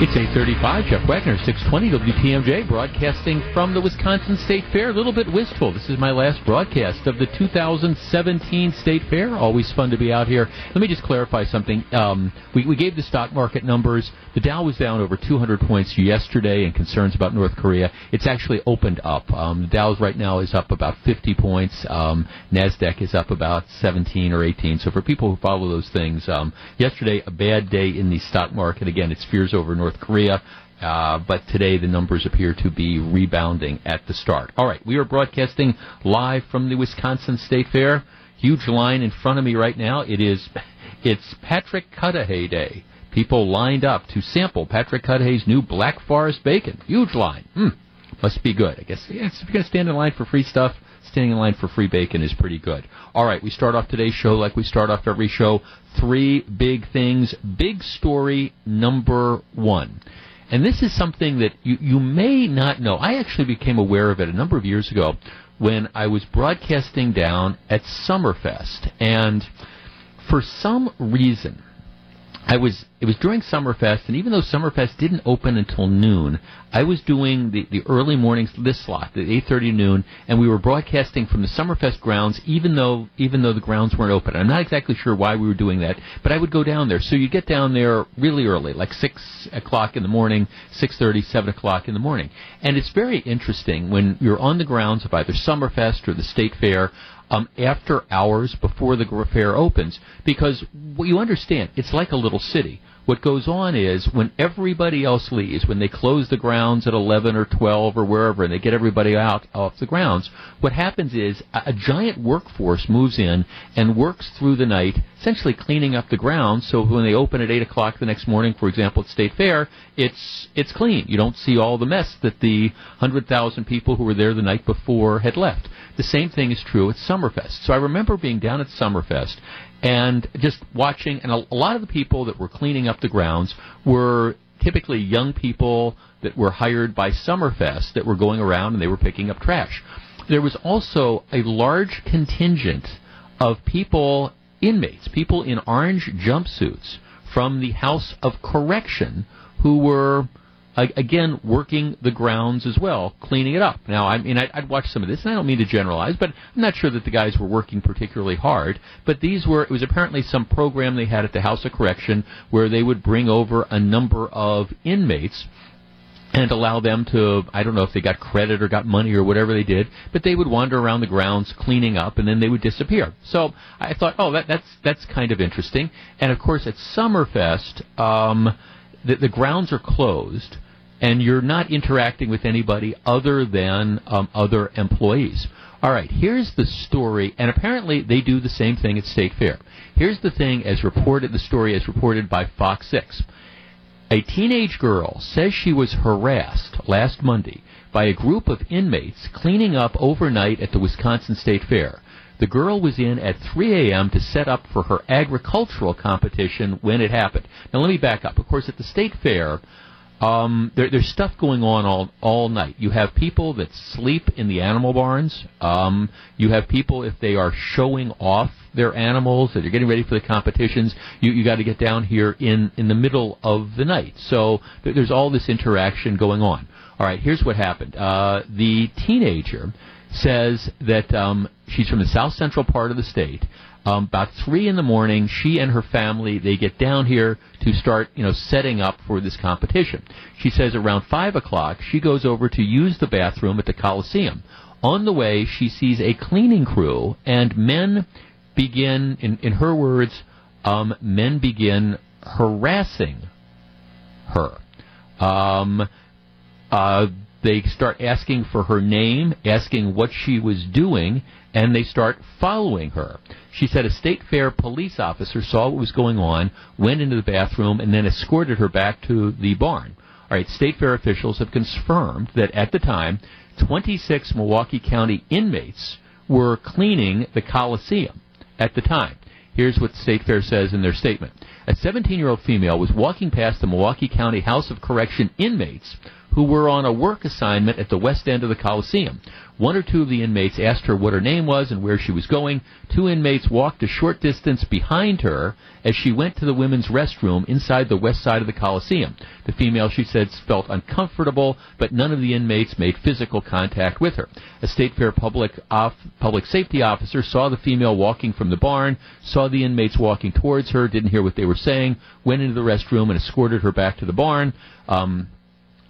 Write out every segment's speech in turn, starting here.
It's 835, Jeff Wagner, 620 WTMJ, broadcasting from the Wisconsin State Fair. A little bit wistful. This is my last broadcast of the 2017 State Fair. Always fun to be out here. Let me just clarify something. Um, we, we gave the stock market numbers. The Dow was down over 200 points yesterday and concerns about North Korea. It's actually opened up. Um, the Dow's right now is up about 50 points. Um, NASDAQ is up about 17 or 18. So for people who follow those things, um, yesterday, a bad day in the stock market. Again, it's fears over North Korea. Uh, but today the numbers appear to be rebounding at the start. All right, we are broadcasting live from the Wisconsin State Fair. Huge line in front of me right now. It is, it's Patrick Cudahy Day. People lined up to sample Patrick Cudahy's new Black Forest bacon. Huge line. Hmm. Must be good. I guess yes, if you're to stand in line for free stuff, standing in line for free bacon is pretty good. All right, we start off today's show like we start off every show. Three big things. Big story number one. And this is something that you, you may not know. I actually became aware of it a number of years ago when I was broadcasting down at Summerfest. And for some reason, I was it was during Summerfest, and even though Summerfest didn't open until noon, I was doing the, the early mornings this slot, the eight thirty noon, and we were broadcasting from the Summerfest grounds, even though even though the grounds weren't open. I'm not exactly sure why we were doing that, but I would go down there. So you get down there really early, like six o'clock in the morning, six thirty, seven o'clock in the morning, and it's very interesting when you're on the grounds of either Summerfest or the State Fair um, after hours before the fair opens because you understand it's like a little city what goes on is when everybody else leaves, when they close the grounds at 11 or 12 or wherever, and they get everybody out off the grounds, what happens is a, a giant workforce moves in and works through the night, essentially cleaning up the grounds. So when they open at 8 o'clock the next morning, for example, at State Fair, it's it's clean. You don't see all the mess that the 100,000 people who were there the night before had left. The same thing is true at Summerfest. So I remember being down at Summerfest and just watching, and a, a lot of the people that were cleaning up the grounds were typically young people that were hired by Summerfest that were going around and they were picking up trash. There was also a large contingent of people, inmates, people in orange jumpsuits from the House of Correction who were again working the grounds as well, cleaning it up. Now, I mean, I'd, I'd watch some of this, and I don't mean to generalize, but I'm not sure that the guys were working particularly hard. But these were it was apparently some program they had at the House of Correction where they would bring over a number of inmates and allow them to I don't know if they got credit or got money or whatever they did, but they would wander around the grounds cleaning up and then they would disappear. So I thought, oh, that, that's that's kind of interesting. And of course, at Summerfest, um, the, the grounds are closed and you're not interacting with anybody other than um, other employees. All right, here's the story, and apparently they do the same thing at State Fair. Here's the thing as reported, the story as reported by Fox 6. A teenage girl says she was harassed last Monday by a group of inmates cleaning up overnight at the Wisconsin State Fair. The girl was in at 3 a.m. to set up for her agricultural competition when it happened. Now, let me back up. Of course, at the State Fair, um, there, there's stuff going on all all night. You have people that sleep in the animal barns. Um, you have people if they are showing off their animals that are getting ready for the competitions. You you got to get down here in in the middle of the night. So th- there's all this interaction going on. All right, here's what happened. Uh, the teenager says that um, she's from the south central part of the state. Um, about three in the morning, she and her family they get down here to start, you know, setting up for this competition. She says around five o'clock she goes over to use the bathroom at the Coliseum. On the way, she sees a cleaning crew and men begin, in, in her words, um, men begin harassing her. Um, uh, they start asking for her name, asking what she was doing, and they start following her. She said a state fair police officer saw what was going on, went into the bathroom, and then escorted her back to the barn. All right, state fair officials have confirmed that at the time, 26 Milwaukee County inmates were cleaning the Coliseum at the time. Here's what State Fair says in their statement. A 17 year old female was walking past the Milwaukee County House of Correction inmates who were on a work assignment at the west end of the Coliseum. One or two of the inmates asked her what her name was and where she was going. Two inmates walked a short distance behind her as she went to the women's restroom inside the west side of the Coliseum. The female, she said, felt uncomfortable, but none of the inmates made physical contact with her. A State Fair public, off, public safety officer saw the female walking from the barn, saw the inmates walking towards her, didn't hear what they were saying, went into the restroom and escorted her back to the barn. Um,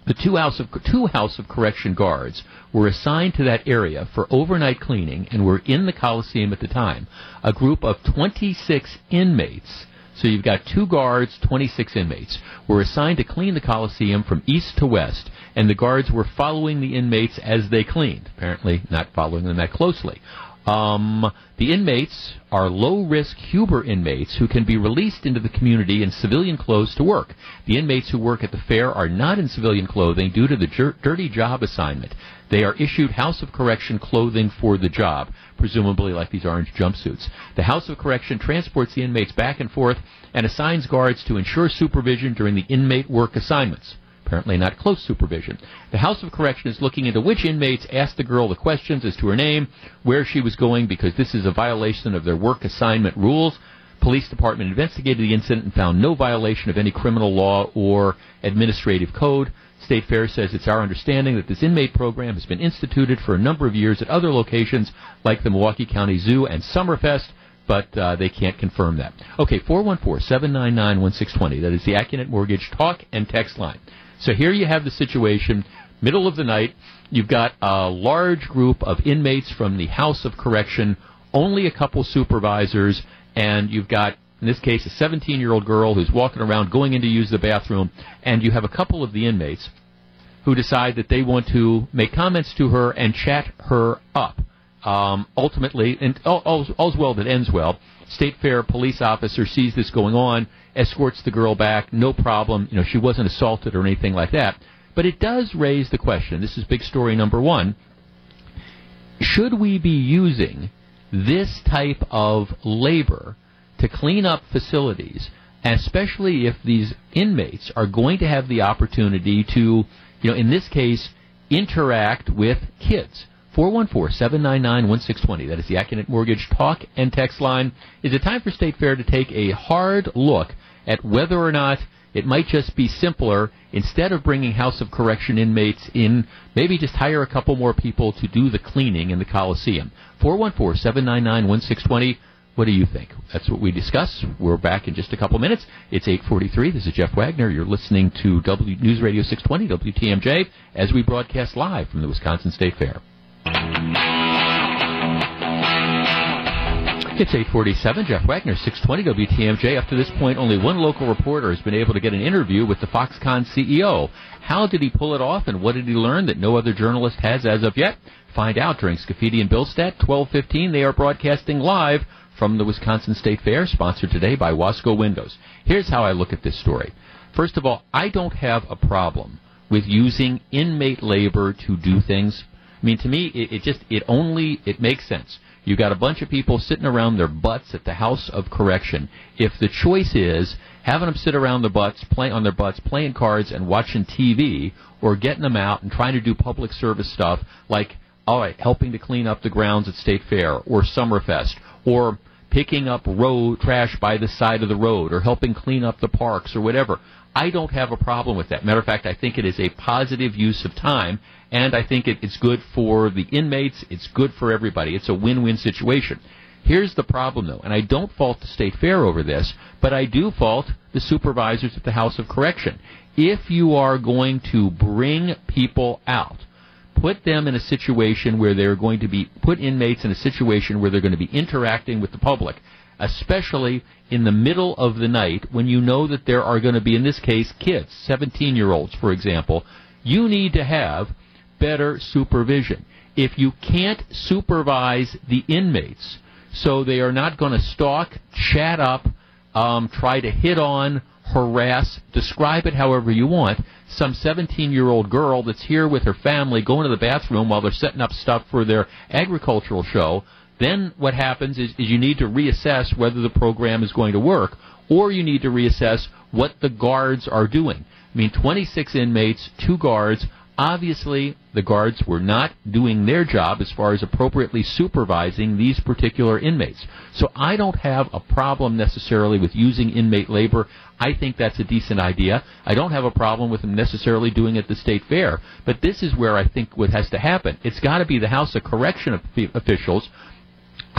the two House of two House of Correction guards were assigned to that area for overnight cleaning and were in the Coliseum at the time. A group of 26 inmates. So you've got two guards, 26 inmates, were assigned to clean the Coliseum from east to west, and the guards were following the inmates as they cleaned. Apparently, not following them that closely. Um, the inmates are low risk Huber inmates who can be released into the community in civilian clothes to work. The inmates who work at the fair are not in civilian clothing due to the jer- dirty job assignment. They are issued House of Correction clothing for the job, presumably like these orange jumpsuits. The House of Correction transports the inmates back and forth and assigns guards to ensure supervision during the inmate work assignments apparently not close supervision. The House of Correction is looking into which inmates asked the girl the questions as to her name, where she was going, because this is a violation of their work assignment rules. Police department investigated the incident and found no violation of any criminal law or administrative code. State Fair says it's our understanding that this inmate program has been instituted for a number of years at other locations like the Milwaukee County Zoo and Summerfest, but uh, they can't confirm that. Okay, 414 799 1620. That is the Accunet Mortgage talk and text line. So here you have the situation, middle of the night, you've got a large group of inmates from the House of Correction, only a couple supervisors, and you've got in this case, a 17 year old girl who's walking around going in to use the bathroom, and you have a couple of the inmates who decide that they want to make comments to her and chat her up. Um, ultimately, and all, all's, all's well that ends well. State Fair police officer sees this going on escorts the girl back, no problem. You know, she wasn't assaulted or anything like that. But it does raise the question. This is big story number one. Should we be using this type of labor to clean up facilities, especially if these inmates are going to have the opportunity to, you know, in this case, interact with kids? 414-799-1620. That is the Accunet Mortgage talk and text line. Is it time for State Fair to take a hard look at whether or not it might just be simpler instead of bringing House of Correction inmates in, maybe just hire a couple more people to do the cleaning in the Coliseum. 414 799 1620. What do you think? That's what we discuss. We're back in just a couple minutes. It's 8:43. This is Jeff Wagner. You're listening to W News Radio 620 WTMJ as we broadcast live from the Wisconsin State Fair. It's 847. Jeff Wagner, 620 WTMJ. Up to this point, only one local reporter has been able to get an interview with the Foxconn CEO. How did he pull it off, and what did he learn that no other journalist has as of yet? Find out during Scaffidi and Billstat, 1215. They are broadcasting live from the Wisconsin State Fair, sponsored today by Wasco Windows. Here's how I look at this story. First of all, I don't have a problem with using inmate labor to do things. I mean, to me, it, it just, it only, it makes sense. You got a bunch of people sitting around their butts at the House of Correction. If the choice is having them sit around their butts, play on their butts, playing cards and watching TV, or getting them out and trying to do public service stuff like, all right, helping to clean up the grounds at State Fair or Summerfest, or picking up road trash by the side of the road, or helping clean up the parks or whatever. I don't have a problem with that. Matter of fact, I think it is a positive use of time, and I think it, it's good for the inmates. It's good for everybody. It's a win-win situation. Here's the problem, though, and I don't fault the state fair over this, but I do fault the supervisors at the House of Correction. If you are going to bring people out, put them in a situation where they're going to be put inmates in a situation where they're going to be interacting with the public especially in the middle of the night when you know that there are going to be, in this case, kids, 17 year olds, for example, you need to have better supervision. If you can't supervise the inmates so they are not going to stalk, chat up, um, try to hit on, harass, describe it however you want, some 17 year old girl that's here with her family going to the bathroom while they're setting up stuff for their agricultural show then what happens is, is you need to reassess whether the program is going to work. or you need to reassess what the guards are doing. I mean, 26 inmates, two guards. Obviously, the guards were not doing their job as far as appropriately supervising these particular inmates. So I don't have a problem necessarily with using inmate labor. I think that's a decent idea. I don't have a problem with them necessarily doing it at the state fair. But this is where I think what has to happen. It's got to be the House of Correction officials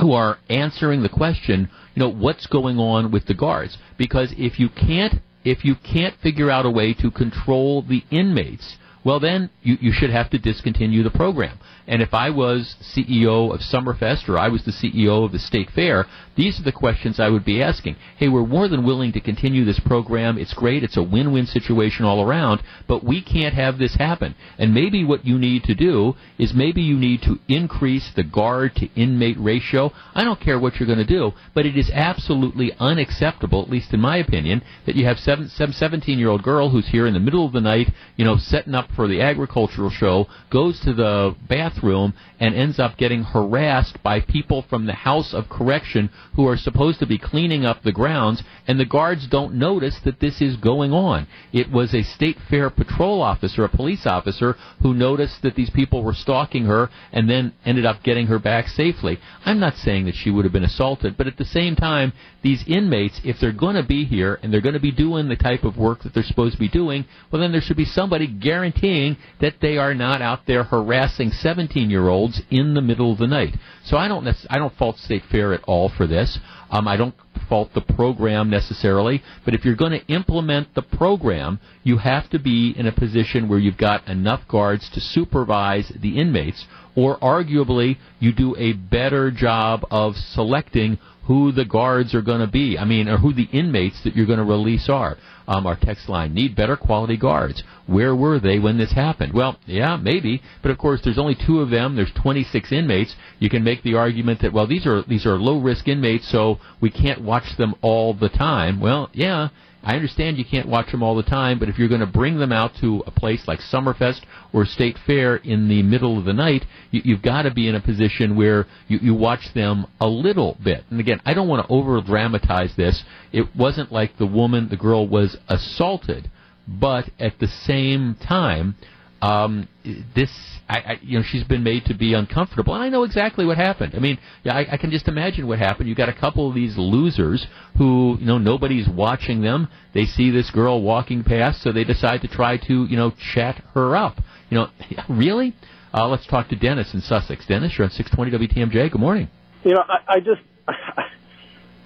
who are answering the question, you know, what's going on with the guards? Because if you can't if you can't figure out a way to control the inmates, well then you, you should have to discontinue the program. And if I was CEO of Summerfest or I was the CEO of the State Fair, these are the questions I would be asking. Hey, we're more than willing to continue this program. It's great. It's a win-win situation all around, but we can't have this happen. And maybe what you need to do is maybe you need to increase the guard to inmate ratio. I don't care what you're going to do, but it is absolutely unacceptable, at least in my opinion, that you have seven, 17 year old girl who's here in the middle of the night, you know, setting up for the agricultural show, goes to the bathroom room and ends up getting harassed by people from the House of Correction who are supposed to be cleaning up the grounds, and the guards don't notice that this is going on. It was a state fair patrol officer, a police officer, who noticed that these people were stalking her and then ended up getting her back safely. I'm not saying that she would have been assaulted, but at the same time, these inmates, if they're going to be here and they're going to be doing the type of work that they're supposed to be doing, well, then there should be somebody guaranteeing that they are not out there harassing 17 year olds in the middle of the night. So I don't, I don't fault State Fair at all for this. Um, I don't fault the program necessarily, but if you're going to implement the program, you have to be in a position where you've got enough guards to supervise the inmates, or arguably you do a better job of selecting who the guards are going to be. I mean, or who the inmates that you're going to release are. Um, our text line need better quality guards. Where were they when this happened? Well, yeah, maybe, but of course, there's only two of them. There's 26 inmates. You can make the argument that well, these are these are low risk inmates, so we can't watch them all the time. Well, yeah, I understand you can't watch them all the time, but if you're going to bring them out to a place like Summerfest or State Fair in the middle of the night, you, have got to be in a position where you, you watch them a little bit. And again, I don't want to over dramatize this. It wasn't like the woman, the girl was assaulted, but at the same time, um, this, I, I, you know, she's been made to be uncomfortable, and I know exactly what happened. I mean, yeah, I, I can just imagine what happened. You got a couple of these losers who, you know, nobody's watching them. They see this girl walking past, so they decide to try to, you know, chat her up. You know, really? Uh, let's talk to Dennis in Sussex. Dennis, you're on 620 WTMJ. Good morning. You know, I, I just.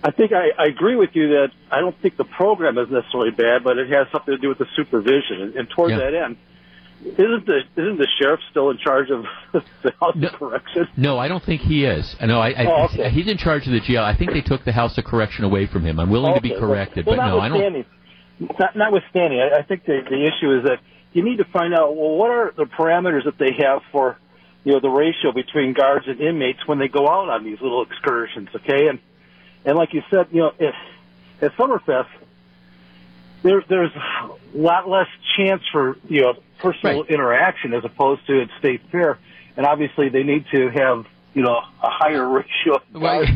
I think I, I agree with you that I don't think the program is necessarily bad, but it has something to do with the supervision. And, and towards yeah. that end, isn't the isn't the sheriff still in charge of the House no, of Correction? No, I don't think he is. No, I, I oh, okay. he's in charge of the jail. I think they took the House of Correction away from him. I'm willing okay. to be corrected, well, but no, I don't. Not, notwithstanding, I, I think the the issue is that you need to find out well what are the parameters that they have for you know the ratio between guards and inmates when they go out on these little excursions. Okay, and and like you said, you know, if at Summerfest there, there's a lot less chance for you know personal right. interaction as opposed to at state fair, and obviously they need to have you know a higher ratio. Of right.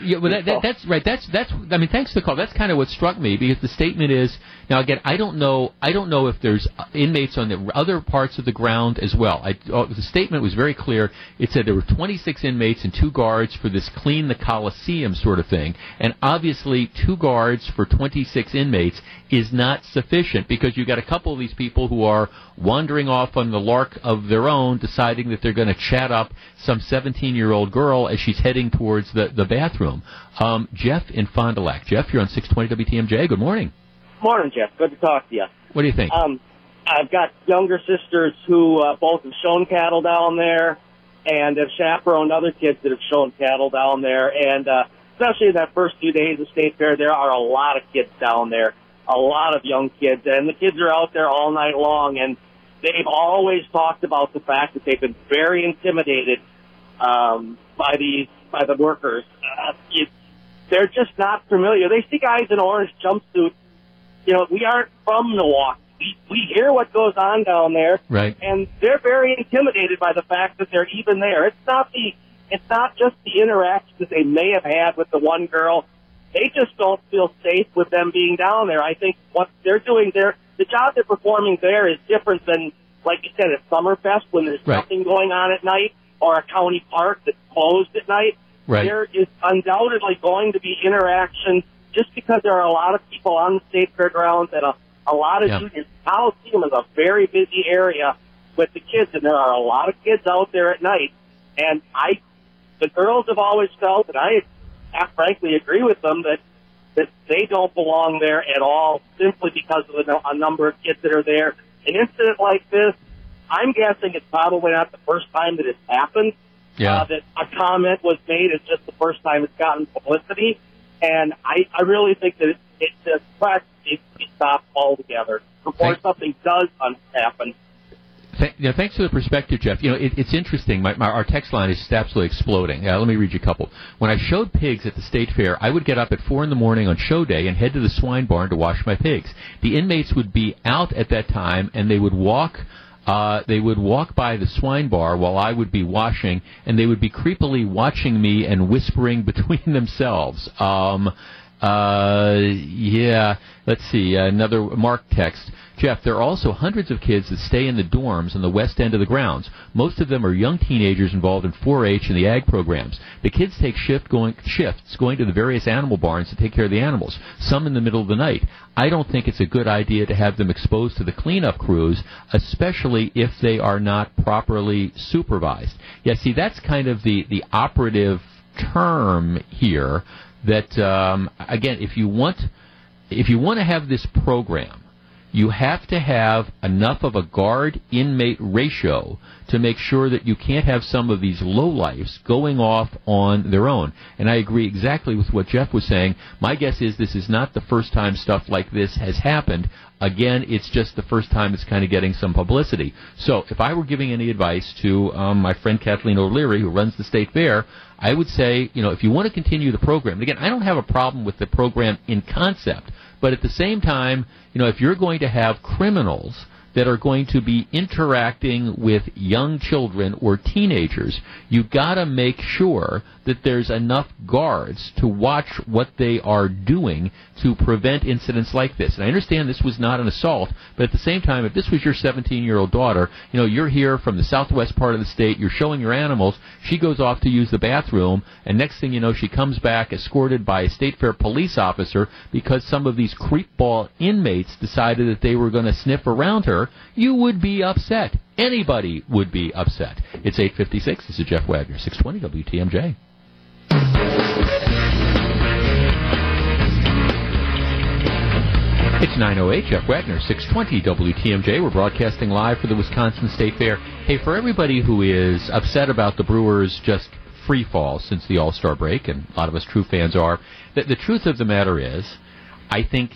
Yeah, well, that, that, that's right. That's that's. I mean, thanks for the call. That's kind of what struck me because the statement is now again. I don't know. I don't know if there's inmates on the other parts of the ground as well. I, oh, the statement was very clear. It said there were 26 inmates and two guards for this clean the Coliseum sort of thing, and obviously two guards for 26 inmates is not sufficient because you've got a couple of these people who are wandering off on the lark of their own, deciding that they're going to chat up some 17 year old girl as she's heading towards the the bathroom. Um, Jeff in Fond du Lac. Jeff, you're on 620 WTMJ. Good morning. Morning, Jeff. Good to talk to you. What do you think? Um, I've got younger sisters who uh, both have shown cattle down there and have chaperoned other kids that have shown cattle down there. And uh, especially in that first few days of State Fair, there are a lot of kids down there, a lot of young kids. And the kids are out there all night long. And they've always talked about the fact that they've been very intimidated um, by these by the workers. Uh, it, they're just not familiar. They see guys in orange jumpsuits. You know, we aren't from Milwaukee. We, we hear what goes on down there, right? And they're very intimidated by the fact that they're even there. It's not the, it's not just the interactions that they may have had with the one girl. they just don't feel safe with them being down there. I think what they're doing there, the job they're performing there is different than, like you said, at Summerfest when there's Right. nothing going on at night or a county park that's closed at night. Right. There is undoubtedly going to be interaction just because there are a lot of people on the state fairgrounds and a, a lot of Yeah. juniors. Coliseum is a very busy area with the kids, and there are a lot of kids out there at night. And I, the girls have always felt, and I, I frankly agree with them that that they don't belong there at all, simply because of the a number of kids that are there. An incident like this, I'm guessing it's probably not the first time that it's happened. Yeah. Uh, that a comment was made. It's just the first time it's gotten publicity, and I, I really think that it, it just press needs to be stopped altogether before Thank- something does un- happen. You know, thanks for the perspective, Jeff. You know, it, it's interesting. My, my, our text line is just absolutely exploding. Uh, let me read you a couple. When I showed pigs at the state fair, I would get up at four in the morning on show day and head to the swine barn to wash my pigs. The inmates would be out at that time, and they would walk. Uh, they would walk by the swine bar while I would be washing, and they would be creepily watching me and whispering between themselves. Um, uh, yeah. Let's see. Another Mark text. Jeff, there are also hundreds of kids that stay in the dorms on the west end of the grounds. Most of them are young teenagers involved in 4-H and the ag programs. The kids take shift going, shifts going to the various animal barns to take care of the animals, some in the middle of the night. I don't think it's a good idea to have them exposed to the cleanup crews, especially if they are not properly supervised. Yeah, see, that's kind of the, the operative term here that, um, again, if you want, if you want to have this program, you have to have enough of a guard inmate ratio to make sure that you can't have some of these lowlifes going off on their own. And I agree exactly with what Jeff was saying. My guess is this is not the first time stuff like this has happened. Again, it's just the first time it's kind of getting some publicity. So if I were giving any advice to um, my friend Kathleen O'Leary, who runs the state fair, I would say, you know, if you want to continue the program, again, I don't have a problem with the program in concept, but at the same time, you know, if you're going to have criminals that are going to be interacting with young children or teenagers, you got to make sure that there's enough guards to watch what they are doing to prevent incidents like this. And I understand this was not an assault, but at the same time, if this was your 17-year-old daughter, you know, you're here from the southwest part of the state, you're showing your animals, she goes off to use the bathroom, and next thing you know, she comes back escorted by a state fair police officer because some of these creepball inmates decided that they were going to sniff around her, you would be upset. Anybody would be upset. It's 856. This is Jeff Wagner, 620 WTMJ. It's 908, Jeff Wagner, 620 WTMJ. We're broadcasting live for the Wisconsin State Fair. Hey, for everybody who is upset about the Brewers just free fall since the All Star break, and a lot of us true fans are, the, the truth of the matter is, I think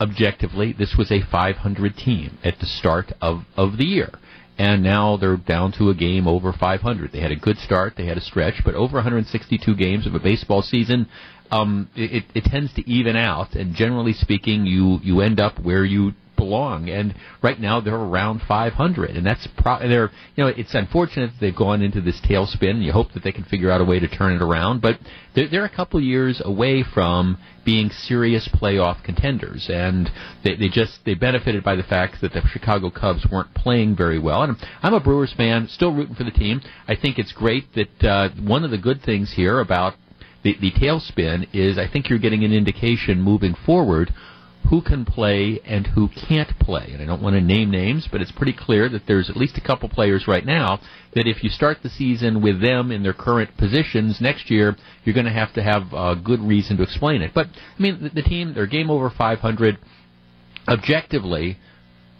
objectively this was a 500 team at the start of, of the year. And now they're down to a game over 500. They had a good start, they had a stretch, but over 162 games of a baseball season, um, it, it tends to even out. And generally speaking, you you end up where you belong. And right now they're around 500, and that's pro- they're you know it's unfortunate they've gone into this tailspin. And you hope that they can figure out a way to turn it around, but they're, they're a couple years away from being serious playoff contenders, and they, they just they benefited by the fact that the Chicago Cubs weren't playing very well. And I'm a Brewers fan, still rooting for the team. I think it's great that uh, one of the good things here about the, the tailspin is I think you're getting an indication moving forward who can play and who can't play. And I don't want to name names, but it's pretty clear that there's at least a couple players right now that if you start the season with them in their current positions next year, you're going to have to have a good reason to explain it. But, I mean, the, the team, they're game over 500. Objectively,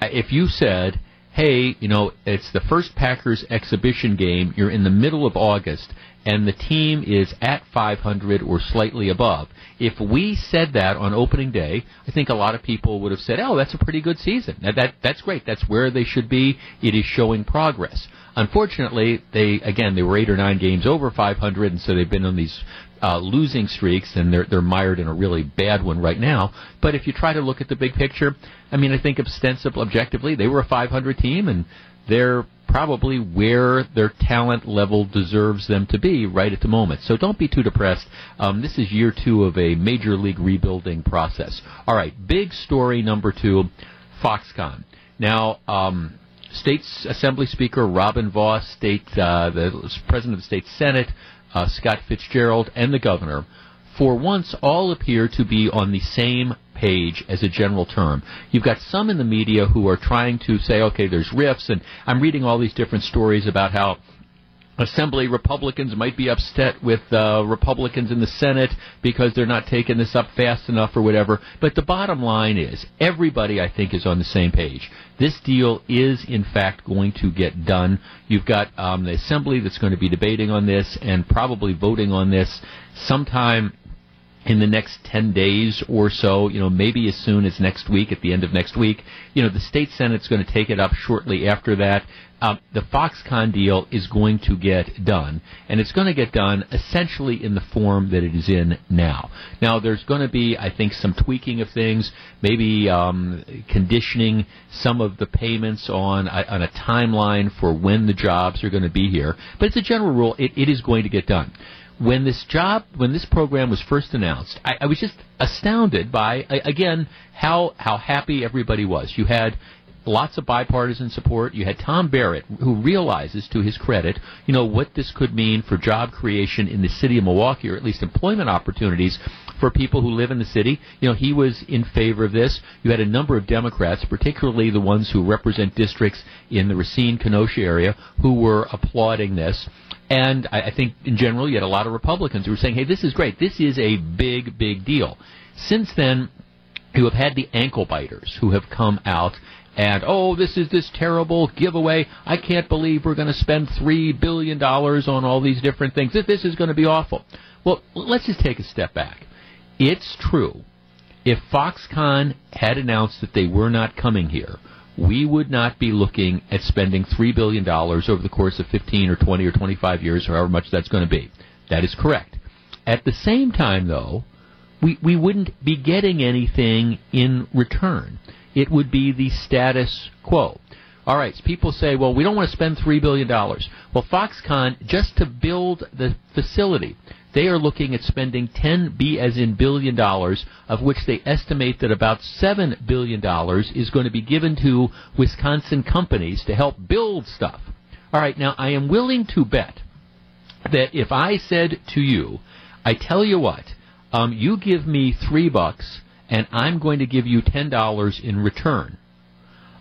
uh, if you said, hey, you know, it's the first Packers exhibition game, you're in the middle of August, and the team is at 500 or slightly above. If we said that on opening day, I think a lot of people would have said, "Oh, that's a pretty good season. That, that that's great. That's where they should be. It is showing progress." Unfortunately, they again they were eight or nine games over 500, and so they've been on these uh, losing streaks, and they're they're mired in a really bad one right now. But if you try to look at the big picture, I mean, I think ostensibly, objectively, they were a 500 team, and they're probably where their talent level deserves them to be right at the moment. So don't be too depressed. Um, this is year two of a major league rebuilding process. All right, big story number two Foxconn. Now, um, State Assembly Speaker Robin Vos, State uh, the President of the State Senate, uh, Scott Fitzgerald, and the Governor, for once, all appear to be on the same page as a general term. You've got some in the media who are trying to say, okay, there's rifts, and I'm reading all these different stories about how Assembly Republicans might be upset with uh, Republicans in the Senate because they're not taking this up fast enough or whatever. But the bottom line is, everybody, I think, is on the same page. This deal is, in fact, going to get done. You've got um, the Assembly that's going to be debating on this and probably voting on this sometime in the next 10 days or so, you know, maybe as soon as next week, at the end of next week. You know, the state Senate's going to take it up shortly after that. Um, the Foxconn deal is going to get done, and it's going to get done essentially in the form that it is in now. Now, there's going to be, I think, some tweaking of things, maybe um, conditioning some of the payments on on a timeline for when the jobs are going to be here. But as a general rule, it, it is going to get done when this job, when this program was first announced, I, I was just astounded by again how how happy everybody was. You had lots of bipartisan support. You had Tom Barrett, who realizes, to his credit, you know what this could mean for job creation in the city of Milwaukee, or at least employment opportunities for people who live in the city. You know, he was in favor of this. You had a number of Democrats, particularly the ones who represent districts in the Racine Kenosha area, who were applauding this. And I, I think in general, you had a lot of Republicans who were saying, hey, this is great. This is a big, big deal. Since then, you have had the ankle biters who have come out and oh, this is this terrible giveaway. I can't believe we're going to spend three billion dollars on all these different things. This is going to be awful. Well, let's just take a step back. It's true. If Foxconn had announced that they were not coming here, we would not be looking at spending $3 billion over the course of 15 or 20 or 25 years, or however much that's going to be. That is correct. At the same time, though, we, we wouldn't be getting anything in return. It would be the status quo. All right, people say, well, we don't want to spend $3 billion. Well, Foxconn, just to build the facility, they are looking at spending 10 B as in billion dollars, of which they estimate that about 7 billion dollars is going to be given to Wisconsin companies to help build stuff. All right, now I am willing to bet that if I said to you, I tell you what, um, you give me three bucks and I'm going to give you ten dollars in return.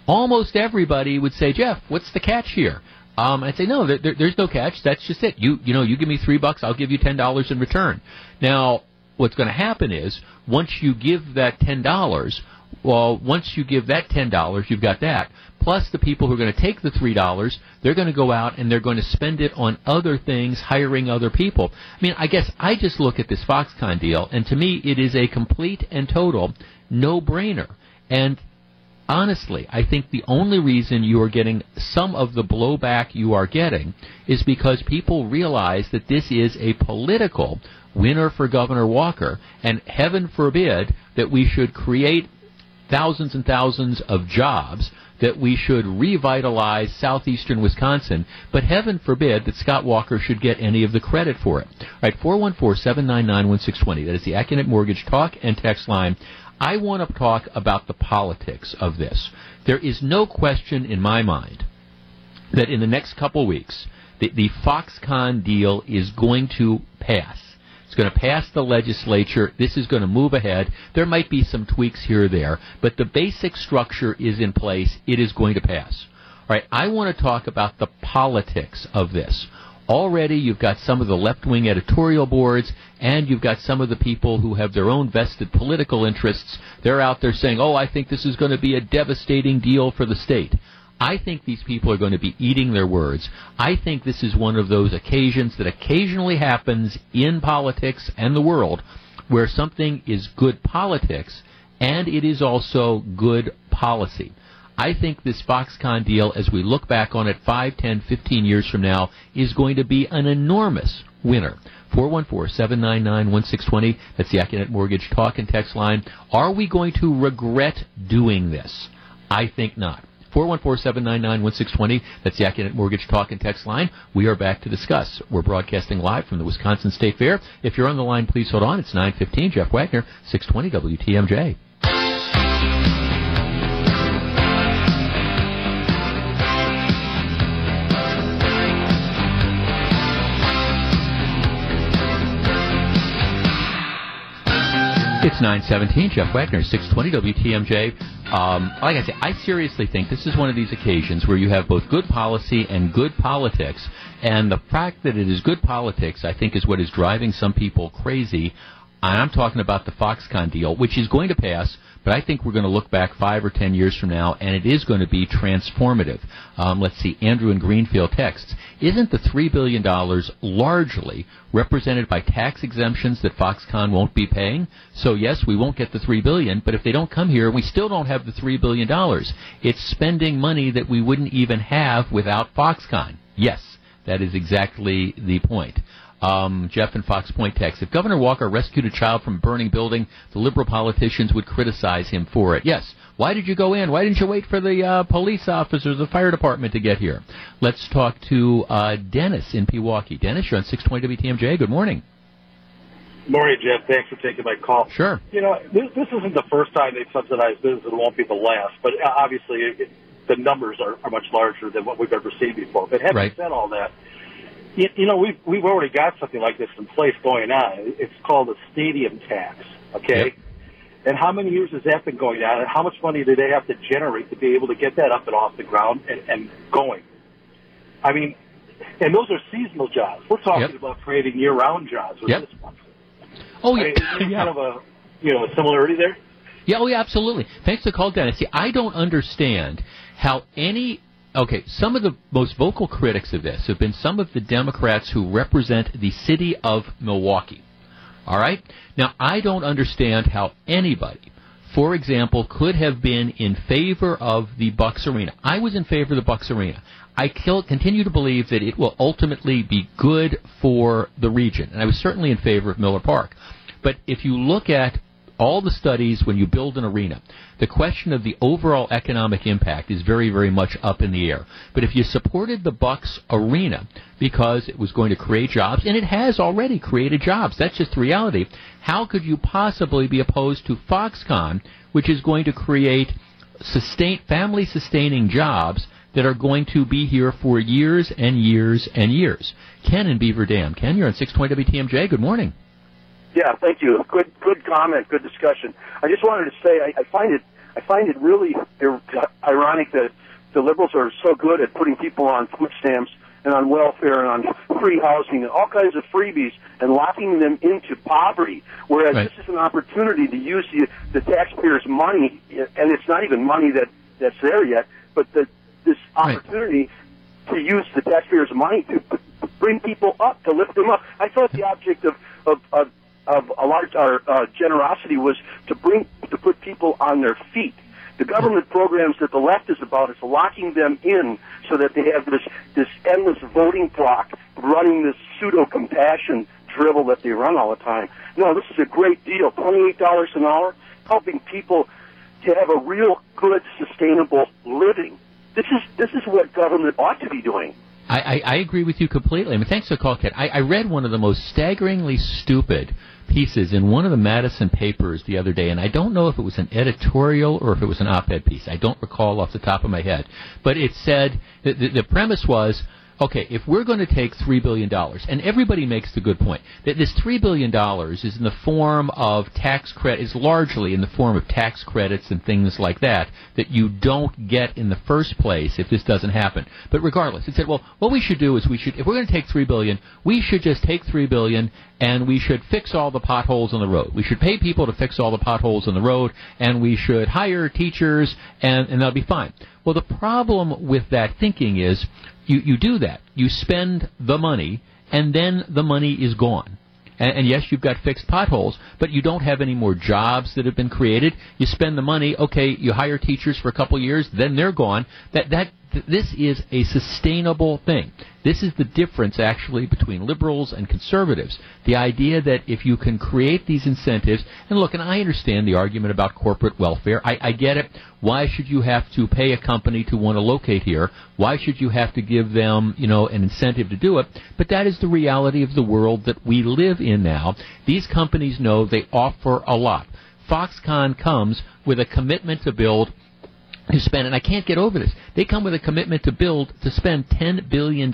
Almost everybody would say, Jeff, what's the catch here? Um, I'd say no, there, there, there's no catch. That's just it. You you know, you give me three bucks, I'll give you ten dollars in return. Now, what's going to happen is once you give that ten dollars, well, once you give that ten dollars, you've got that. Plus, the people who are going to take the three dollars, they're going to go out and they're going to spend it on other things, hiring other people. I mean, I guess I just look at this Foxconn deal, and to me, it is a complete and total no-brainer. And honestly, I think the only reason you are getting some of the blowback you are getting is because people realize that this is a political winner for Governor Walker, and heaven forbid that we should create thousands and thousands of jobs that we should revitalize southeastern Wisconsin, but heaven forbid that Scott Walker should get any of the credit for it. All right, 414-799-1620. That is the Accunet Mortgage talk and text line. I want to talk about the politics of this. There is no question in my mind that in the next couple weeks, the, the Foxconn deal is going to pass. It's going to pass the legislature. This is going to move ahead. There might be some tweaks here or there, but the basic structure is in place. It is going to pass. All right, I want to talk about the politics of this. Already, you've got some of the left wing editorial boards, and you've got some of the people who have their own vested political interests. They're out there saying, oh, I think this is going to be a devastating deal for the state. I think these people are going to be eating their words. I think this is one of those occasions that occasionally happens in politics and the world where something is good politics and it is also good policy. I think this Foxconn deal, as we look back on it 5, 10, 15 years from now, is going to be an enormous winner. 414-799-1620. That's the Accunet Mortgage talk and text line. Are we going to regret doing this? I think not. 414-799-1620. That's the Accunet Mortgage Talk and Text line. We are back to discuss. We're broadcasting live from the Wisconsin State Fair. If you're on the line, please hold on. It's 915. Jeff Wagner, 620 WTMJ. It's 917, Jeff Wagner, 620 WTMJ. Um, like I say, I seriously think this is one of these occasions where you have both good policy and good politics. And the fact that it is good politics, I think, is what is driving some people crazy. And I'm talking about the Foxconn deal, which is going to pass but I think we're going to look back five or ten years from now, and it is going to be transformative. Um, let's see, Andrew in Greenfield texts, isn't the $3 billion largely represented by tax exemptions that Foxconn won't be paying? So yes, we won't get the 3 billion, but if they don't come here, we still don't have the $3 billion. It's spending money that we wouldn't even have without Foxconn. Yes, that is exactly the point. Um, Jeff and Fox Point text. If Governor Walker rescued a child from a burning building, the liberal politicians would criticize him for it. Yes. Why did you go in? Why didn't you wait for the uh, police officers, the fire department to get here? Let's talk to uh, Dennis in Pewaukee. Dennis, you're on 620 WTMJ. Good morning. Morning, Jeff. Thanks for taking my call. Sure. You know, this, this isn't the first time they've subsidized business, it won't be the last. But uh, obviously, it, the numbers are, are much larger than what we've ever seen before. But having right. said all that, you, you know, we've we've already got something like this in place going on. It's called a stadium tax. Okay. Yep. And how many years has that been going on? And how much money do they have to generate to be able to get that up and off the ground and, and going? I mean, and those are seasonal jobs. We're talking Yep. about creating year-round jobs with Yep. this one. Oh, I yeah. mean, yeah. kind of a you know a similarity there? Yeah, oh, yeah, absolutely. Thanks for the call, Dennis. See, I don't understand how any. Okay, some of the most vocal critics of this have been some of the Democrats who represent the city of Milwaukee. All right? Now, I don't understand how anybody, for example, could have been in favor of the Bucks Arena. I was in favor of the Bucks Arena. I continue to believe that it will ultimately be good for the region, and I was certainly in favor of Miller Park. But if you look at all the studies when you build an arena, the question of the overall economic impact is very, very much up in the air. But if you supported the Bucks arena because it was going to create jobs, and it has already created jobs, that's just the reality, how could you possibly be opposed to Foxconn, which is going to create sustain, family sustaining jobs that are going to be here for years and years and years? Ken in Beaver Dam. Ken, you're on 620 WTMJ. Good morning. Yeah, thank you. Good, good comment. Good discussion. I just wanted to say I, I find it, I find it really ir- ironic that the liberals are so good at putting people on food stamps and on welfare and on free housing and all kinds of freebies and locking them into poverty. Whereas Right. this is an opportunity to use the, the taxpayers' money, and it's not even money that that's there yet, but the, this Right. opportunity to use the taxpayers' money to bring people up, to lift them up. I thought the object of of, of, of a large our uh, generosity was to bring to put people on their feet. The government programs that the left is about is locking them in so that they have this this endless voting block running this pseudo compassion drivel that they run all the time. No, this is a great deal. Twenty eight dollars an hour, helping people to have a real good, sustainable living. This is this is what government ought to be doing. I, I, I agree with you completely. I mean, thanks for the call. I, I read one of the most staggeringly stupid pieces in one of the Madison papers the other day, and I don't know if it was an editorial or if it was an op-ed piece. I don't recall off the top of my head, but it said the, the premise was. Okay, if we're going to take $3 billion, and everybody makes the good point, that this $3 billion is in the form of tax credit, is largely in the form of tax credits and things like that, that you don't get in the first place if this doesn't happen. But regardless, it said, well, what we should do is we should, if we're going to take 3 billion, we should just take $3 billion and we should fix all the potholes on the road. We should pay people to fix all the potholes on the road, and we should hire teachers, and, and that'll be fine. Well, the problem with that thinking is you, you do that. You spend the money, and then the money is gone. And, and yes, you've got fixed potholes, but you don't have any more jobs that have been created. You spend the money, okay, you hire teachers for a couple years, then they're gone. That that th- this is a sustainable thing. This is the difference actually between liberals and conservatives. The idea that if you can create these incentives, and look, and I understand the argument about corporate welfare. I, I get it. Why should you have to pay a company to want to locate here? Why should you have to give them, you know, an incentive to do it? But that is the reality of the world that we live in now. These companies know they offer a lot. Foxconn comes with a commitment to build to spend, and I can't get over this. They come with a commitment to build, to spend $10 billion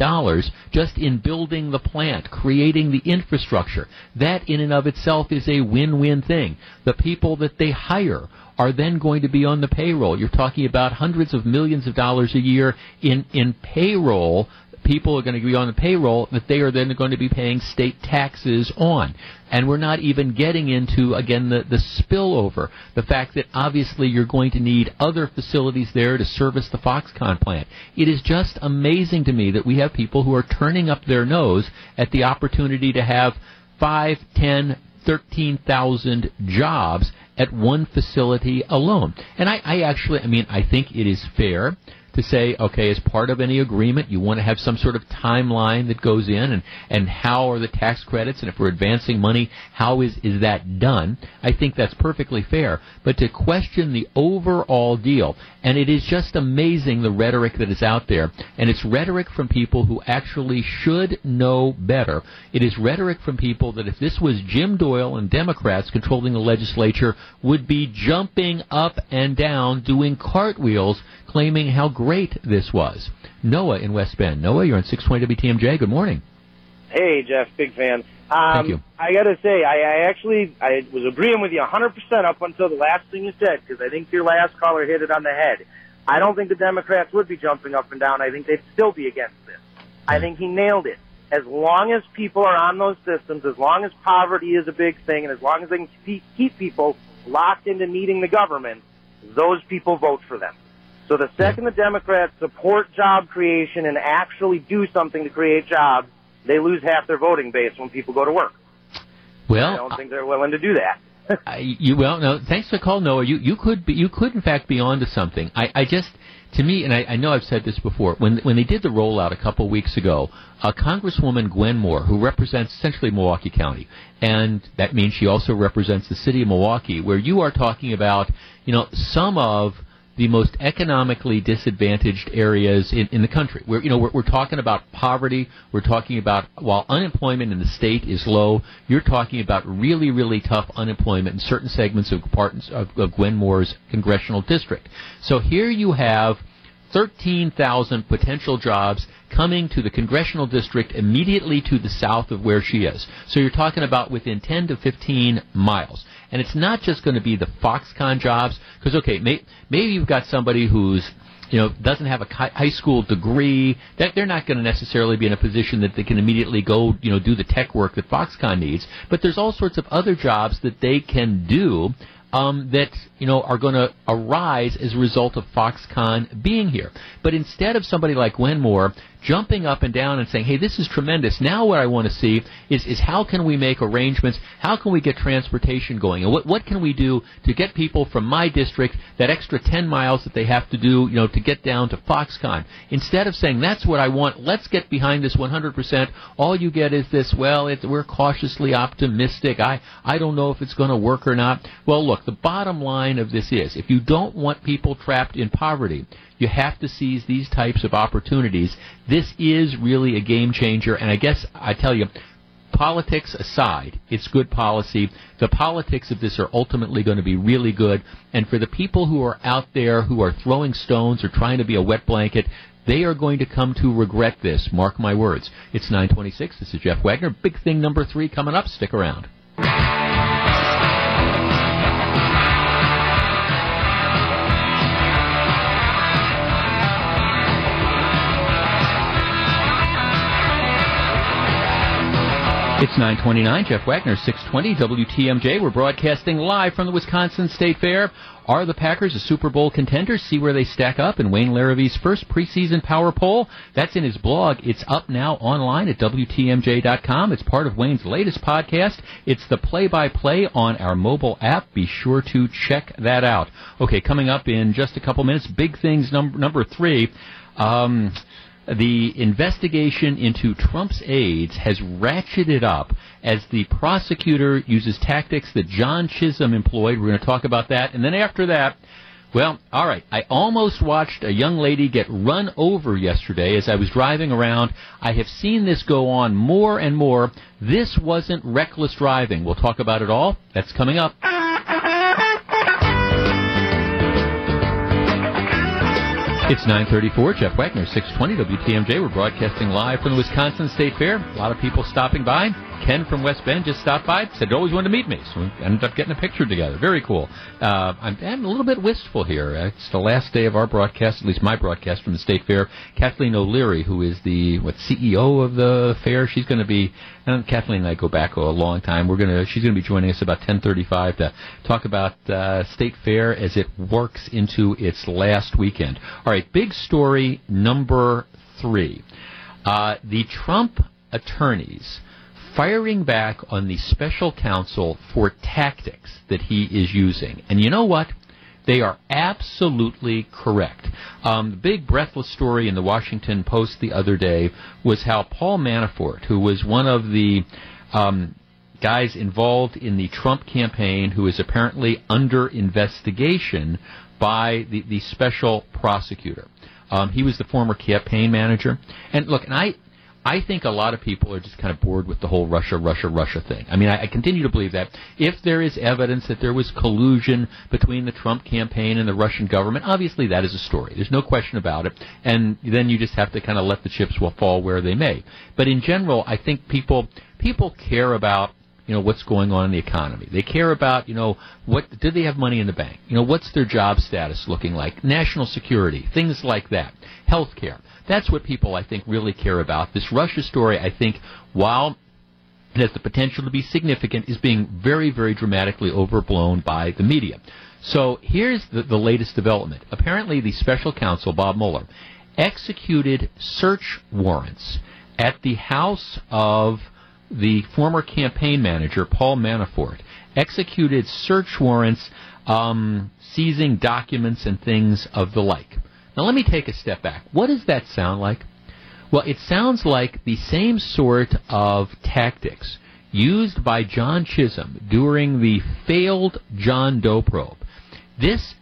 just in building the plant, creating the infrastructure. That in and of itself is a win-win thing. The people that they hire are then going to be on the payroll. You're talking about hundreds of millions of dollars a year in, in payroll people are going to be on the payroll that they are then going to be paying state taxes on. And we're not even getting into, again, the, the spillover. The fact that obviously you're going to need other facilities there to service the Foxconn plant. It is just amazing to me that we have people who are turning up their nose at the opportunity to have five, ten, thirteen thousand jobs at one facility alone. And I, I actually, I mean, I think it is fair to say, okay, as part of any agreement, you want to have some sort of timeline that goes in, and and how are the tax credits, and if we're advancing money, how is is that done? I think that's perfectly fair. But to question the overall deal, and it is just amazing the rhetoric that is out there, and it's rhetoric from people who actually should know better. It is rhetoric from people that if this was Jim Doyle and Democrats controlling the legislature, would be jumping up and down, doing cartwheels claiming how great this was. Noah in West Bend. Noah, you're on 620 WTMJ. Good morning. Hey, Jeff, big fan. Um, Thank you. I got to say, I, I actually I was agreeing with you 100% up until the last thing you said because I think your last caller hit it on the head. I don't think the Democrats would be jumping up and down. I think they'd still be against this. I think he nailed it. As long as people are on those systems, as long as poverty is a big thing, and as long as they can keep people locked into needing the government, those people vote for them. So the second the Democrats support job creation and actually do something to create jobs, they lose half their voting base when people go to work. Well, I don't think they're willing to do that. I, you well, no. Thanks for the call, Noah. You you could be, you could in fact be onto something. I, I just to me, and I, I know I've said this before. When when they did the rollout a couple weeks ago, uh, Congresswoman Gwen Moore, who represents essentially Milwaukee County, and that means she also represents the city of Milwaukee, where you are talking about, you know, some of the most economically disadvantaged areas in, in the country. We're, you know, we're, we're talking about poverty. We're talking about while unemployment in the state is low, you're talking about really, really tough unemployment in certain segments of of, of Gwen Moore's congressional district. So here you have 13,000 potential jobs coming to the congressional district immediately to the south of where she is. So you're talking about within 10 to 15 miles. And it's not just going to be the Foxconn jobs, because, okay, may, maybe you've got somebody who's you know, doesn't have a high school degree, that they're not going to necessarily be in a position that they can immediately go, you know, do the tech work that Foxconn needs. But there's all sorts of other jobs that they can do um, that you know are going to arise as a result of Foxconn being here. But instead of somebody like Gwen Moore jumping up and down and saying, "Hey, this is tremendous." Now, what I want to see is is how can we make arrangements? How can we get transportation going? And what what can we do to get people from my district that extra 10 miles that they have to do, you know, to get down to Foxconn? Instead of saying, "That's what I want. Let's get behind this 100%." All you get is this, "Well, it's, we're cautiously optimistic. I I don't know if it's going to work or not." Well, look, the bottom line of this is if you don't want people trapped in poverty, you have to seize these types of opportunities. This is really a game changer, and I guess I tell you, politics aside, it's good policy. The politics of this are ultimately going to be really good, and for the people who are out there who are throwing stones or trying to be a wet blanket, they are going to come to regret this. Mark my words. It's 926. This is Jeff Wagner. Big thing number three coming up. Stick around. It's 929, Jeff Wagner, 620 WTMJ. We're broadcasting live from the Wisconsin State Fair. Are the Packers a Super Bowl contender? See where they stack up in Wayne Larrivee's first preseason power poll. That's in his blog. It's up now online at WTMJ.com. It's part of Wayne's latest podcast. It's the play-by-play on our mobile app. Be sure to check that out. Okay, coming up in just a couple minutes, big things number, number three. Um, the investigation into Trump's aides has ratcheted up as the prosecutor uses tactics that John Chisholm employed. We're going to talk about that. And then after that, well, all right. I almost watched a young lady get run over yesterday as I was driving around. I have seen this go on more and more. This wasn't reckless driving. We'll talk about it all. That's coming up. Ah. It's 934, Jeff Wagner, 620 WTMJ. We're broadcasting live from the Wisconsin State Fair. A lot of people stopping by. Ken from West Bend just stopped by, said he always wanted to meet me, so we ended up getting a picture together. Very cool. Uh, I'm, I'm, a little bit wistful here. It's the last day of our broadcast, at least my broadcast from the State Fair. Kathleen O'Leary, who is the what CEO of the fair, she's going to be. And Kathleen and I go back a long time. We're gonna. She's going to be joining us about 10:35 to talk about uh, State Fair as it works into its last weekend. All right, big story number three. Uh, the Trump attorneys firing back on the special counsel for tactics that he is using. And you know what? They are absolutely correct. Um, the big breathless story in the Washington Post the other day was how Paul Manafort, who was one of the um, guys involved in the Trump campaign, who is apparently under investigation by the, the special prosecutor. Um, he was the former campaign manager. And look, and I, I think a lot of people are just kind of bored with the whole Russia, Russia, Russia thing. I mean, I, I, continue to believe that if there is evidence that there was collusion between the Trump campaign and the Russian government, obviously that is a story. There's no question about it. And then you just have to kind of let the chips fall where they may. But in general, I think people people care about you know what's going on in the economy. They care about you know what do they have money in the bank? You know what's their job status looking like? National security, things like that. Health care. That's what people, I think, really care about. This Russia story, I think, while it has the potential to be significant, is being very, very dramatically overblown by the media. So here's the, the latest development. Apparently, the special counsel, Bob Mueller, executed search warrants at the house of the former campaign manager, Paul Manafort, executed search warrants um, seizing documents and things of the like. Now, let me take a step back. What does that sound like? Well, it sounds like the same sort of tactics used by John Chisholm during the failed John Doe probe. This,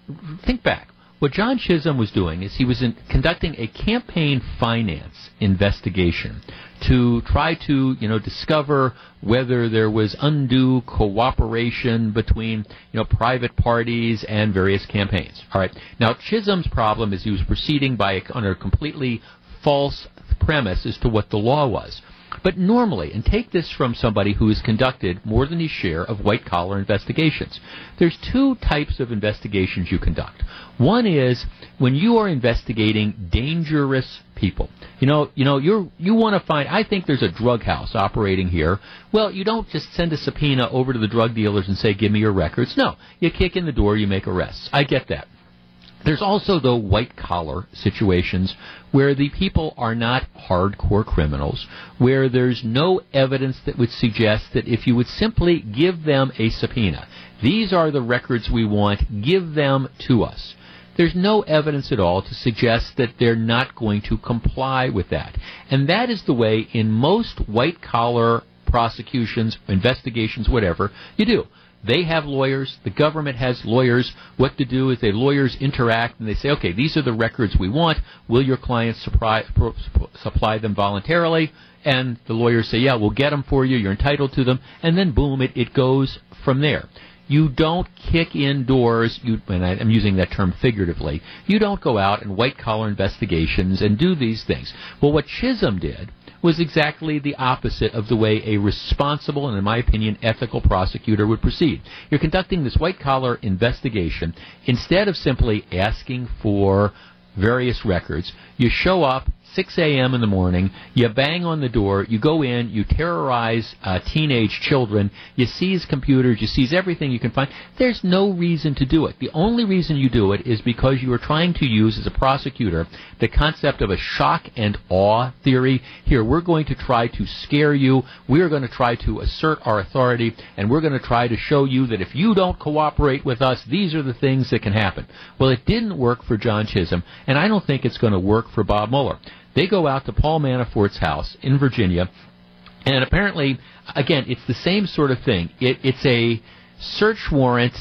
think back. What John Chisholm was doing is he was in, conducting a campaign finance investigation to try to, you know, discover whether there was undue cooperation between, you know, private parties and various campaigns. All right. Now, Chisholm's problem is he was proceeding by under a completely false premise as to what the law was. But normally, and take this from somebody who has conducted more than his share of white collar investigations, there's two types of investigations you conduct. One is when you are investigating dangerous people. You know, you know, you're you want to find. I think there's a drug house operating here. Well, you don't just send a subpoena over to the drug dealers and say, "Give me your records." No, you kick in the door, you make arrests. I get that. There's also, though, white collar situations where the people are not hardcore criminals, where there's no evidence that would suggest that if you would simply give them a subpoena, these are the records we want, give them to us. There's no evidence at all to suggest that they're not going to comply with that. And that is the way in most white collar prosecutions, investigations, whatever, you do. They have lawyers. The government has lawyers. What to do is the lawyers interact and they say, okay, these are the records we want. Will your clients supply, supply them voluntarily? And the lawyers say, yeah, we'll get them for you. You're entitled to them. And then boom, it, it goes from there. You don't kick in doors, you, and I, am using that term figuratively. You don't go out and white collar investigations and do these things. Well, what Chisholm did was exactly the opposite of the way a responsible and, in my opinion, ethical prosecutor would proceed. You're conducting this white collar investigation. Instead of simply asking for various records, you show up, 6 a.m. in the morning. You bang on the door. You go in. You terrorize uh, teenage children. You seize computers. You seize everything you can find. There's no reason to do it. The only reason you do it is because you are trying to use, as a prosecutor, the concept of a shock and awe theory. Here, we're going to try to scare you. We're going to try to assert our authority, and we're going to try to show you that if you don't cooperate with us, these are the things that can happen. Well, it didn't work for John Chisholm, and I don't think it's going to work for Bob Mueller. They go out to Paul Manafort's house in Virginia, and apparently, again, it's the same sort of thing. It, it's a search warrant,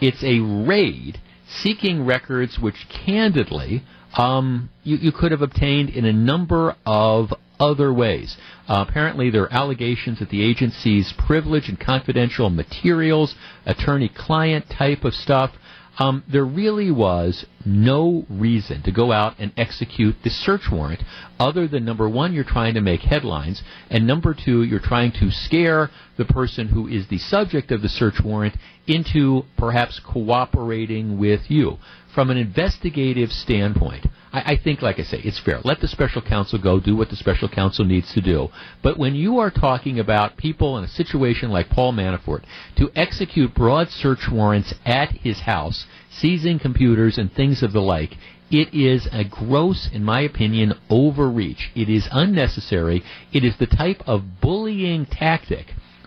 it's a raid seeking records which, candidly, um, you, you could have obtained in a number of other ways. Uh, apparently, there are allegations that the agency's privileged and confidential materials, attorney client type of stuff, um, there really was no reason to go out and execute the search warrant other than number one, you're trying to make headlines, and number two, you're trying to scare the person who is the subject of the search warrant into perhaps cooperating with you. From an investigative standpoint, I, I think, like I say, it's fair. Let the special counsel go do what the special counsel needs to do. But when you are talking about people in a situation like Paul Manafort to execute broad search warrants at his house, seizing computers and things of the like, it is a gross, in my opinion, overreach. It is unnecessary. It is the type of bullying tactic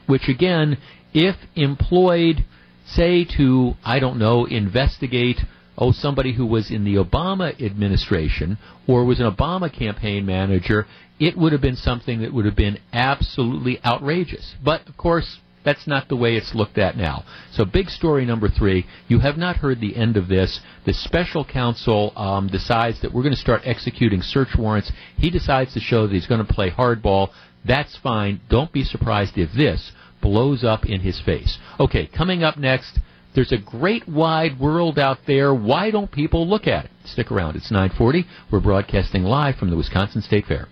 which, again, if employed, say, to, I don't know, investigate oh, somebody who was in the Obama administration or was an Obama campaign manager, it would have been something that would have been absolutely outrageous. But, of course, that's not the way it's looked at now. So, big story number three. You have not heard the end of this. The special counsel um, decides that we're going to start executing search warrants. He decides to show that he's going to play hardball. That's fine. Don't be surprised if this blows up in his face. Okay, coming up next. There's a great wide world out there. Why don't people look at it? Stick around. It's 940. We're broadcasting live from the Wisconsin State Fair.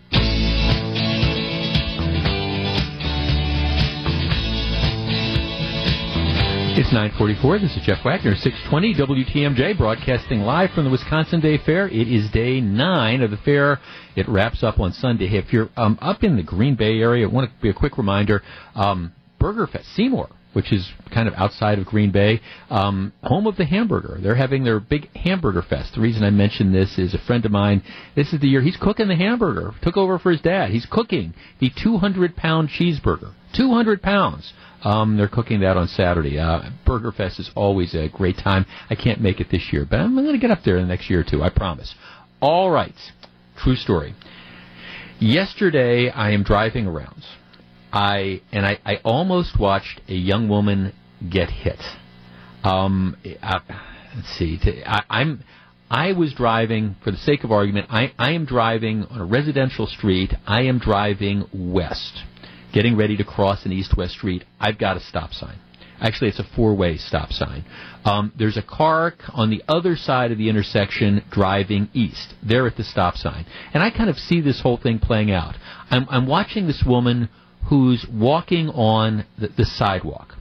It's 944. This is Jeff Wagner, 620 WTMJ, broadcasting live from the Wisconsin State Fair. It is day nine of the fair. It wraps up on Sunday. If you're um, up in the Green Bay area, I want to be a quick reminder. Um, Burger Fest, Seymour, which is kind of outside of Green Bay, um, home of the hamburger. They're having their big hamburger fest. The reason I mention this is a friend of mine. This is the year he's cooking the hamburger. Took over for his dad. He's cooking the 200 pound cheeseburger. 200 pounds. Um, they're cooking that on Saturday. Uh, Burger Fest is always a great time. I can't make it this year, but I'm going to get up there in the next year or two. I promise. All right. True story. Yesterday, I am driving around I and I, I almost watched a young woman get hit. Um, I, let's see. I, I'm I was driving for the sake of argument. I, I am driving on a residential street. I am driving west, getting ready to cross an east-west street. I've got a stop sign. Actually, it's a four-way stop sign. Um, there's a car on the other side of the intersection driving east. They're at the stop sign, and I kind of see this whole thing playing out. I'm, I'm watching this woman who's walking on the, the sidewalk.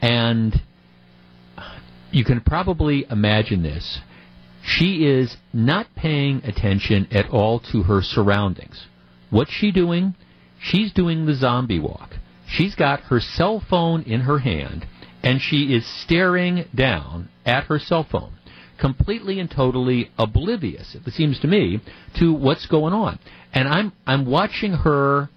And you can probably imagine this. She is not paying attention at all to her surroundings. What's she doing? She's doing the zombie walk. She's got her cell phone in her hand and she is staring down at her cell phone, completely and totally oblivious, it seems to me, to what's going on. And I'm I'm watching her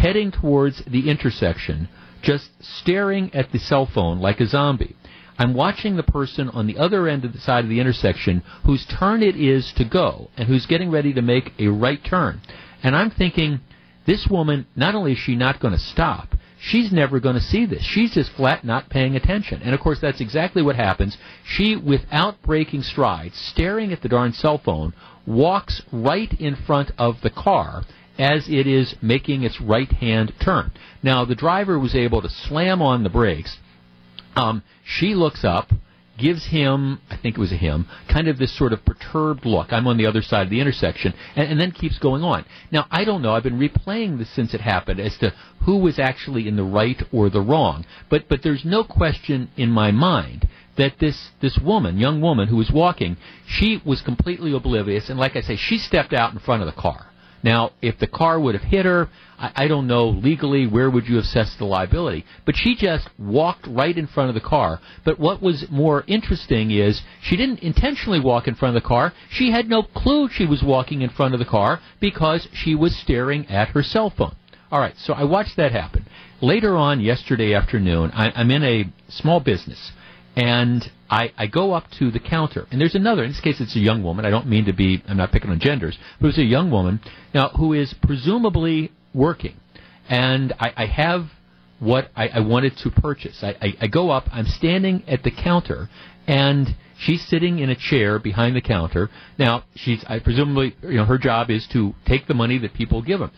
heading towards the intersection, just staring at the cell phone like a zombie. I'm watching the person on the other end of the side of the intersection whose turn it is to go and who's getting ready to make a right turn. And I'm thinking, this woman, not only is she not going to stop, she's never going to see this. She's just flat not paying attention. And of course, that's exactly what happens. She, without breaking stride, staring at the darn cell phone, walks right in front of the car as it is making its right hand turn. Now, the driver was able to slam on the brakes. Um, she looks up, gives him, I think it was a him, kind of this sort of perturbed look. I'm on the other side of the intersection, and, and then keeps going on. Now, I don't know. I've been replaying this since it happened as to who was actually in the right or the wrong. But, but there's no question in my mind that this this woman, young woman who was walking, she was completely oblivious, and like I say, she stepped out in front of the car. Now, if the car would have hit her, I, I don't know legally where would you assess the liability. But she just walked right in front of the car. But what was more interesting is she didn't intentionally walk in front of the car. She had no clue she was walking in front of the car because she was staring at her cell phone. All right, so I watched that happen. Later on yesterday afternoon, I, I'm in a small business and I, I go up to the counter, and there's another. In this case, it's a young woman. I don't mean to be. I'm not picking on genders, but it's a young woman now who is presumably working, and I, I have what I, I wanted to purchase. I, I, I go up. I'm standing at the counter, and she's sitting in a chair behind the counter. Now, she's I presumably you know her job is to take the money that people give them.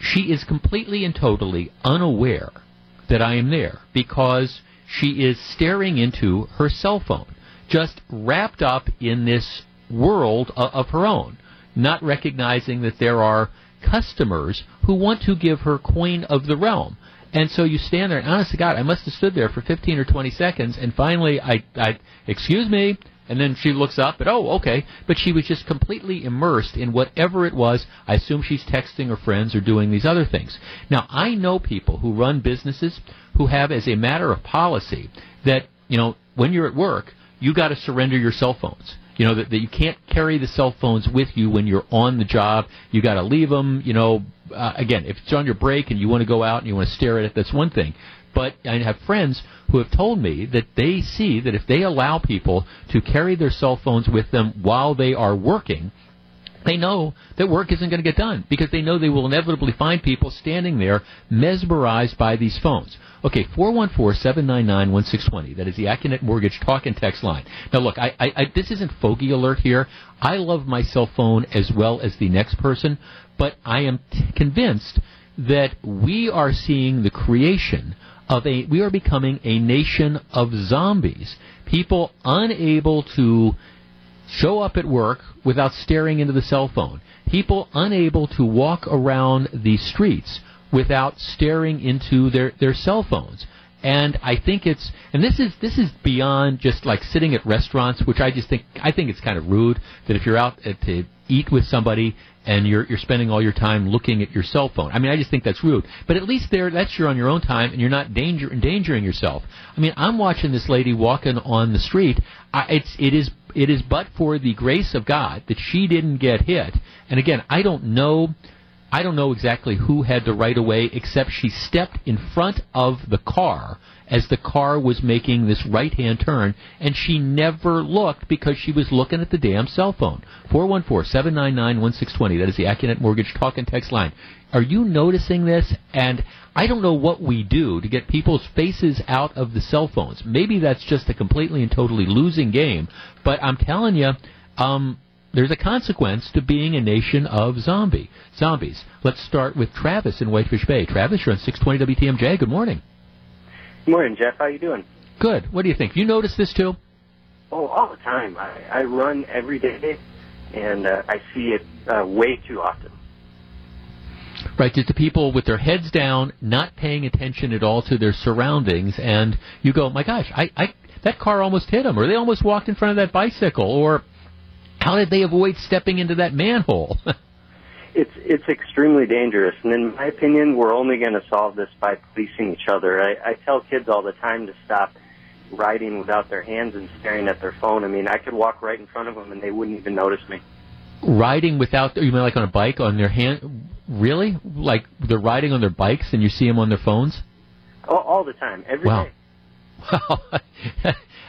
She is completely and totally unaware that I am there because she is staring into her cell phone, just wrapped up in this world of her own, not recognizing that there are customers who want to give her coin of the realm. And so you stand there, and honest to God, I must have stood there for 15 or 20 seconds, and finally I, I excuse me, and then she looks up, and oh, okay. But she was just completely immersed in whatever it was. I assume she's texting her friends or doing these other things. Now, I know people who run businesses who have as a matter of policy that, you know, when you're at work, you got to surrender your cell phones. You know, that, that you can't carry the cell phones with you when you're on the job. You got to leave them, you know, uh, again, if it's on your break and you want to go out and you want to stare at it, that's one thing. But I have friends who have told me that they see that if they allow people to carry their cell phones with them while they are working, they know that work isn't going to get done because they know they will inevitably find people standing there mesmerized by these phones. Okay, 414-799-1620. That is the Accunet Mortgage talk and text line. Now look, I, I, I, this isn't fogey alert here. I love my cell phone as well as the next person, but I am t- convinced that we are seeing the creation of a, we are becoming a nation of zombies. People unable to show up at work without staring into the cell phone. People unable to walk around the streets without staring into their, their cell phones. And I think it's and this is this is beyond just like sitting at restaurants, which I just think I think it's kind of rude that if you're out to eat with somebody and you're you're spending all your time looking at your cell phone. I mean, I just think that's rude. But at least there, that's you're on your own time, and you're not danger endangering yourself. I mean, I'm watching this lady walking on the street. I, it's it is it is but for the grace of God that she didn't get hit. And again, I don't know I don't know exactly who had the right of way, except she stepped in front of the car as the car was making this right hand turn, and she never looked because she was looking at the damn cell phone. 414 799 1620. That is the Accunet Mortgage talk and text line. Are you noticing this? And I don't know what we do to get people's faces out of the cell phones. Maybe that's just a completely and totally losing game, but I'm telling you, um, there's a consequence to being a nation of zombie zombies. Let's start with Travis in Whitefish Bay. Travis, you're on 620 WTMJ. Good morning. Good morning, Jeff. How you doing? Good. What do you think? You notice this too? Oh, all the time. I, I run every day, and uh, I see it uh, way too often. Right, just the people with their heads down, not paying attention at all to their surroundings, and you go, "My gosh, I, I that car almost hit them, or they almost walked in front of that bicycle, or how did they avoid stepping into that manhole? it's it's extremely dangerous, and in my opinion, we're only going to solve this by policing each other. I, I tell kids all the time to stop riding without their hands and staring at their phone. I mean, I could walk right in front of them and they wouldn't even notice me. Riding without you mean like on a bike on their hand? Really? Like they're riding on their bikes and you see them on their phones? All, all the time, every wow. day. Wow.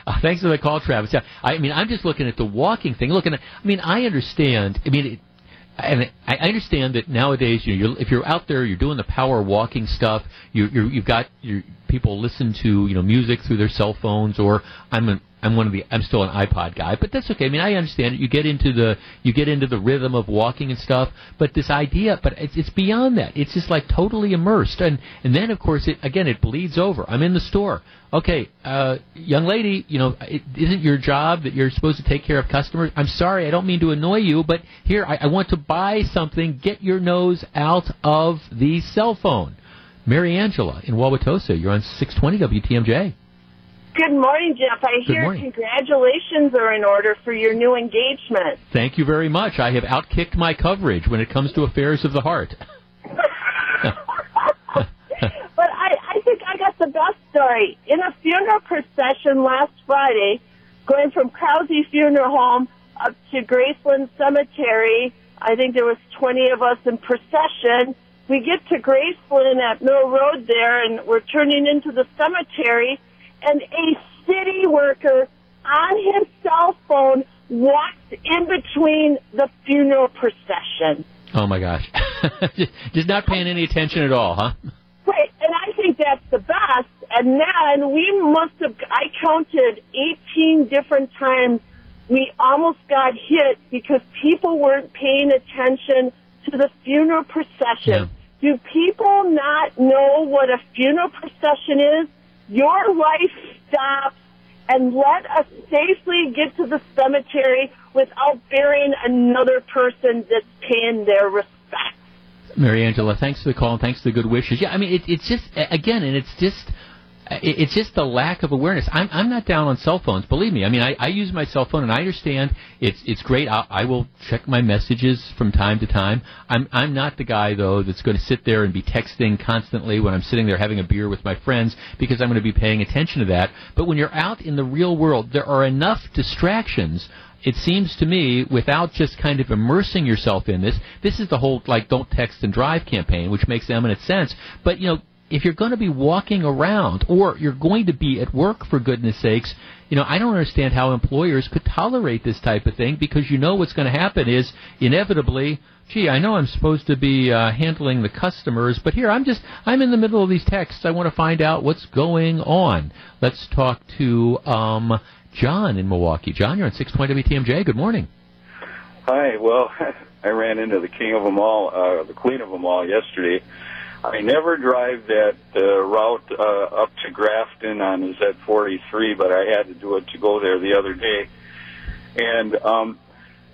Thanks for the call, Travis. Yeah, I mean, I'm just looking at the walking thing. Looking at, I mean, I understand. I mean, it, and I understand that nowadays, you know, you're, if you're out there, you're doing the power walking stuff. You, you're, you've got your people listen to you know music through their cell phones, or I'm an I'm one of the I'm still an iPod guy, but that's okay. I mean, I understand it. You get into the you get into the rhythm of walking and stuff, but this idea, but it's, it's beyond that. It's just like totally immersed, and and then of course it again it bleeds over. I'm in the store. Okay, uh, young lady, you know, it isn't your job that you're supposed to take care of customers. I'm sorry, I don't mean to annoy you, but here I, I want to buy something. Get your nose out of the cell phone. Mary Angela in Wauwatosa, you're on 620 WTMJ. Good morning, Jeff. I Good hear morning. congratulations are in order for your new engagement. Thank you very much. I have outkicked my coverage when it comes to affairs of the heart. But I, I think I got the best story. In a funeral procession last Friday, going from Krause Funeral Home up to Graceland Cemetery, I think there was 20 of us in procession. We get to Graceland at Mill Road there, and we're turning into the cemetery, and a city worker on his cell phone walks in between the funeral procession. Oh my gosh. Just not paying any attention at all, huh? Right, and I think that's the best. And then we must have, I counted 18 different times we almost got hit because people weren't paying attention to the funeral procession. Do people not know what a funeral procession is? Your life stops and let us safely get to the cemetery without burying another person that's paying their respects. Mary Angela, thanks for the call and thanks for the good wishes. Yeah, I mean, it, it's just again, and it's just. It- It's just the lack of awareness. I'm I'm not down on cell phones. Believe me. I mean, I, I use my cell phone, and I understand it's it's great. I, I will check my messages from time to time. I'm I'm not the guy though that's going to sit there and be texting constantly when I'm sitting there having a beer with my friends because I'm going to be paying attention to that. But when you're out in the real world, there are enough distractions it seems to me, without just kind of immersing yourself in this, this is the whole like don't text and drive campaign, which makes eminent sense. But you know, if you're going to be walking around or you're going to be at work for goodness sakes, you know, I don't understand how employers could tolerate this type of thing because you know what's going to happen is inevitably, gee, I know I'm supposed to be uh, handling the customers, but here I'm just I'm in the middle of these texts. I want to find out what's going on. Let's talk to um, John in Milwaukee. John, you're on 620 WTMJ. Good morning. Hi. Well, I ran into the king of them all, uh, the queen of them all yesterday. I never drive that uh, route uh, up to Grafton on the Z43, but I had to do it to go there the other day. And um,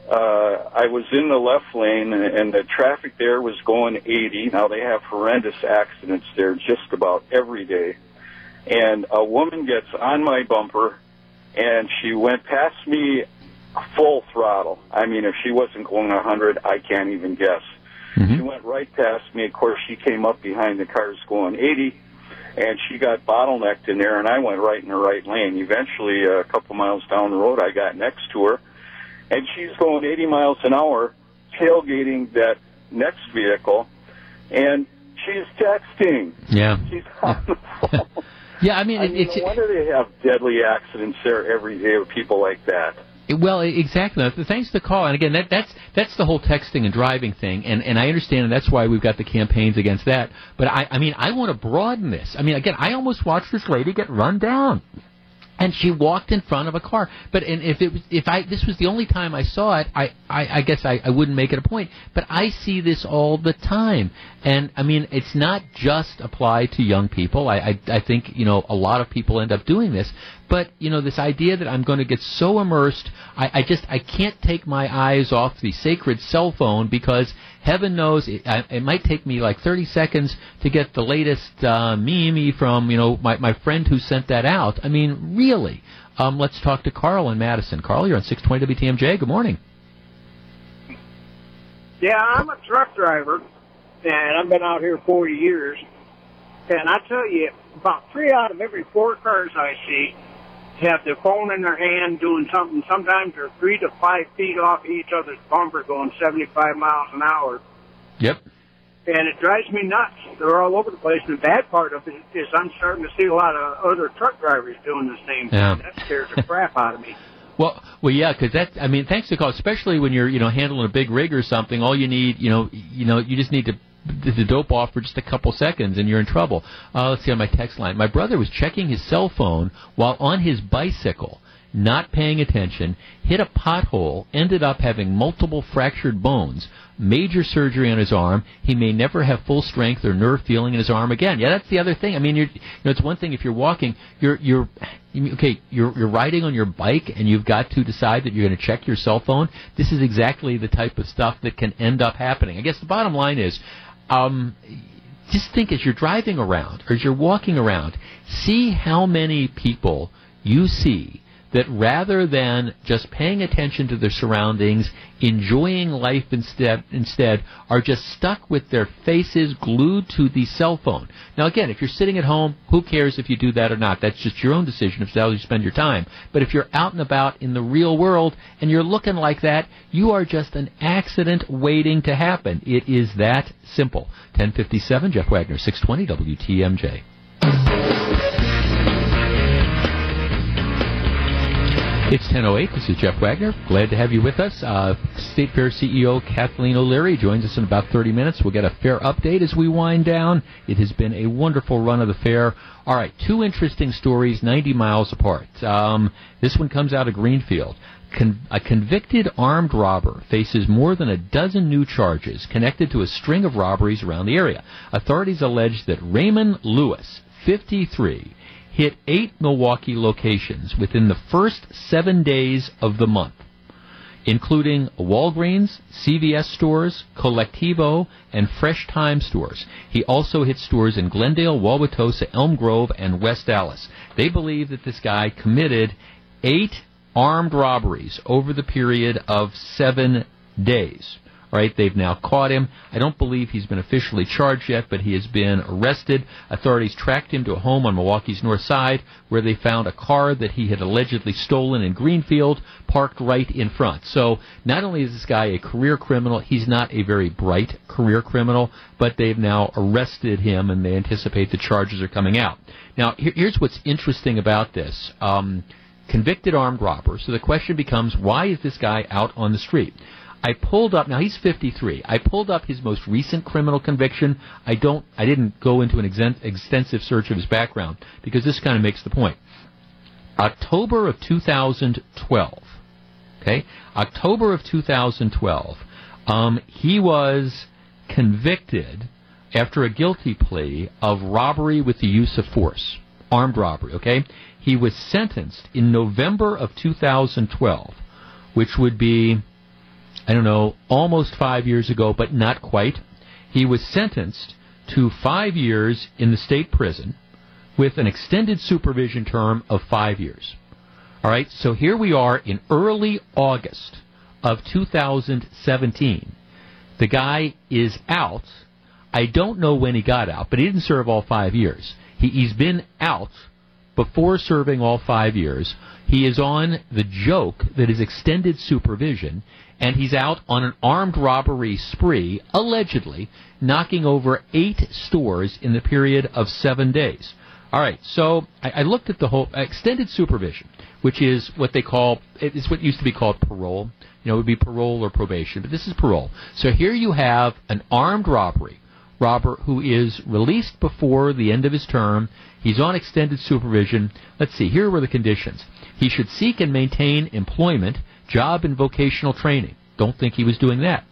uh, I was in the left lane, and, and the traffic there was going 80. Now they have horrendous accidents there just about every day. And a woman gets on my bumper, and she went past me full throttle. I mean, if she wasn't going 100, I can't even guess. Mm-hmm. She went right past me. Of course, she came up behind the cars going 80, and she got bottlenecked in there, and I went right in the right lane. Eventually, a couple miles down the road, I got next to her, and she's going 80 miles an hour, tailgating that next vehicle, and she's texting. Yeah. She's on the phone. Yeah, I mean, I mean, it's no wonder they have deadly accidents there every day with people like that. Well, exactly. Thanks for the call. And again, that, that's that's the whole texting and driving thing, and and I understand, and that's why we've got the campaigns against that. But I, I mean, I want to broaden this. I mean, again, I almost watched this lady get run down. And she walked in front of a car. But and if it was if I this was the only time I saw it, I I, I guess I, I wouldn't make it a point. But I see this all the time, and I mean it's not just applied to young people. I I, I think you know a lot of people end up doing this. But you know this idea that I'm going to get so immersed, I, I just I can't take my eyes off the sacred cell phone because heaven knows it, I, it might take me like 30 seconds to get the latest uh, meme from you know my my friend who sent that out. I mean really. Um, let's talk to Carl in Madison. Carl, you're on 620 WTMJ. Good morning. Yeah, I'm a truck driver, and I've been out here 40 years. And I tell you, about three out of every four cars I see have their phone in their hand doing something. Sometimes they're three to five feet off each other's bumper going 75 miles an hour. Yep. And it drives me nuts. They're all over the place. And the bad part of it is I'm starting to see a lot of other truck drivers doing the same thing. Yeah. That scares the crap out of me. Well, well, yeah, because that. I mean, thanks to call, especially when you're, you know, handling a big rig or something. All you need, you know, you know, you just need to to dope off for just a couple seconds, and you're in trouble. Uh, let's see on my text line. My brother was checking his cell phone while on his bicycle, not paying attention, hit a pothole, ended up having multiple fractured bones, major surgery on his arm. He may never have full strength or nerve feeling in his arm again. Yeah, that's the other thing. I mean, you know, it's one thing if you're walking, you're you're okay, you're you're riding on your bike and you've got to decide that you're going to check your cell phone. This is exactly the type of stuff that can end up happening. I guess the bottom line is um, just think as you're driving around or as you're walking around, see how many people you see that rather than just paying attention to their surroundings, enjoying life instead, instead are just stuck with their faces glued to the cell phone. Now again, if you're sitting at home, who cares if you do that or not? That's just your own decision that's how you spend your time. But if you're out and about in the real world and you're looking like that, you are just an accident waiting to happen. It is that simple. 1057, Jeff Wagner, 620 WTMJ. It's 10.08. This is Jeff Wagner. Glad to have you with us. Uh, State Fair CEO Kathleen O'Leary joins us in about 30 minutes. We'll get a fair update as we wind down. It has been a wonderful run of the fair. All right, two interesting stories, 90 miles apart. Um, this one comes out of Greenfield. Con- a convicted armed robber faces more than a dozen new charges connected to a string of robberies around the area. Authorities allege that Raymond Lewis, 53, hit eight Milwaukee locations within the first seven days of the month, including Walgreens, CVS stores, Colectivo, and Fresh Thyme stores. He also hit stores in Glendale, Wauwatosa, Elm Grove, and West Allis. They believe that this guy committed eight armed robberies over the period of seven days. Right, they've now caught him. I don't believe he's been officially charged yet, but he has been arrested. Authorities tracked him to a home on Milwaukee's north side where they found a car that he had allegedly stolen in Greenfield parked right in front. So not only is this guy a career criminal, he's not a very bright career criminal, but they've now arrested him and they anticipate the charges are coming out. Now, here's what's interesting about this. Um, convicted armed robber. So the question becomes, why is this guy out on the street? I pulled up now he's 53. I pulled up his most recent criminal conviction. I don't I didn't go into an extensive search of his background because this kind of makes the point. October of 2012. Okay? October of 2012. Um, he was convicted after a guilty plea of robbery with the use of force, armed robbery, okay? He was sentenced in November of 2012, which would be I don't know, almost five years ago, but not quite. He was sentenced to five years in the state prison with an extended supervision term of five years. All right, so here we are in early August of 2017. The guy is out. I don't know when he got out, but he didn't serve all five years. He, he's been out before serving all five years. He is on the joke that is extended supervision, and he's out on an armed robbery spree, allegedly, knocking over eight stores in the period of seven days. All right, so I, I looked at the whole uh, extended supervision, which is what they call it's what used to be called parole. You know, it would be parole or probation, but this is parole. So here you have an armed robbery robber who is released before the end of his term. He's on extended supervision. Let's see, here were the conditions. He should seek and maintain employment job and vocational training. Don't think he was doing that.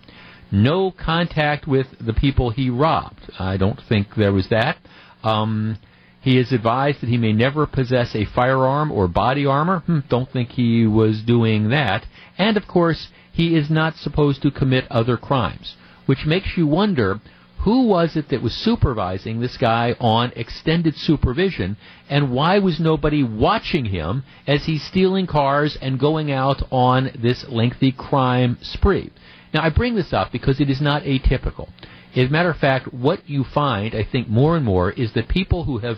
No contact with the people he robbed. I don't think there was that. Um, he is advised that he may never possess a firearm or body armor. Hmm, don't think he was doing that. And of course, he is not supposed to commit other crimes, which makes you wonder who was it that was supervising this guy on extended supervision, and why was nobody watching him as he's stealing cars and going out on this lengthy crime spree? Now, I bring this up because it is not atypical. As a matter of fact, what you find, I think, more and more is that people who have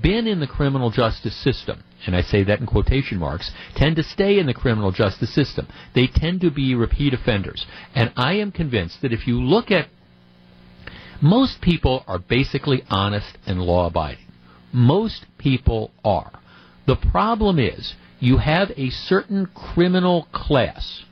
been in the criminal justice system, and I say that in quotation marks, tend to stay in the criminal justice system. They tend to be repeat offenders. And I am convinced that if you look at most people are basically honest and law abiding. Most people are. The problem is you have a certain criminal class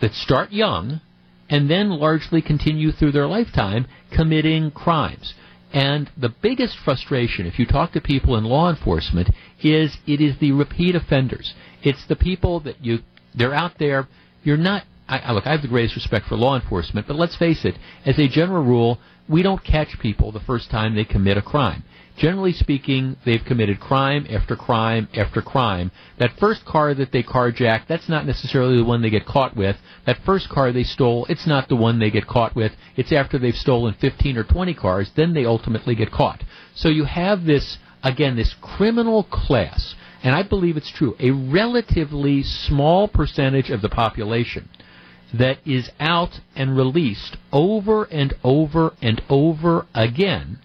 that start young and then largely continue through their lifetime committing crimes. And the biggest frustration, if you talk to people in law enforcement, is it is the repeat offenders. It's the people that you they're out there. You're not. I, look, I have the greatest respect for law enforcement, but let's face it. As a general rule, we don't catch people the first time they commit a crime. Generally speaking, they've committed crime after crime after crime. That first car that they carjacked, that's not necessarily the one they get caught with. That first car they stole, it's not the one they get caught with. It's after they've stolen 15 or 20 cars, then they ultimately get caught. So you have this, again, this criminal class and I believe it's true, a relatively small percentage of the population that is out and released over and over and over again.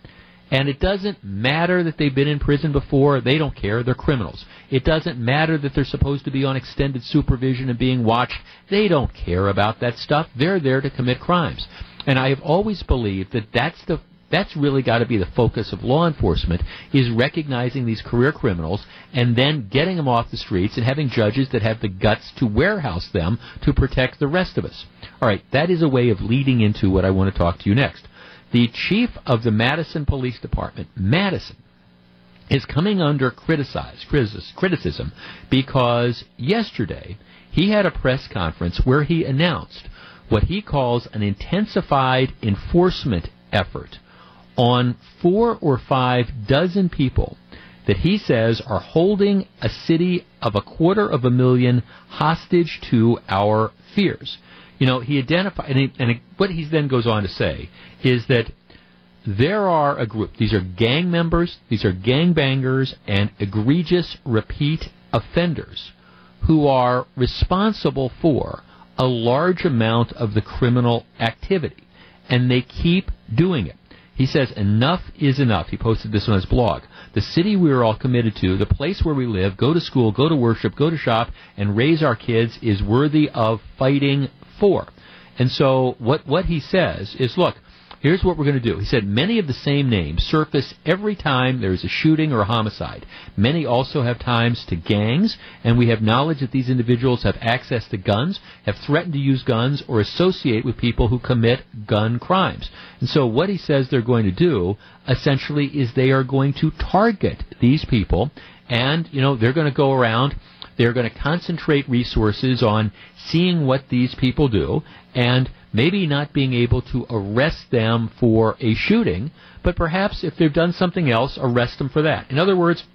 And it doesn't matter that they've been in prison before, they don't care, they're criminals. It doesn't matter that they're supposed to be on extended supervision and being watched, they don't care about that stuff. They're there to commit crimes. And I have always believed that that's the that's really got to be the focus of law enforcement is recognizing these career criminals and then getting them off the streets and having judges that have the guts to warehouse them to protect the rest of us. All right, that is a way of leading into what I want to talk to you next. The chief of the Madison Police Department, Madison, is coming under criticism because yesterday he had a press conference where he announced what he calls an intensified enforcement effort on four or five dozen people that he says are holding a city of a quarter of a million hostage to our fears. You know, he identified, and, he, and what he then goes on to say is that there are a group, these are gang members, these are gang bangers, and egregious repeat offenders who are responsible for a large amount of the criminal activity. And they keep doing it. He says, enough is enough. He posted this on his blog. The city we are all committed to, the place where we live, go to school, go to worship, go to shop, and raise our kids is worthy of fighting for. And so what, what he says is, look, Here's what we're going to do. He said many of the same names surface every time there's a shooting or a homicide. Many also have ties to gangs, and we have knowledge that these individuals have access to guns, have threatened to use guns, or associate with people who commit gun crimes. And so what he says they're going to do, essentially, is they are going to target these people, and, you know, they're going to go around they're going to concentrate resources on seeing what these people do and maybe not being able to arrest them for a shooting, but perhaps if they've done something else, arrest them for that. In other words,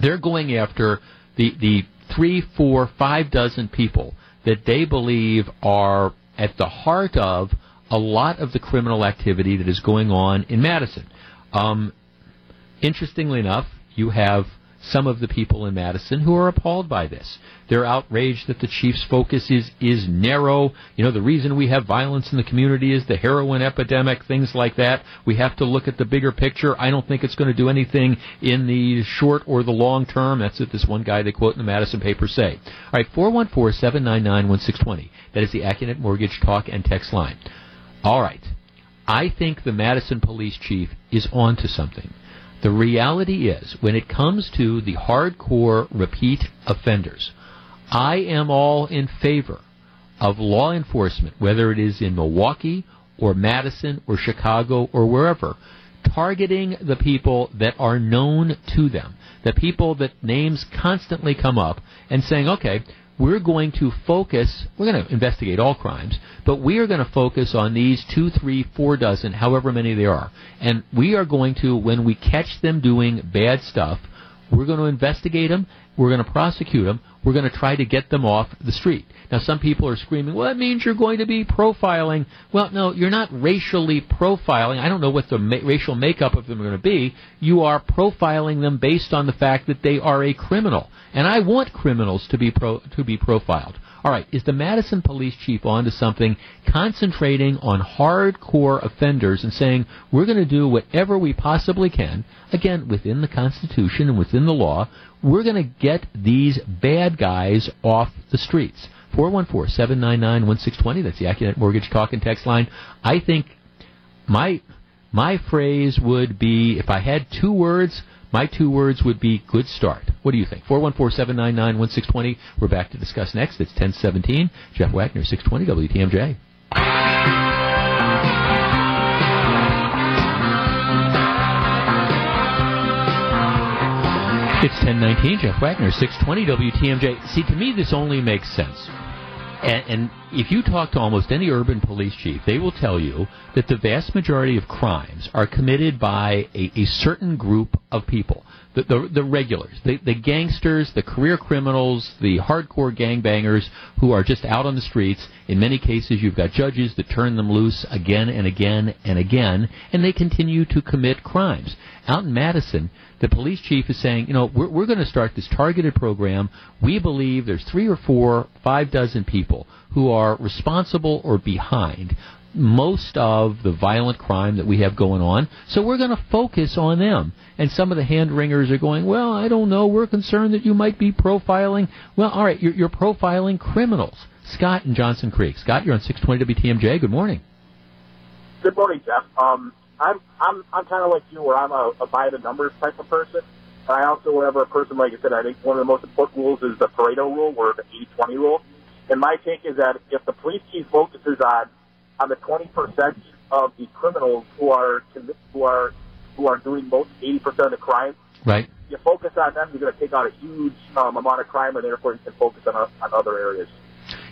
they're going after the, the three, four, five dozen people that they believe are at the heart of a lot of the criminal activity that is going on in Madison. Um, interestingly enough, you have some of the people in Madison who are appalled by this. They're outraged that the chief's focus is is narrow. You know, the reason we have violence in the community is the heroin epidemic, things like that. We have to look at the bigger picture. I don't think it's going to do anything in the short or the long term. That's what this one guy they quote in the Madison paper say. All right, 414-799-1620. That is the Accunet Mortgage talk and text line. All right. I think the Madison police chief is on to something. The reality is, when it comes to the hardcore repeat offenders, I am all in favor of law enforcement, whether it is in Milwaukee or Madison or Chicago or wherever, targeting the people that are known to them, the people that names constantly come up, and saying, okay, we're going to focus, we're going to investigate all crimes, but we are going to focus on these two, three, four dozen, however many there are. And we are going to, when we catch them doing bad stuff, we're going to investigate them, we're going to prosecute them, we're going to try to get them off the street. Now, some people are screaming, well, that means you're going to be profiling. Well, no, you're not racially profiling. I don't know what the ma- racial makeup of them are going to be. You are profiling them based on the fact that they are a criminal. And I want criminals to be pro- to be profiled. All right, is the Madison police chief onto something, concentrating on hardcore offenders and saying we're going to do whatever we possibly can, again within the Constitution and within the law, we're going to get these bad guys off the streets. 414-799-1620, that's the Accunet Mortgage Talk and Text line. I think my my phrase would be if I had two words, my two words would be good start. What do you think? 414-799-1620. We're back to discuss next. It's 1017. Jeff Wagner, 620 WTMJ. It's 1019, Jeff Wagner, 620 WTMJ. See, to me, this only makes sense. And, and, if you talk to almost any urban police chief, they will tell you that the vast majority of crimes are committed by a, a certain group of people. The, the, the regulars, the, the gangsters, the career criminals, the hardcore gangbangers who are just out on the streets. In many cases, you've got judges that turn them loose again and again and again, and they continue to commit crimes. Out in Madison, the police chief is saying, you know, we're, we're going to start this targeted program. We believe there's three or four, five dozen people who are responsible or behind most of the violent crime that we have going on. So we're going to focus on them. And some of the hand wringers are going, well, I don't know. We're concerned that you might be profiling. Well, all right, you're, you're profiling criminals. Scott in Johnson Creek. Scott, you're on 620 WTMJ. Good morning. Good morning, Jeff. Um, I'm I'm I'm kind of like you, where I'm a, a by the numbers type of person. And I also, whenever a person, like I said, I think one of the most important rules is the Pareto rule, or the 80-20 rule. And my take is that if the police chief focuses on on the 20% of the criminals who are who are who are doing most 80% of the crime, right? You focus on them, you're going to take out a huge um, amount of crime, and therefore you can focus on on other areas.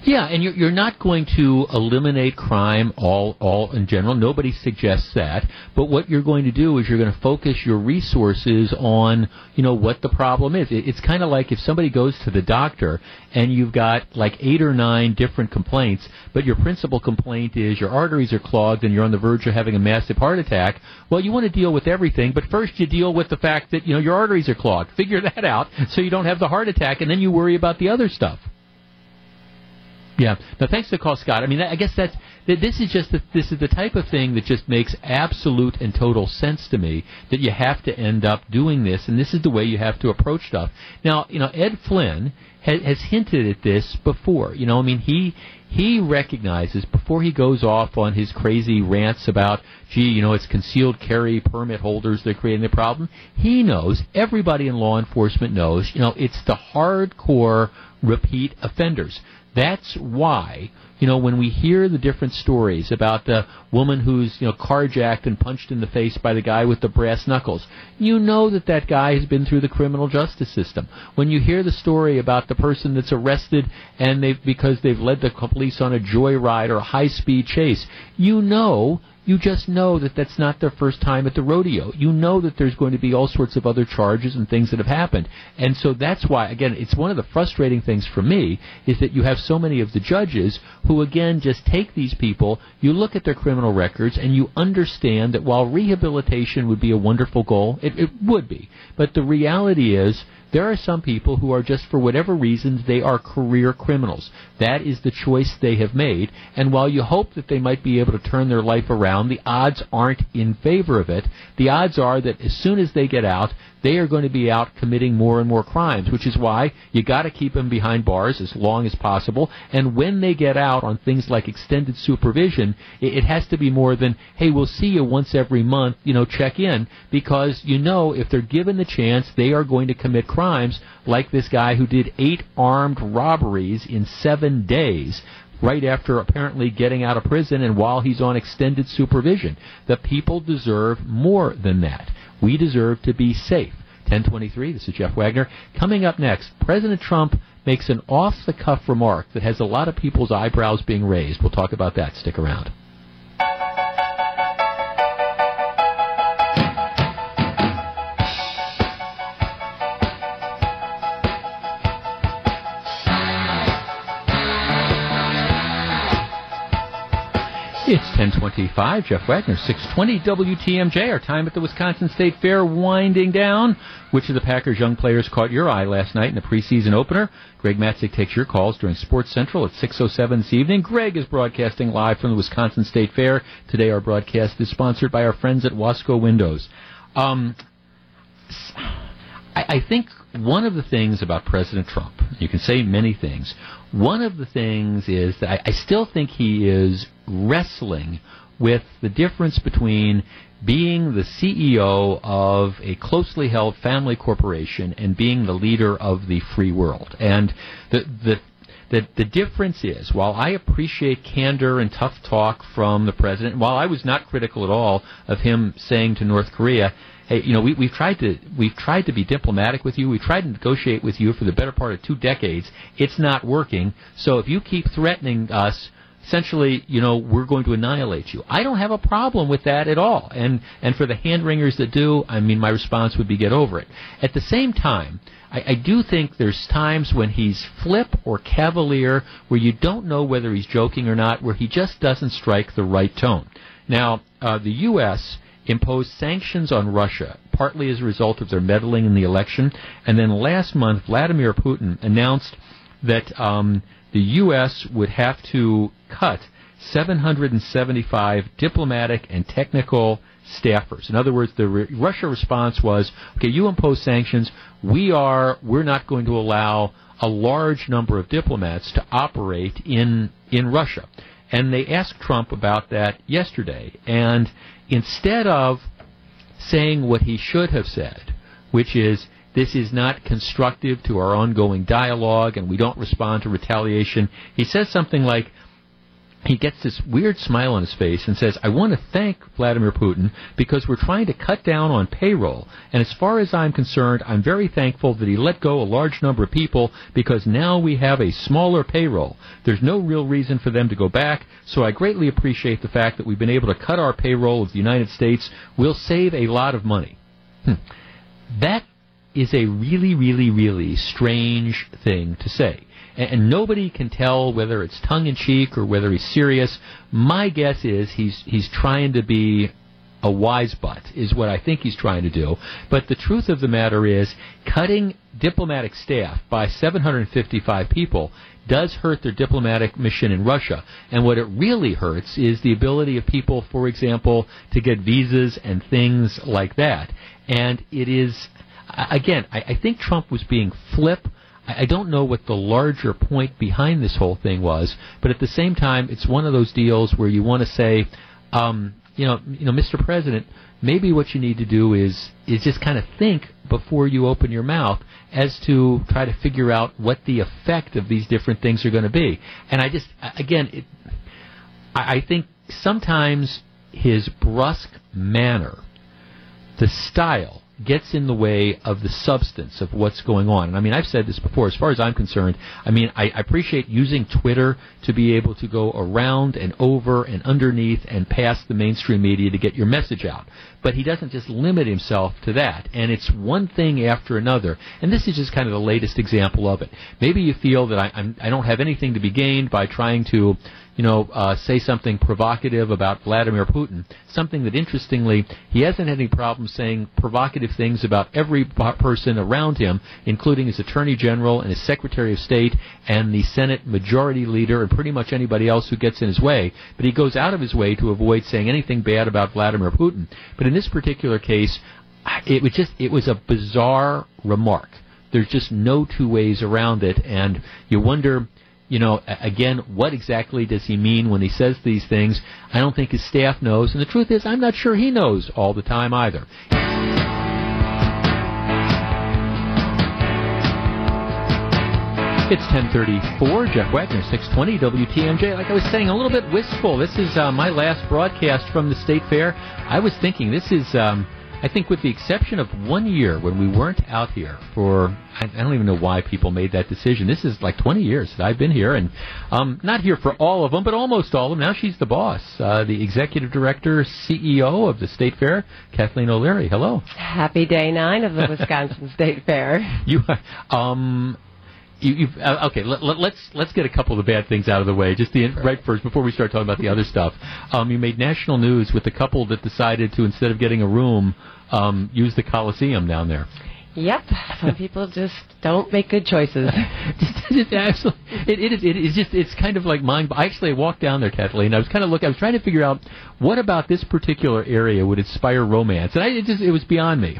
Yeah, and you're, you're not going to eliminate crime all, all in general. Nobody suggests that. But what you're going to do is you're going to focus your resources on, you know, what the problem is. It, it's kind of like if somebody goes to the doctor and you've got like eight or nine different complaints, but your principal complaint is your arteries are clogged and you're on the verge of having a massive heart attack. Well, you want to deal with everything, but first you deal with the fact that, you know, your arteries are clogged. Figure that out so you don't have the heart attack and then you worry about the other stuff. Yeah. No, thanks for the call, Scott. I mean, I guess that's this is just the, this is the type of thing that just makes absolute and total sense to me that you have to end up doing this, and this is the way you have to approach stuff. Now, you know, Ed Flynn has, has hinted at this before. You know, I mean, he he recognizes before he goes off on his crazy rants about, gee, you know, it's concealed carry permit holders that are creating the problem. He knows, everybody in law enforcement knows, you know, it's the hardcore repeat offenders. That's why, you know, when we hear the different stories about the woman who's, you know, carjacked and punched in the face by the guy with the brass knuckles, you know that that guy has been through the criminal justice system. When you hear the story about the person that's arrested and they've because they've led the police on a joyride or a high-speed chase, you know you just know that that's not their first time at the rodeo. You know that there's going to be all sorts of other charges and things that have happened. And so that's why, again, it's one of the frustrating things for me is that you have so many of the judges who, again, just take these people, you look at their criminal records, and you understand that while rehabilitation would be a wonderful goal, it, it would be. But the reality is, there are some people who are just for whatever reasons they are career criminals. That is the choice they have made. And while you hope that they might be able to turn their life around, the odds aren't in favor of it. The odds are that as soon as they get out, they are going to be out committing more and more crimes, which is why you got to keep them behind bars as long as possible. And when they get out on things like extended supervision, it, it has to be more than, hey, we'll see you once every month, you know, check in, because you know if they're given the chance, they are going to commit crimes like this guy who did eight armed robberies in seven days right after apparently getting out of prison and while he's on extended supervision. The people deserve more than that. We deserve to be safe. 1023, this is Jeff Wagner. Coming up next, President Trump makes an off the cuff remark that has a lot of people's eyebrows being raised. We'll talk about that. Stick around. It's 1025. Jeff Wagner, 620 WTMJ. Our time at the Wisconsin State Fair winding down. Which of the Packers' young players caught your eye last night in the preseason opener? Greg Matzek takes your calls during Sports Central at 6.07 this evening. Greg is broadcasting live from the Wisconsin State Fair. Today our broadcast is sponsored by our friends at Wasco Windows. Um, I, I think one of the things about President Trump, you can say many things, one of the things is that I, I still think he is wrestling with the difference between being the CEO of a closely held family corporation and being the leader of the free world. And the, the the, the difference is, while I appreciate candor and tough talk from the president, while I was not critical at all of him saying to North Korea, hey, you know, we, we've tried to we've tried to be diplomatic with you. We've tried to negotiate with you for the better part of two decades. It's not working. So if you keep threatening us, essentially, you know, we're going to annihilate you. I don't have a problem with that at all. And and for the hand wringers that do, I mean, my response would be get over it. At the same time. I, I do think there's times when he's flip or cavalier where you don't know whether he's joking or not, where he just doesn't strike the right tone. Now, uh, the U.S imposed sanctions on Russia partly as a result of their meddling in the election. And then last month, Vladimir Putin announced that um, the U.S. would have to cut 775 diplomatic and technical staffers. In other words, the re- Russia response was, okay, you impose sanctions. We are, we're not going to allow a large number of diplomats to operate in, in Russia. And they asked Trump about that yesterday. And instead of saying what he should have said, which is, this is not constructive to our ongoing dialogue and we don't respond to retaliation, he says something like, he gets this weird smile on his face and says, I want to thank Vladimir Putin because we're trying to cut down on payroll. And as far as I'm concerned, I'm very thankful that he let go a large number of people because now we have a smaller payroll. There's no real reason for them to go back, so I greatly appreciate the fact that we've been able to cut our payroll of the United States. We'll save a lot of money. Hmm. That is a really, really, really strange thing to say and, and nobody can tell whether it's tongue in cheek or whether he's serious. My guess is he's he's trying to be a wise butt is what I think he's trying to do. But the truth of the matter is, cutting diplomatic staff by 755 people does hurt their diplomatic mission in Russia. And what it really hurts is the ability of people, for example, to get visas and things like that. And it is, again, I, I think Trump was being flip I don't know what the larger point behind this whole thing was, but at the same time, it's one of those deals where you want to say, um, you know, you know, Mr. President, maybe what you need to do is is just kind of think before you open your mouth as to try to figure out what the effect of these different things are going to be. And I just, again, it, I, I think sometimes his brusque manner, the style gets in the way of the substance of what's going on. And I mean, I've said this before. As far as I'm concerned, I mean, I, I appreciate using Twitter to be able to go around and over and underneath and past the mainstream media to get your message out. But he doesn't just limit himself to that. And it's one thing after another. And this is just kind of the latest example of it. Maybe you feel that I, I'm, I don't have anything to be gained by trying to you know, uh, say something provocative about Vladimir Putin. Something that, interestingly, he hasn't had any problem saying provocative things about every person around him, including his Attorney General and his Secretary of State and the Senate Majority Leader and pretty much anybody else who gets in his way. But he goes out of his way to avoid saying anything bad about Vladimir Putin. But in this particular case, it was just it was a bizarre remark. There's just no two ways around it, and you wonder you know, again, what exactly does he mean when he says these things? I don't think his staff knows, and the truth is, I'm not sure he knows all the time either. It's 1034, Jeff Wagner, 620 WTMJ. Like I was saying, a little bit wistful. This is uh, my last broadcast from the State Fair. I was thinking this is um, I think, with the exception of one year when we weren't out here for, I, I, don't even know why people made that decision. This is like 20 years that I've been here, and um, not here for all of them, but almost all of them. Now she's the boss, uh, the executive director, CEO of the State Fair, Kathleen O'Leary. Hello. Happy day nine of the Wisconsin State Fair. You, um, you, uh, okay, let, us let's, let's get a couple of the bad things out of the way. Just the right first before we start talking about the other stuff. Um, you made national news with the couple that decided to instead of getting a room, um, use the Coliseum down there. Yep, some people just don't make good choices. it, it, is, it is just it's kind of like mind. I actually walked down there, Kathleen. I was kind of looking. I was trying to figure out what about this particular area would inspire romance, and I it just it was beyond me.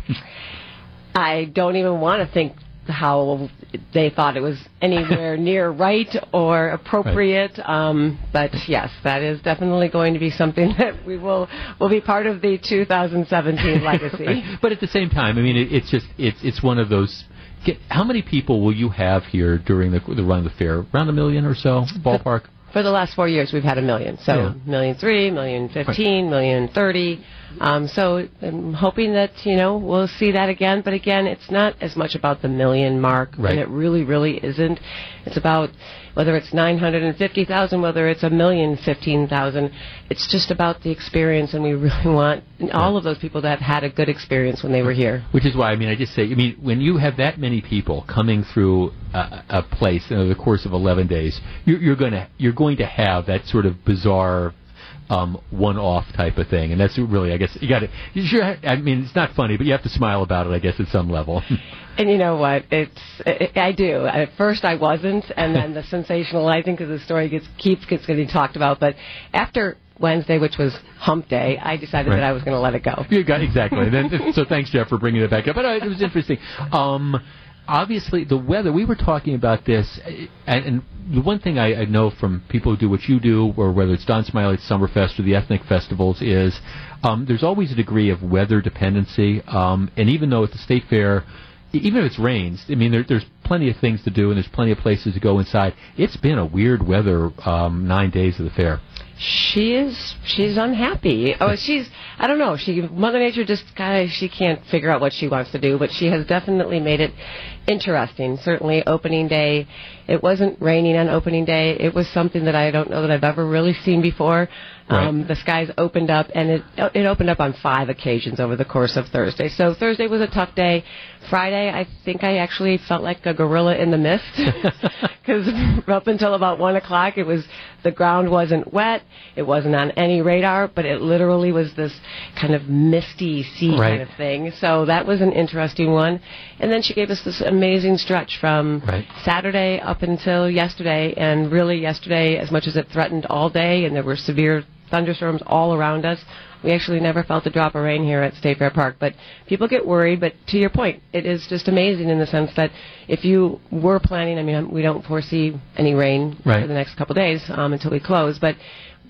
I don't even want to think how they thought it was anywhere near right or appropriate. Right. Um, but yes, that is definitely going to be something that we will will be part of the 2017 legacy. right. But at the same time, I mean, it, it's just it's it's one of those. Get, how many people will you have here during the the run of the fair? Around a million or so, ballpark. For the last four years, we've had a million. So yeah. million three, million fifteen, right. million thirty. Um, so I'm hoping that you know we'll see that again. But again, it's not as much about the million mark, right. and it really, really isn't. It's about whether it's nine hundred and fifty thousand, whether it's a million fifteen thousand. It's just about the experience, and we really want all of those people to have had a good experience when they were here. Which is why I mean, I just say, I mean, when you have that many people coming through a, a place in the course of eleven days, you're, you're going to you're going to have that sort of bizarre um, one-off type of thing, and that's really, I guess, you got to. Sure, I mean, it's not funny, but you have to smile about it, I guess, at some level. And you know what? It's it, I do. At first, I wasn't, and then the sensationalizing because the story gets keeps gets getting talked about. But after Wednesday, which was Hump Day, I decided Right. that I was going to let it go. You got exactly. then, so thanks, Jeff, for bringing it back up. But uh, it was interesting. Um, obviously, the weather. We were talking about this, and, and the one thing I, I know from people who do what you do, or whether it's Don Smiley's Summerfest or the ethnic festivals, is um, there's always a degree of weather dependency. Um, and even though at the state fair. Even if it rains, I mean, there, there's plenty of things to do, and there's plenty of places to go inside. It's been a weird weather um, nine days of the fair. She is she's unhappy. Oh, she's I don't know. She Mother Nature just kind of she can't figure out what she wants to do, but she has definitely made it interesting. Certainly, opening day, it wasn't raining on opening day. It was something that I don't know that I've ever really seen before. Right. Um, the skies opened up, and it it opened up on five occasions over the course of Thursday. So Thursday was a tough day. Friday, I think I actually felt like a gorilla in the mist because up until about one o'clock, it was the ground wasn't wet, it wasn't on any radar, but it literally was this kind of misty sea Right. kind of thing. So that was an interesting one. And then she gave us this amazing stretch from Right. Saturday up until yesterday, and really yesterday, as much as it threatened all day, and there were severe thunderstorms all around us. We actually never felt a drop of rain here at State Fair Park, but people get worried. But to your point, it is just amazing in the sense that if you were planning, I mean, we don't foresee any rain Right. for the next couple of days um, until we close, but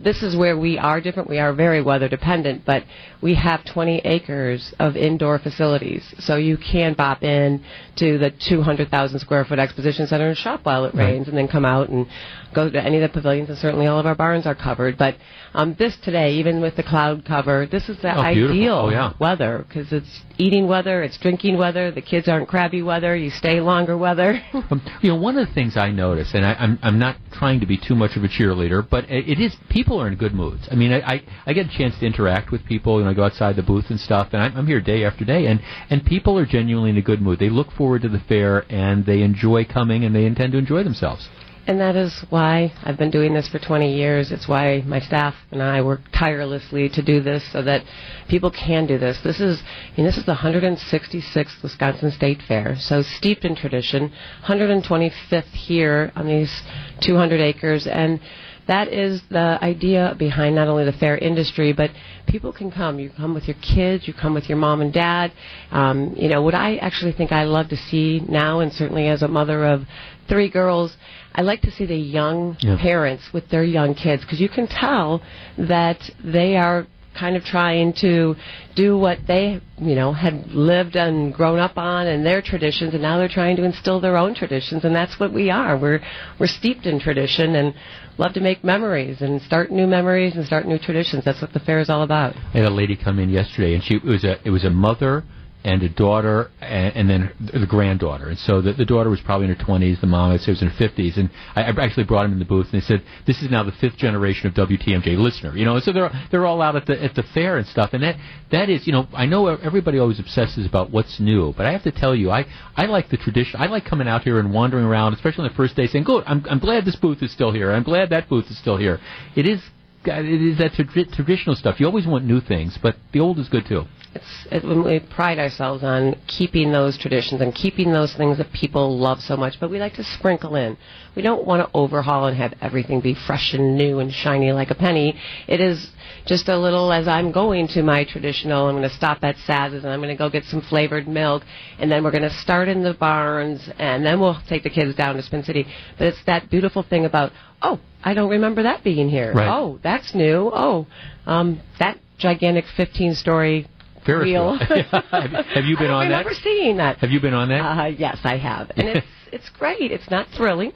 this is where we are different. We are very weather dependent, but we have 20 acres of indoor facilities. So you can bop in to the 200,000 square foot exposition center and shop while it Right. rains and then come out and go to any of the pavilions and certainly all of our barns are covered. But um, this today, even with the cloud cover, this is the Oh, ideal Oh, yeah. weather because it's eating weather, it's drinking weather, the kids aren't crabby weather, you stay longer weather. Um, you know, one of the things I notice, and I, I'm I'm not trying to be too much of a cheerleader, but it is people are in good moods. I mean, I, I I get a chance to interact with people. You know, I go outside the booth and stuff, and I'm, I'm here day after day, and and people are genuinely in a good mood. They look forward to the fair, and they enjoy coming, and they intend to enjoy themselves. And that is why I've been doing this for 20 years. It's why my staff and I work tirelessly to do this so that people can do this. This is, mean, this is the 166th Wisconsin State Fair, so steeped in tradition. 125th here on these 200 acres, and that is the idea behind not only the fair industry, but people can come. You come with your kids, you come with your mom and dad. Um, you know, what I actually think I love to see now, and certainly as a mother of three girls, I like to see the young Yeah. parents with their young kids because you can tell that they are kind of trying to do what they, you know, had lived and grown up on and their traditions and now they're trying to instill their own traditions and that's what we are. We're we're steeped in tradition and love to make memories and start new memories and start new traditions. That's what the fair is all about. I had a lady come in yesterday, and she it was a it was a mother and a daughter, and, and then the granddaughter. And so the, the daughter was probably in her twenties, the mom I'd say was in her fifties. And I, I actually brought them in the booth, and they said this is now the fifth generation of WTMJ listener. You know, so they're they're all out at the at the fair and stuff. And that that is, you know, I know everybody always obsesses about what's new, but I have to tell you, I I like the tradition. I like coming out here and wandering around, especially on the first day, saying, "Good, I'm I'm glad this booth is still here. I'm glad that booth is still here." It is. It is that tradi- traditional stuff. You always want new things, but the old is good too. It's it, when we pride ourselves on keeping those traditions and keeping those things that people love so much, but we like to sprinkle in. We don't want to overhaul and have everything be fresh and new and shiny like a penny. It is just a little as I'm going to my traditional. I'm going to stop at Saz's and I'm going to go get some flavored milk, and then we're going to start in the barns, and then we'll take the kids down to Spin City. But it's that beautiful thing about oh, I don't remember that being here. Right. Oh, that's new. Oh, um, that gigantic 15-story Ferris wheel. have, have you been on that? I remember seeing that. Have you been on that? Uh, yes, I have, and it's it's great. It's not thrilling,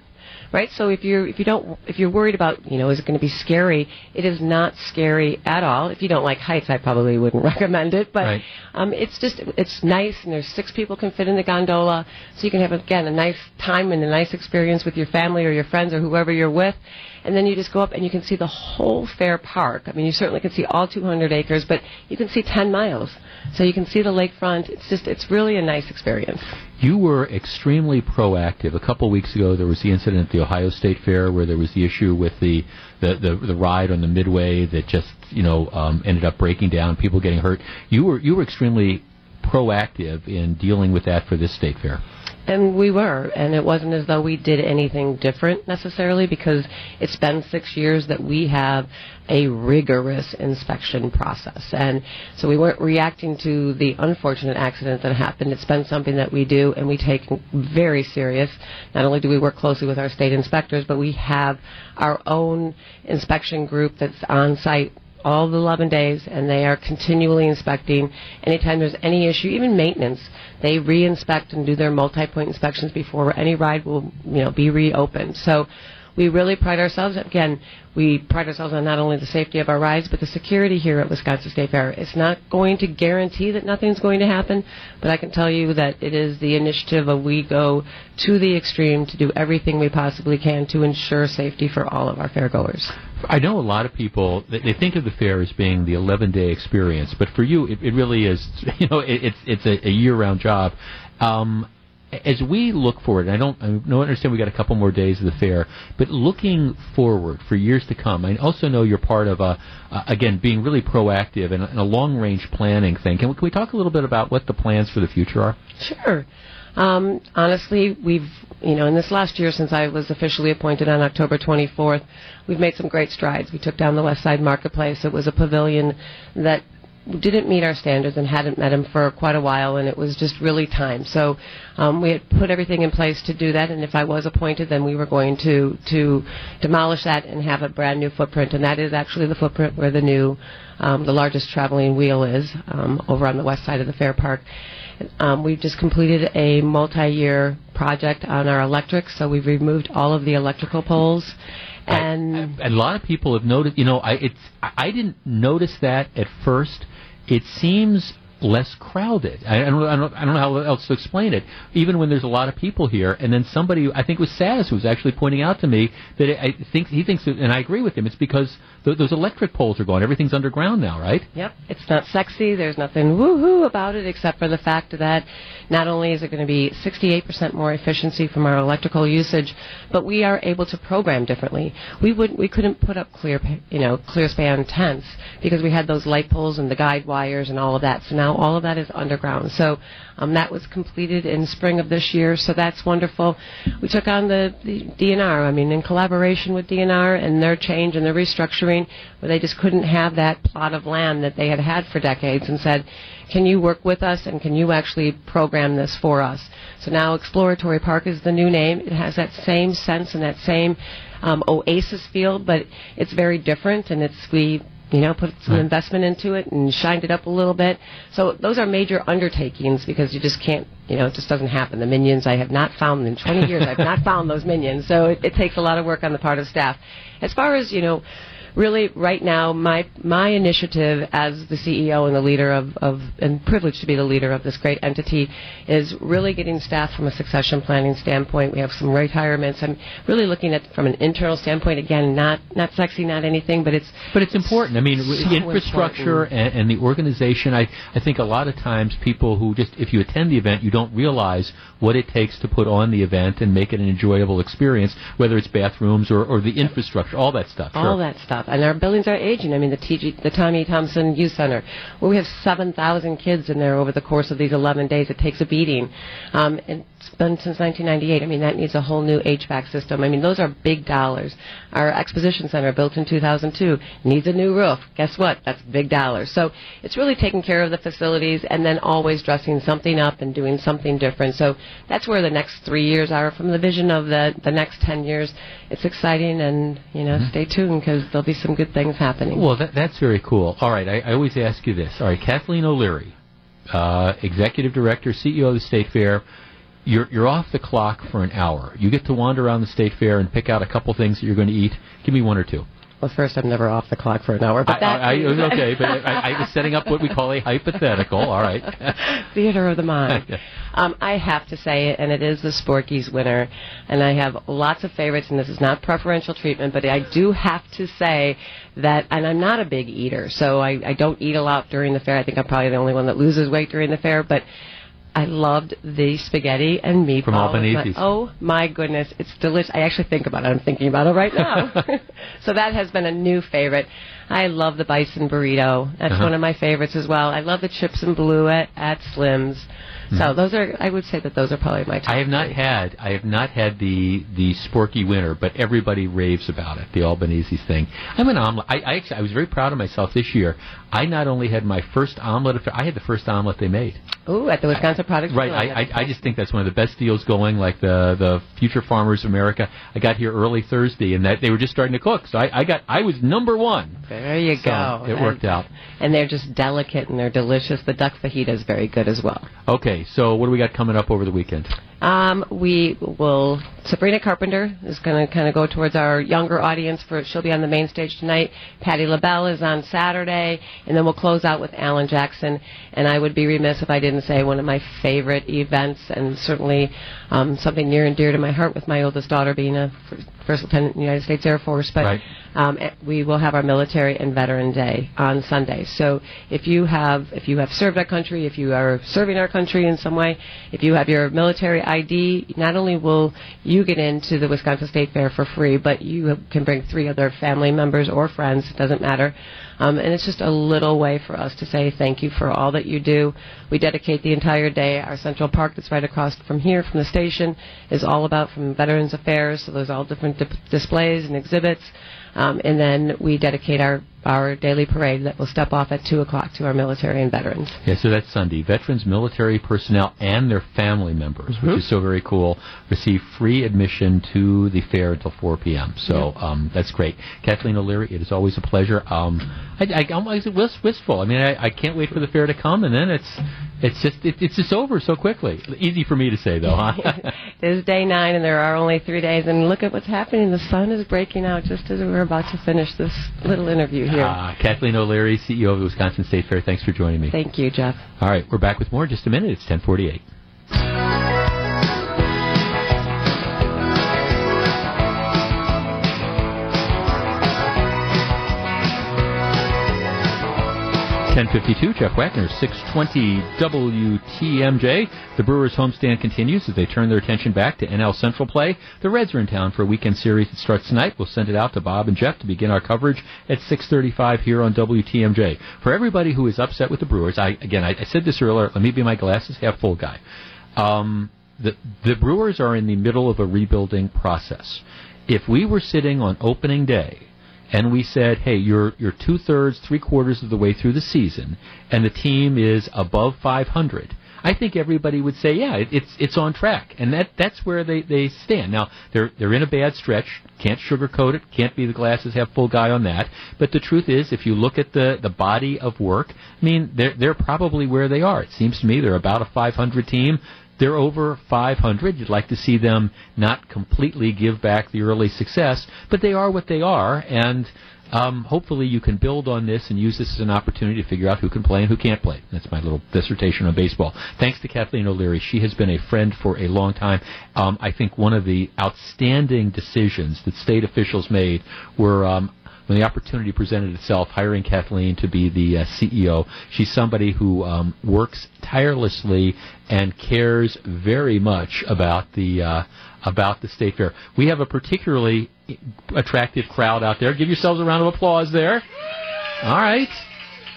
right? So if you're if you don't if you're worried about you know is it going to be scary, it is not scary at all. If you don't like heights, I probably wouldn't recommend it. But Right. um, it's just it's nice, and there's six people can fit in the gondola, so you can have again a nice time and a nice experience with your family or your friends or whoever you're with. And then you just go up and you can see the whole fair park. I mean, you certainly can see all 200 acres, but you can see 10 miles. So you can see the lakefront. It's just, it's really a nice experience. You were extremely proactive. A couple of weeks ago, there was the incident at the Ohio State Fair where there was the issue with the the, the, the ride on the midway that just you know um, ended up breaking down, people getting hurt. You were you were extremely proactive in dealing with that for this state fair. And we were, and it wasn't as though we did anything different necessarily because it's been six years that we have a rigorous inspection process. And so we weren't reacting to the unfortunate accident that happened. It's been something that we do and we take very serious. Not only do we work closely with our state inspectors, but we have our own inspection group that's on site all the 11 days, and they are continually inspecting. Anytime there's any issue, even maintenance, they re-inspect and do their multi-point inspections before any ride will, you know, be reopened. So we really pride ourselves. Again, we pride ourselves on not only the safety of our rides, but the security here at Wisconsin State Fair. It's not going to guarantee that nothing's going to happen, but I can tell you that it is the initiative of we go to the extreme to do everything we possibly can to ensure safety for all of our fairgoers. I know a lot of people they think of the fair as being the 11 day experience, but for you, it, it really is. You know, it, it's it's a, a year round job. Um, as we look forward, I don't, I don't understand we got a couple more days of the fair, but looking forward for years to come, I also know you're part of a, uh, again, being really proactive and, and a long range planning thing. Can we, can we talk a little bit about what the plans for the future are? Sure. Um, honestly, we've, you know, in this last year since I was officially appointed on October 24th, we've made some great strides. We took down the West Side Marketplace. It was a pavilion that didn't meet our standards and hadn't met them for quite a while, and it was just really time. So um, we had put everything in place to do that, and if I was appointed, then we were going to to demolish that and have a brand new footprint, and that is actually the footprint where the new, um, the largest traveling wheel is um, over on the west side of the fair park. Um, we've just completed a multi-year project on our electric, so we've removed all of the electrical poles. And I, I, a lot of people have noticed. You know, I it's I didn't notice that at first it seems less crowded. I, I, don't, I, don't, I don't know how else to explain it. Even when there's a lot of people here, and then somebody, I think it was Saz, who was actually pointing out to me that I think he thinks, and I agree with him. It's because th- those electric poles are gone. Everything's underground now, right? Yep. It's not sexy. There's nothing woohoo about it, except for the fact that not only is it going to be 68% more efficiency from our electrical usage, but we are able to program differently. We would we couldn't put up clear you know clear span tents because we had those light poles and the guide wires and all of that. So now all of that is underground. So um, that was completed in spring of this year. So that's wonderful. We took on the, the DNR. I mean, in collaboration with DNR and their change and their restructuring, where they just couldn't have that plot of land that they had had for decades, and said, "Can you work with us and can you actually program this for us?" So now Exploratory Park is the new name. It has that same sense and that same um, oasis feel, but it's very different, and it's we you know, put some investment into it and shined it up a little bit. So those are major undertakings because you just can't, you know, it just doesn't happen. The minions, I have not found in 20 years, I've not found those minions. So it, it takes a lot of work on the part of staff. As far as, you know, really right now my my initiative as the CEO and the leader of, of and privileged to be the leader of this great entity is really getting staff from a succession planning standpoint. We have some retirements. I'm really looking at from an internal standpoint again, not not sexy, not anything, but it's but it's important. I mean, so infrastructure and, and the organization. I I think a lot of times people who just if you attend the event, you don't realize what it takes to put on the event and make it an enjoyable experience, whether it's bathrooms or, or the infrastructure, all that stuff. All that stuff. And our buildings are aging. I mean, the, TG, the Tommy Thompson Youth Center, where we have 7,000 kids in there over the course of these 11 days. It takes a beating. Um, and been since 1998. I mean, that needs a whole new HVAC system. I mean, those are big dollars. Our exposition center, built in 2002, needs a new roof. Guess what? That's big dollars. So it's really taking care of the facilities and then always dressing something up and doing something different. So that's where the next three years are. From the vision of the the next 10 years, it's exciting, and you know, mm-hmm. stay tuned because there'll be some good things happening. Well, that, that's very cool. All right, I, I always ask you this. All right, Kathleen O'Leary, uh, executive director, CEO of the State Fair you're you're off the clock for an hour. You get to wander around the state fair and pick out a couple things that you're going to eat. Give me one or two. Well, first, I'm never off the clock for an hour, but that I, I, okay. But I, I was setting up what we call a hypothetical. All right. theater of the mind. Um, I have to say it, and it is the Sporkies winner. And I have lots of favorites, and this is not preferential treatment, but I do have to say that, and I'm not a big eater, so I, I don't eat a lot during the fair. I think I'm probably the only one that loses weight during the fair, but I loved the spaghetti and meatballs. From Albanese's. Oh my goodness, it's delicious. I actually think about it. I'm thinking about it right now. so that has been a new favorite. I love the bison burrito. That's Uh-huh. one of my favorites as well. I love the chips and blue at, at Slim's. So Mhm. those are, I would say that those are probably my top. I have not had I have not had the the Sporky winner, but everybody raves about it. The Albanese thing. I'm an omelet. I, I actually I was very proud of myself this year. I not only had my first omelet, I had the first omelet they made. Ooh, at the Wisconsin Product Right. I, I I just think that's one of the best deals going. Like the the Future Farmers of America. I got here early Thursday, and that they were just starting to cook. So I, I got I was number one. There you So go. it worked out. And they're just delicate and they're delicious. The duck fajita is very good as well. Okay. So what do we got coming up over the weekend? Um, we will. Sabrina Carpenter is going to kind of go towards our younger audience. For she'll be on the main stage tonight. Patti LaBelle is on Saturday, and then we'll close out with Alan Jackson. And I would be remiss if I didn't say one of my favorite events, and certainly um, something near and dear to my heart, with my oldest daughter being a first lieutenant in the United States Air Force. But Right. Um, eh, we will have our Military and Veteran Day on Sunday. So if you have if you have served our country, if you are serving our country in some way, if you have your military ID, not only will you get into the Wisconsin State Fair for free, but you can bring three other family members or friends. It doesn't matter. Um, and it's just a little way for us to say thank you for all that you do. We dedicate the entire day. Our Central Park that's right across from here, from the station, is all about from Veterans Affairs. So there's all different dip- displays and exhibits. Um, and then we dedicate our, our daily parade that will step off at 2 o'clock to our military and veterans. Yeah, so that's Sunday. Veterans, military personnel, and their family members, which is so very cool, receive free admission to the fair until 4 p.m. So um, that's great. Kathleen O'Leary, it is always a pleasure. Um, I, I, I'm always wistful. I mean, I, I can't wait for the fair to come, and then it's it's just it, it's just over so quickly. Easy for me to say, though, huh? It is day nine, and there are only three days. And look at what's happening. The sun is breaking out just as we're about to finish this little interview here. Uh, Kathleen O'Leary, CEO of the Wisconsin State Fair. Thanks for joining me. Thank you, Jeff. All right, we're back with more in just a minute. It's 1048. Ten fifty-two. Jeff Wagner, six twenty WTMJ. The Brewers' homestand continues as they turn their attention back to NL Central play. The Reds are in town for a weekend series that starts tonight. We'll send it out to Bob and Jeff to begin our coverage at six thirty-five here on WTMJ. For everybody who is upset with the Brewers, I again I, I said this earlier. Let me be my glasses half full guy. Um, the the Brewers are in the middle of a rebuilding process. If we were sitting on opening day and we said, "Hey, you're you're two thirds, three quarters of the way through the season, and the team is above 500," I think everybody would say, "Yeah, it, it's it's on track," and that that's where they they stand. Now they're they're in a bad stretch. Can't sugarcoat it. Can't be the glasses half full guy on that. But the truth is, if you look at the the body of work, I mean, they're they're probably where they are. It seems to me they're about a 500 team. They're over 500. You'd like to see them not completely give back the early success, but they are what they are, and um, hopefully you can build on this and use this as an opportunity to figure out who can play and who can't play. That's my little dissertation on baseball. Thanks to Kathleen O'Leary. She has been a friend for a long time. Um, I think one of the outstanding decisions that state officials made were um, when the opportunity presented itself, hiring Kathleen to be the uh, CEO. She's somebody who um, works tirelessly and cares very much about the uh, about the state fair. We have a particularly attractive crowd out there. Give yourselves a round of applause there. All right.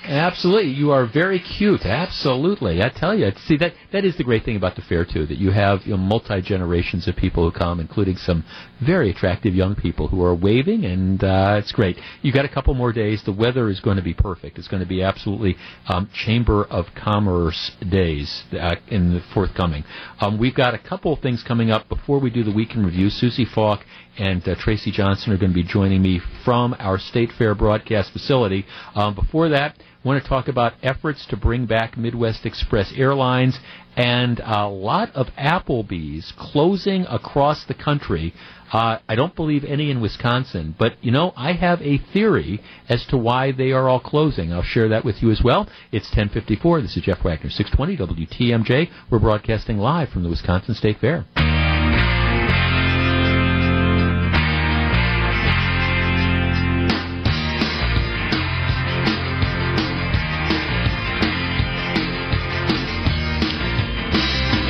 Absolutely, you are very cute. Absolutely, I tell you. See that that is the great thing about the fair too. That you have you know, multi generations of people who come, including some very attractive young people who are waving, and uh, it's great. You've got a couple more days. The weather is going to be perfect. It's going to be absolutely um, Chamber of Commerce days uh, in the forthcoming. Um, we've got a couple of things coming up before we do the weekend review. Susie Falk and uh, Tracy Johnson are going to be joining me from our State Fair broadcast facility. Um, before that, I want to talk about efforts to bring back Midwest Express Airlines and a lot of Applebee's closing across the country. Uh, I don't believe any in Wisconsin, but you know, I have a theory as to why they are all closing. I'll share that with you as well. It's 1054. This is Jeff Wagner, 620 WTMJ. We're broadcasting live from the Wisconsin State Fair.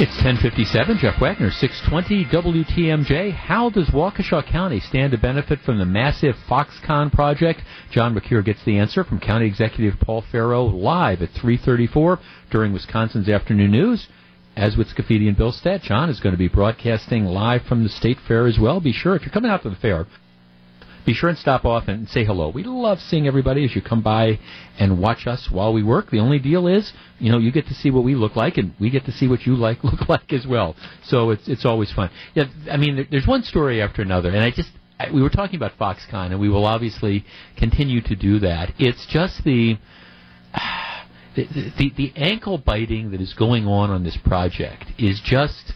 It's 1057, Jeff Wagner, 620 WTMJ. How does Waukesha County stand to benefit from the massive Foxconn project? John Mercure gets the answer from County Executive Paul Farrow live at 334 during Wisconsin's Afternoon News. As with Scaffidi and Bill Stead, John is going to be broadcasting live from the State Fair as well. Be sure, if you're coming out to the fair, be sure and stop off and say hello. We love seeing everybody as you come by and watch us while we work. The only deal is, you know, you get to see what we look like, and we get to see what you like look like as well. So it's it's always fun. Yeah, I mean, there's one story after another, and I just I, we were talking about Foxconn, and we will obviously continue to do that. It's just the. The, the, the ankle biting that is going on on this project is just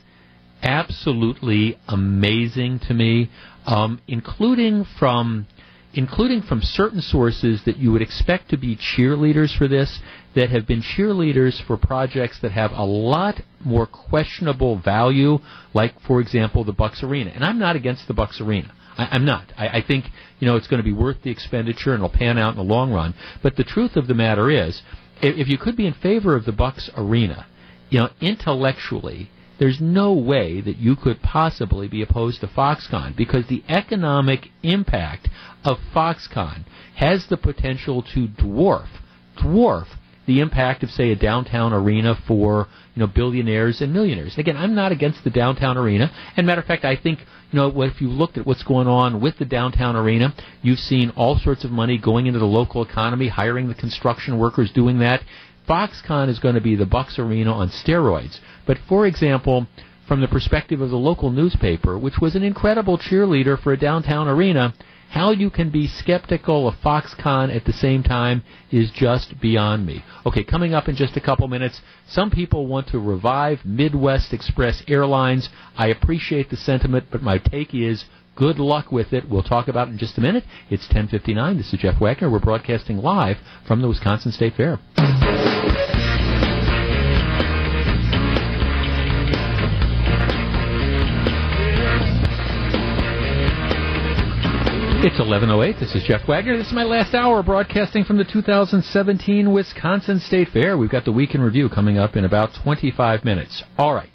absolutely amazing to me um, including from including from certain sources that you would expect to be cheerleaders for this, that have been cheerleaders for projects that have a lot more questionable value, like, for example, the Bucks Arena. And I'm not against the Bucks Arena. I, am not. I, I think, you know, it's going to be worth the expenditure and it'll pan out in the long run. But the truth of the matter is, if, if you could be in favor of the Bucks Arena, you know, intellectually, there's no way that you could possibly be opposed to Foxconn because the economic impact of Foxconn has the potential to dwarf dwarf the impact of say a downtown arena for you know billionaires and millionaires. Again, I'm not against the downtown arena, and matter of fact, I think you know if you looked at what's going on with the downtown arena, you've seen all sorts of money going into the local economy, hiring the construction workers, doing that. Foxconn is going to be the Bucks Arena on steroids. But for example, from the perspective of the local newspaper, which was an incredible cheerleader for a downtown arena, how you can be skeptical of Foxconn at the same time is just beyond me. Okay, coming up in just a couple minutes, some people want to revive Midwest Express Airlines. I appreciate the sentiment, but my take is good luck with it. We'll talk about it in just a minute. It's 10:59. This is Jeff Wagner. We're broadcasting live from the Wisconsin State Fair. It's 11:08. This is Jeff Wagner. This is my last hour broadcasting from the 2017 Wisconsin State Fair. We've got the week in review coming up in about 25 minutes. All right.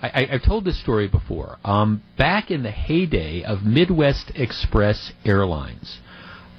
I, have told this story before. Um, back in the heyday of Midwest Express Airlines,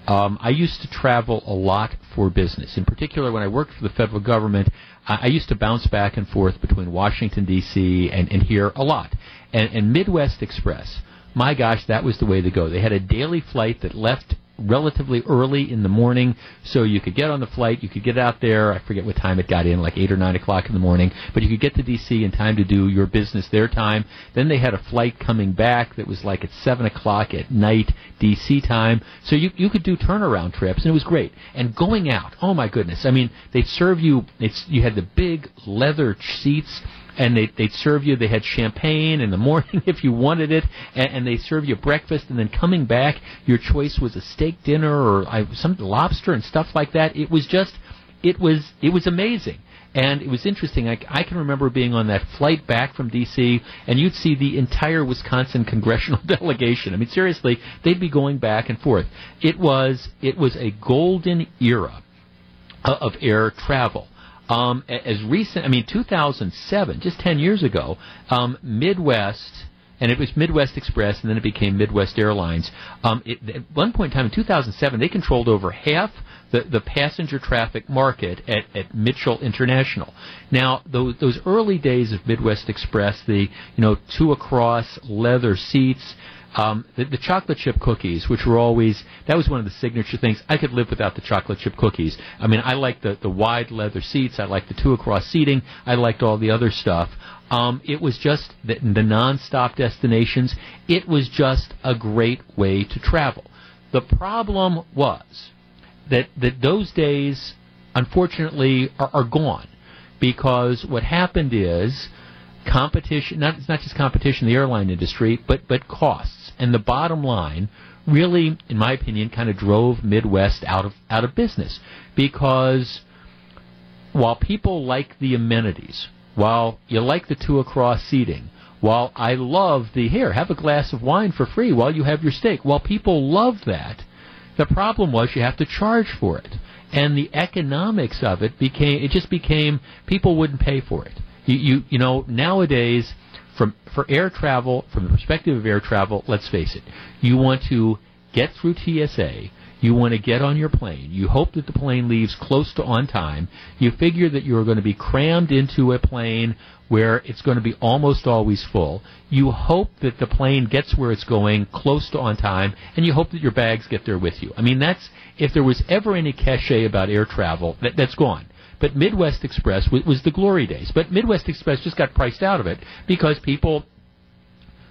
um, I used to travel a lot for business. In particular, when I worked for the federal government, I, I used to bounce back and forth between Washington D.C. and, and here a lot. And, and Midwest Express my gosh, that was the way to go. They had a daily flight that left relatively early in the morning, so you could get on the flight, you could get out there. I forget what time it got in, like eight or nine o'clock in the morning, but you could get to D.C. in time to do your business their time. Then they had a flight coming back that was like at seven o'clock at night D.C. time, so you you could do turnaround trips, and it was great. And going out, oh my goodness! I mean, they'd serve you. It's you had the big leather seats and they they'd serve you. They had champagne in the morning if you wanted it, and, and they serve you breakfast. And then coming back, your choice was a steak dinner or I, some lobster and stuff like that. It was just, it was it was amazing. And it was interesting. I, I can remember being on that flight back from D.C., and you'd see the entire Wisconsin congressional delegation. I mean, seriously, they'd be going back and forth. It was it was a golden era of air travel. Um, as recent, I mean, 2007, just 10 years ago, um, Midwest, and it was Midwest Express, and then it became Midwest Airlines. Um, it, at one point in time, in 2007, they controlled over half the, the passenger traffic market at, at Mitchell International. Now, those, those early days of Midwest Express, the you know two across leather seats, um, the, the, chocolate chip cookies, which were always that was one of the signature things. I could live without the chocolate chip cookies. I mean, I liked the the wide leather seats. I liked the two across seating. I liked all the other stuff. Um, it was just the, the non-stop destinations. It was just a great way to travel. The problem was that that those days unfortunately, are, are gone because what happened is competition. Not it's not just competition in the airline industry, but but costs. And the bottom line really, in my opinion, kind of drove Midwest out of out of business because while people like the amenities, while you like the two across seating, while I love the here, have a glass of wine for free while you have your steak, while people love that, the problem was you have to charge for it. And the economics of it became it just became people wouldn't pay for it. You you, you know, nowadays from for air travel, from the perspective of air travel, let's face it, you want to get through TSA you want to get on your plane. You hope that the plane leaves close to on time. You figure that you're going to be crammed into a plane where it's going to be almost always full. You hope that the plane gets where it's going close to on time, and you hope that your bags get there with you. I mean, that's if there was ever any cachet about air travel, that, that's gone. But Midwest Express was, the glory days. But Midwest Express just got priced out of it because people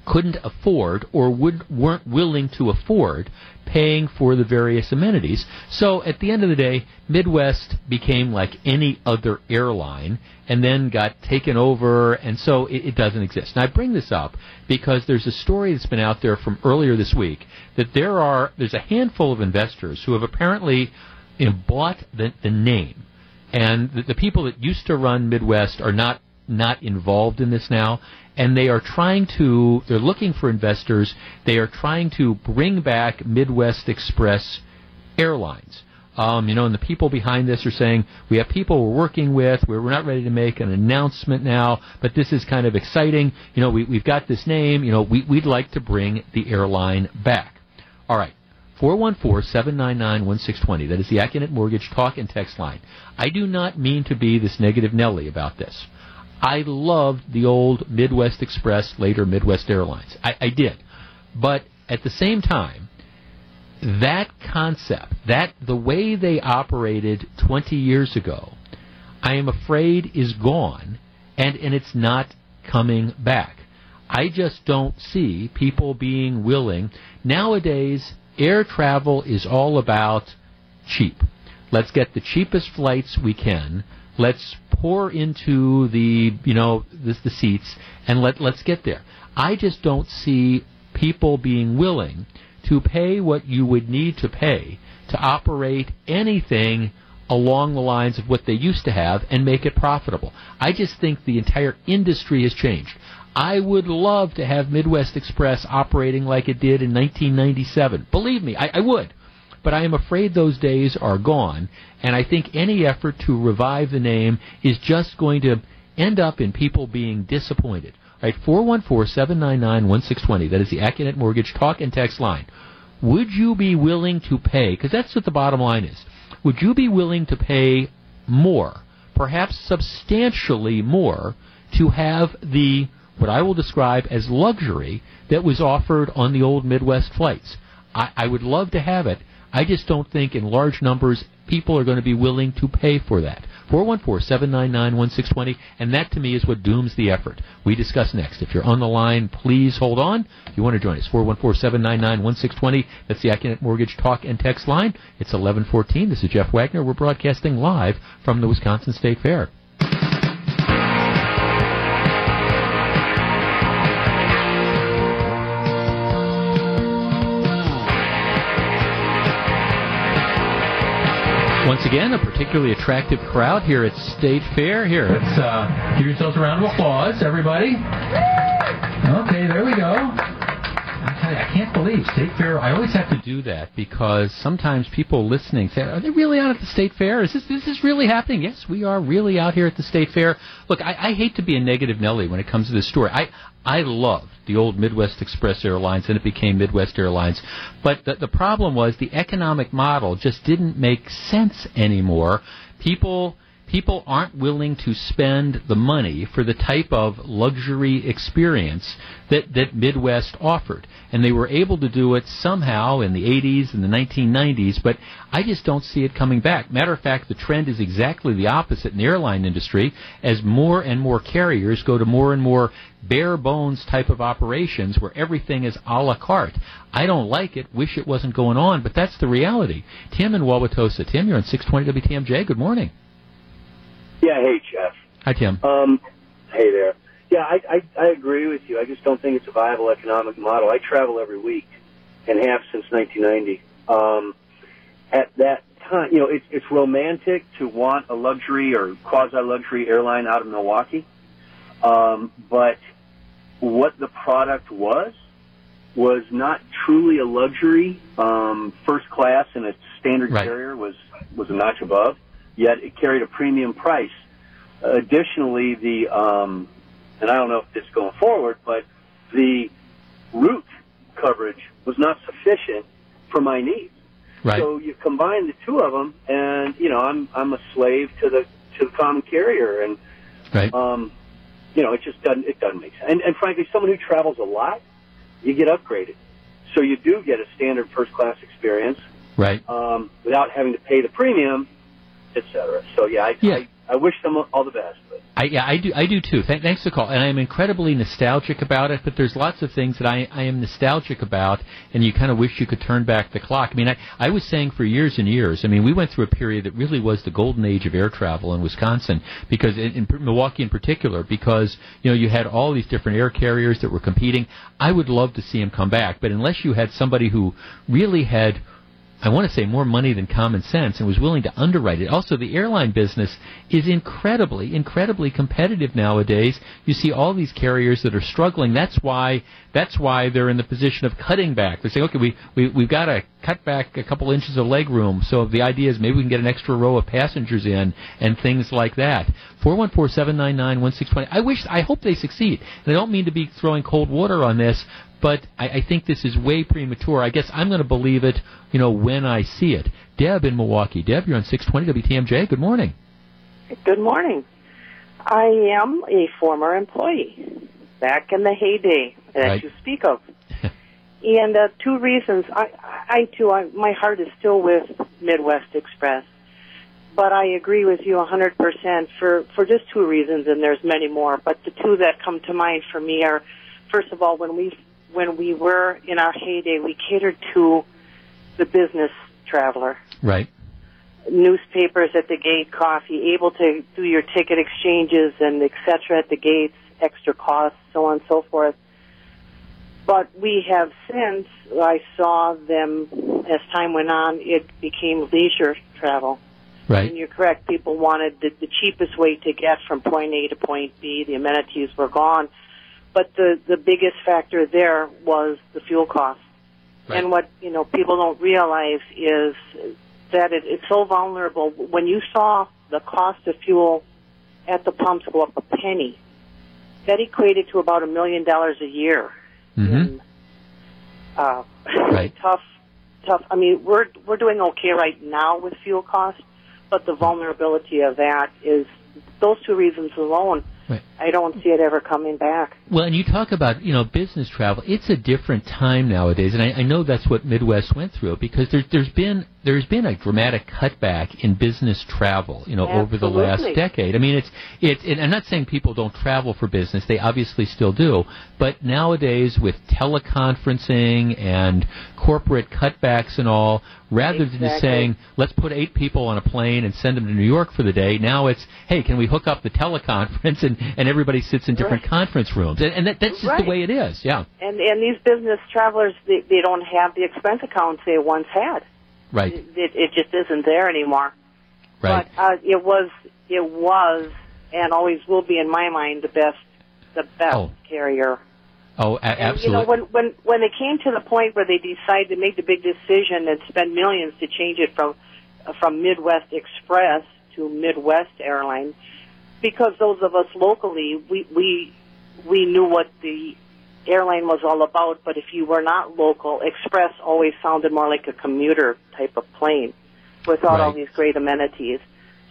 couldn't afford or would, weren't willing to afford paying for the various amenities. So at the end of the day, Midwest became like any other airline and then got taken over, and so it, it doesn't exist. And I bring this up because there's a story that's been out there from earlier this week that there are there's a handful of investors who have apparently you know, bought the, the name, and the, the people that used to run Midwest are not not involved in this now, and they are trying to, they're looking for investors. They are trying to bring back Midwest Express Airlines. Um, you know, and the people behind this are saying we have people we're working with. We're, we're not ready to make an announcement now, but this is kind of exciting. You know, we, we've got this name. You know, we, we'd like to bring the airline back. All right. 414-799-1620. That is the Accunet Mortgage talk and text line. I do not mean to be this negative Nelly about this. I loved the old Midwest Express, later Midwest Airlines. I, I did. But at the same time, that concept, that the way they operated 20 years ago, I am afraid is gone and, and it's not coming back. I just don't see people being willing. Nowadays, air travel is all about cheap. Let's get the cheapest flights we can. Let's pour into the you know the, the seats and let let's get there. I just don't see people being willing to pay what you would need to pay to operate anything along the lines of what they used to have and make it profitable. I just think the entire industry has changed. I would love to have Midwest Express operating like it did in 1997. Believe me, I, I would but I am afraid those days are gone, and I think any effort to revive the name is just going to end up in people being disappointed. All right, 414-799-1620. That is the Accunet Mortgage talk and text line. Would you be willing to pay, because that's what the bottom line is, would you be willing to pay more, perhaps substantially more, to have the, what I will describe as luxury that was offered on the old Midwest flights? I, I would love to have it. I just don't think in large numbers people are going to be willing to pay for that. 414-799-1620, and that to me is what dooms the effort. We discuss next. If you're on the line, please hold on. If you want to join us, 414-799-1620. That's the Accunet Mortgage Talk and Text line. It's 1114. This is Jeff Wagner. We're broadcasting live from the Wisconsin State Fair. Again, a particularly attractive crowd here at State Fair. Here, let's uh, give yourselves a round of applause, everybody. Okay, there we go. I I can't believe State Fair. I always have to do that because sometimes people listening say, "Are they really out at the State Fair? Is this this is really happening?" Yes, we are really out here at the State Fair. Look, I, I hate to be a negative Nelly when it comes to this story. I I loved the old Midwest Express Airlines, and it became Midwest Airlines. But the, the problem was the economic model just didn't make sense anymore. People people aren't willing to spend the money for the type of luxury experience that, that Midwest offered. And they were able to do it somehow in the 80s and the 1990s, but I just don't see it coming back. Matter of fact, the trend is exactly the opposite in the airline industry as more and more carriers go to more and more bare bones type of operations where everything is a la carte. I don't like it, wish it wasn't going on, but that's the reality. Tim in Wauwatosa. Tim, you're on 620 WTMJ. Good morning. Yeah, hey, Jeff. Hi, Tim. Um, hey there. Yeah, I, I, I agree with you. I just don't think it's a viable economic model. I travel every week and have since 1990. Um, at that time, you know, it's, it's romantic to want a luxury or quasi-luxury airline out of Milwaukee. Um, but what the product was, was not truly a luxury. Um, first class in a standard Right. carrier was, was a notch above, yet it carried a premium price. Additionally, the, um, and I don't know if this going forward, but the route coverage was not sufficient for my needs. Right. So you combine the two of them, and you know, I'm I'm a slave to the to the common carrier, and Right. um, you know, it just doesn't it doesn't make sense. And, and frankly, someone who travels a lot, you get upgraded, so you do get a standard first class experience Right. um, without having to pay the premium, et cetera. So yeah, I, Yeah. I, I wish them all the best. But I, yeah, I do. I do too. Th- thanks for the call, and I'm incredibly nostalgic about it. But there's lots of things that I, I am nostalgic about, and you kind of wish you could turn back the clock. I mean, I, I was saying for years and years. I mean, we went through a period that really was the golden age of air travel in Wisconsin, because in, in Milwaukee in particular, because you know you had all these different air carriers that were competing. I would love to see them come back, but unless you had somebody who really had I want to say more money than common sense and was willing to underwrite it. Also, the airline business is incredibly, incredibly competitive nowadays. You see all these carriers that are struggling. That's why, that's why they're in the position of cutting back. They're saying, okay, we, we, we've got to cut back a couple inches of leg room. So the idea is maybe we can get an extra row of passengers in and things like that. 414-799-1620. I wish, I hope they succeed. And I don't mean to be throwing cold water on this, but I, I think this is way premature. I guess I'm going to believe it, you know, when I see it. Deb in Milwaukee. Deb, you're on 620 WTMJ. Good morning. Good morning. I am a former employee back in the heyday that Right. you speak of. and uh, two reasons. I, I too, I, my heart is still with Midwest Express. But I agree with you 100% for, for just two reasons, and there's many more. But the two that come to mind for me are, first of all, when we when we were in our heyday, we catered to the business traveler Right. newspapers at the gate, coffee, able to do your ticket exchanges and et cetera at the gates, extra costs, so on and so forth. But we have since, I saw them, as time went on, it became leisure travel. Right. And you're correct, people wanted the, the cheapest way to get from point A to point B, the amenities were gone. But the, the biggest factor there was the fuel cost. And what, you know, people don't realize is that it, it's so vulnerable. When you saw the cost of fuel at the pumps go up a penny, that equated to about a million dollars a year. Mm-hmm. Uh, Right. tough, tough. I mean, we're we're doing okay right now with fuel costs, but the vulnerability of that is those two reasons alone. Right. I don't see it ever coming back. Well, and you talk about you know business travel. It's a different time nowadays, and I, I know that's what Midwest went through because there's there's been there's been a dramatic cutback in business travel. You know, over the last decade. I mean, it's it's. And I'm not saying people don't travel for business; they obviously still do. But nowadays, with teleconferencing and corporate cutbacks and all, rather than just saying let's put eight people on a plane and send them to New York for the day. Now it's, hey, can we hook up the teleconference and, and everybody sits in different conference rooms. And, and that, that's just Right. the way it is, yeah. And and these business travelers, they, they don't have the expense accounts they once had. Right, It, it just isn't there anymore. right. But uh, it was, it was, and always will be in my mind the best, the best Oh, carrier. Oh, a- And, absolutely. you know, when when when they came to the point where they decided to make the big decision and spend millions to change it from from Midwest Express to Midwest Airlines, because those of us locally, we we we knew what the airline was all about. But if you were not local, Express always sounded more like a commuter type of plane, without all Right. these great amenities.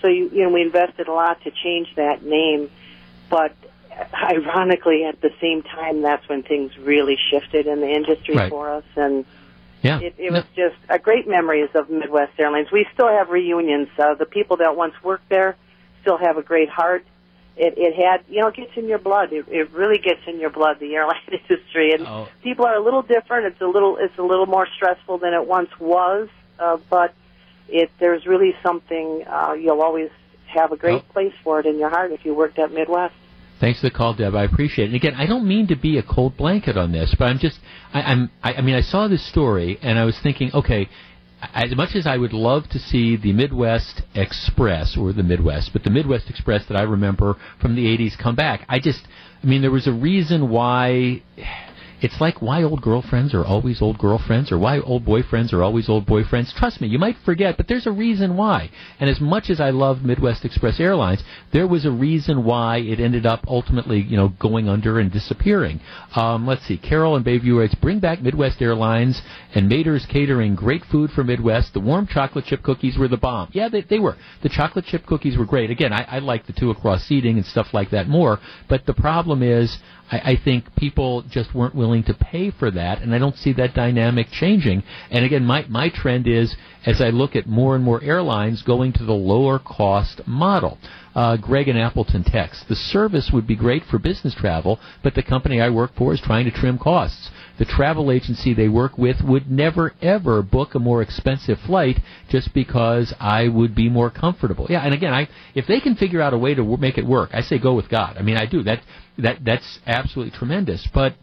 So you, you know, we invested a lot to change that name, but ironically, at the same time, that's when things really shifted in the industry Right. for us, and Yeah. it, it was just a great memories of Midwest Airlines. We still have reunions. Uh, the people that once worked there still have a great heart. It, it had, you know, it gets in your blood. It, it really gets in your blood, the airline industry, and Oh. people are a little different. It's a little, it's a little more stressful than it once was, uh, but it there's really something uh, you'll always have a great place for it in your heart if you worked at Midwest. Thanks for the call, Deb. I appreciate it. And again, I don't mean to be a cold blanket on this, but I'm just, I, I'm, I, I mean, I saw this story and I was thinking, okay, as much as I would love to see the Midwest Express or the Midwest, but the Midwest Express that I remember from the 80s come back, I just, I mean, there was a reason why. It's like why old girlfriends are always old girlfriends or why old boyfriends are always old boyfriends. Trust me, you might forget, but there's a reason why. And as much as I love Midwest Express Airlines, there was a reason why it ended up ultimately, you know, going under and disappearing. Um, let's see. Carol and Bayview writes, bring back Midwest Airlines and Mader's Catering. Great food for Midwest. The warm chocolate chip cookies were the bomb. Yeah, they, they were. The chocolate chip cookies were great. Again, I, I like the two across seating and stuff like that more. But the problem is, I, I think people just weren't willing to pay for that, and I don't see that dynamic changing. And again, my my trend is as I look at more and more airlines going to the lower cost model. Uh, Greg and Appleton text: the service would be great for business travel, but the company I work for is trying to trim costs. The travel agency they work with would never ever book a more expensive flight just because I would be more comfortable. Yeah, and again, I if they can figure out a way to w- make it work, I say go with God. I mean, I do that. That that's absolutely tremendous. But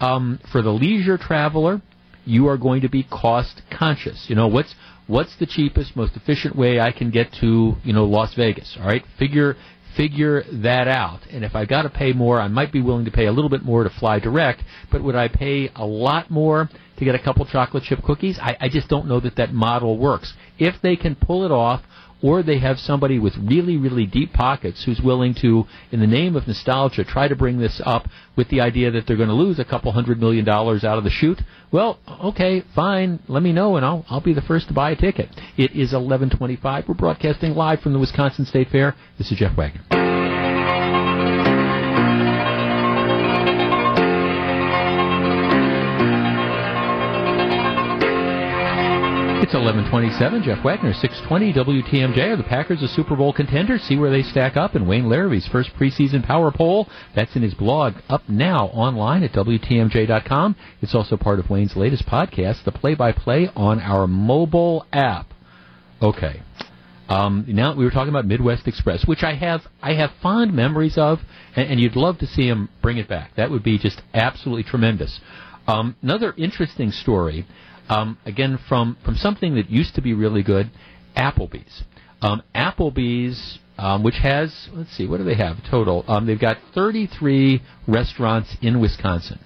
um, for the leisure traveler, you are going to be cost conscious. You know what's what's the cheapest, most efficient way I can get to you know Las Vegas. All right, figure figure that out. And if I got to pay more, I might be willing to pay a little bit more to fly direct. But would I pay a lot more to get a couple chocolate chip cookies? I, I just don't know that that model works. If they can pull it off or they have somebody with really, really deep pockets who's willing to, in the name of nostalgia, try to bring this up with the idea that they're going to lose a couple hundred million dollars out of the chute. Well, okay, fine. Let me know, and I'll I'll be the first to buy a ticket. It is 11:25. We're broadcasting live from the Wisconsin State Fair. This is Jeff Wagner. It's 11:27. Jeff Wagner, 620 WTMJ. Are the Packers a Super Bowl contender? See where they stack up in Wayne Larrivee's first preseason power poll. That's in his blog up now online at WTMJ.com. It's also part of Wayne's latest podcast, the play-by-play on our mobile app. Okay. Um, now we were talking about Midwest Express, which I have I have fond memories of, and, and you'd love to see him bring it back. That would be just absolutely tremendous. Um, another interesting story, um, again from from something that used to be really good, Applebee's. Um, Applebee's, um, which has let's see, what do they have total? Um, they've got 33 restaurants in Wisconsin.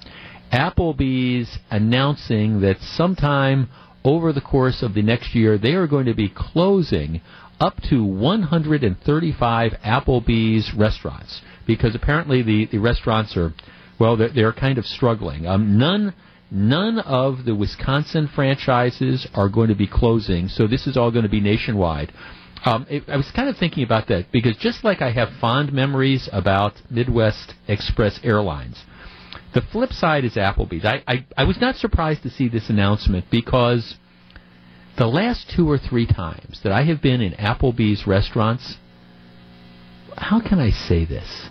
Applebee's announcing that sometime over the course of the next year, they are going to be closing up to 135 Applebee's restaurants because apparently the, the restaurants are, well, they're, they're kind of struggling. Um, none. None of the Wisconsin franchises are going to be closing, so this is all going to be nationwide. Um, it, I was kind of thinking about that because just like I have fond memories about Midwest Express Airlines, the flip side is Applebee's. I, I, I was not surprised to see this announcement because the last two or three times that I have been in Applebee's restaurants, how can I say this?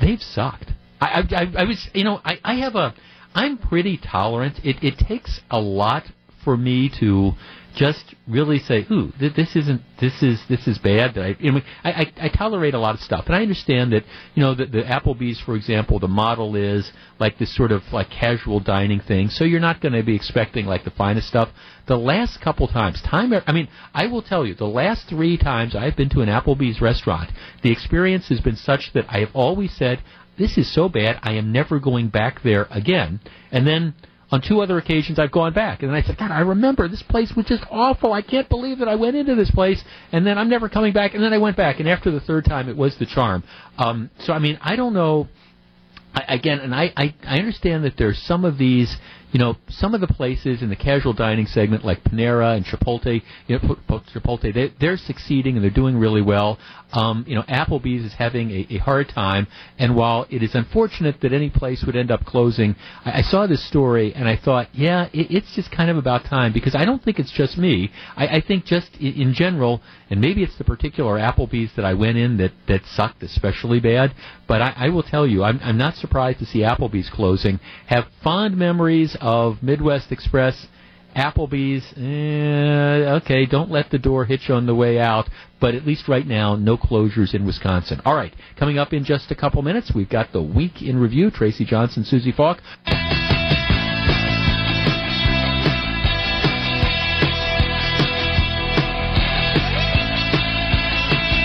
They've sucked. I, I, I, was, you know, I, I have a, I'm pretty tolerant. It, it takes a lot for me to just really say, "Ooh, th- this isn't, this is, this is bad." That I, you know, I, I, I tolerate a lot of stuff, and I understand that, you know, the, the Applebee's, for example, the model is like this sort of like casual dining thing, so you're not going to be expecting like the finest stuff. The last couple times, time, I mean, I will tell you, the last three times I've been to an Applebee's restaurant, the experience has been such that I have always said, "This is so bad, I am never going back there again," and then on two other occasions I've gone back and then I said, God, I remember this place was just awful. I can't believe that I went into this place and then I'm never coming back. And then I went back and after the third time it was the charm. Um, so I mean, I don't know. I, again, and I, I, I understand that there's some of these you know, some of the places in the casual dining segment, like Panera and Chipotle, you know, Chipotle, they, they're succeeding and they're doing really well. Um, you know, Applebee's is having a, a hard time, and while it is unfortunate that any place would end up closing, I, I saw this story and I thought, yeah, it, it's just kind of about time because I don't think it's just me. I, I think just in, in general, and maybe it's the particular Applebee's that I went in that that sucked especially bad. But I, I will tell you, I'm, I'm not surprised to see Applebee's closing. Have fond memories of Midwest Express. Applebee's, eh, okay, don't let the door hitch on the way out, but at least right now, no closures in Wisconsin. All right, coming up in just a couple minutes, we've got the week in review. Tracy Johnson, Susie Falk.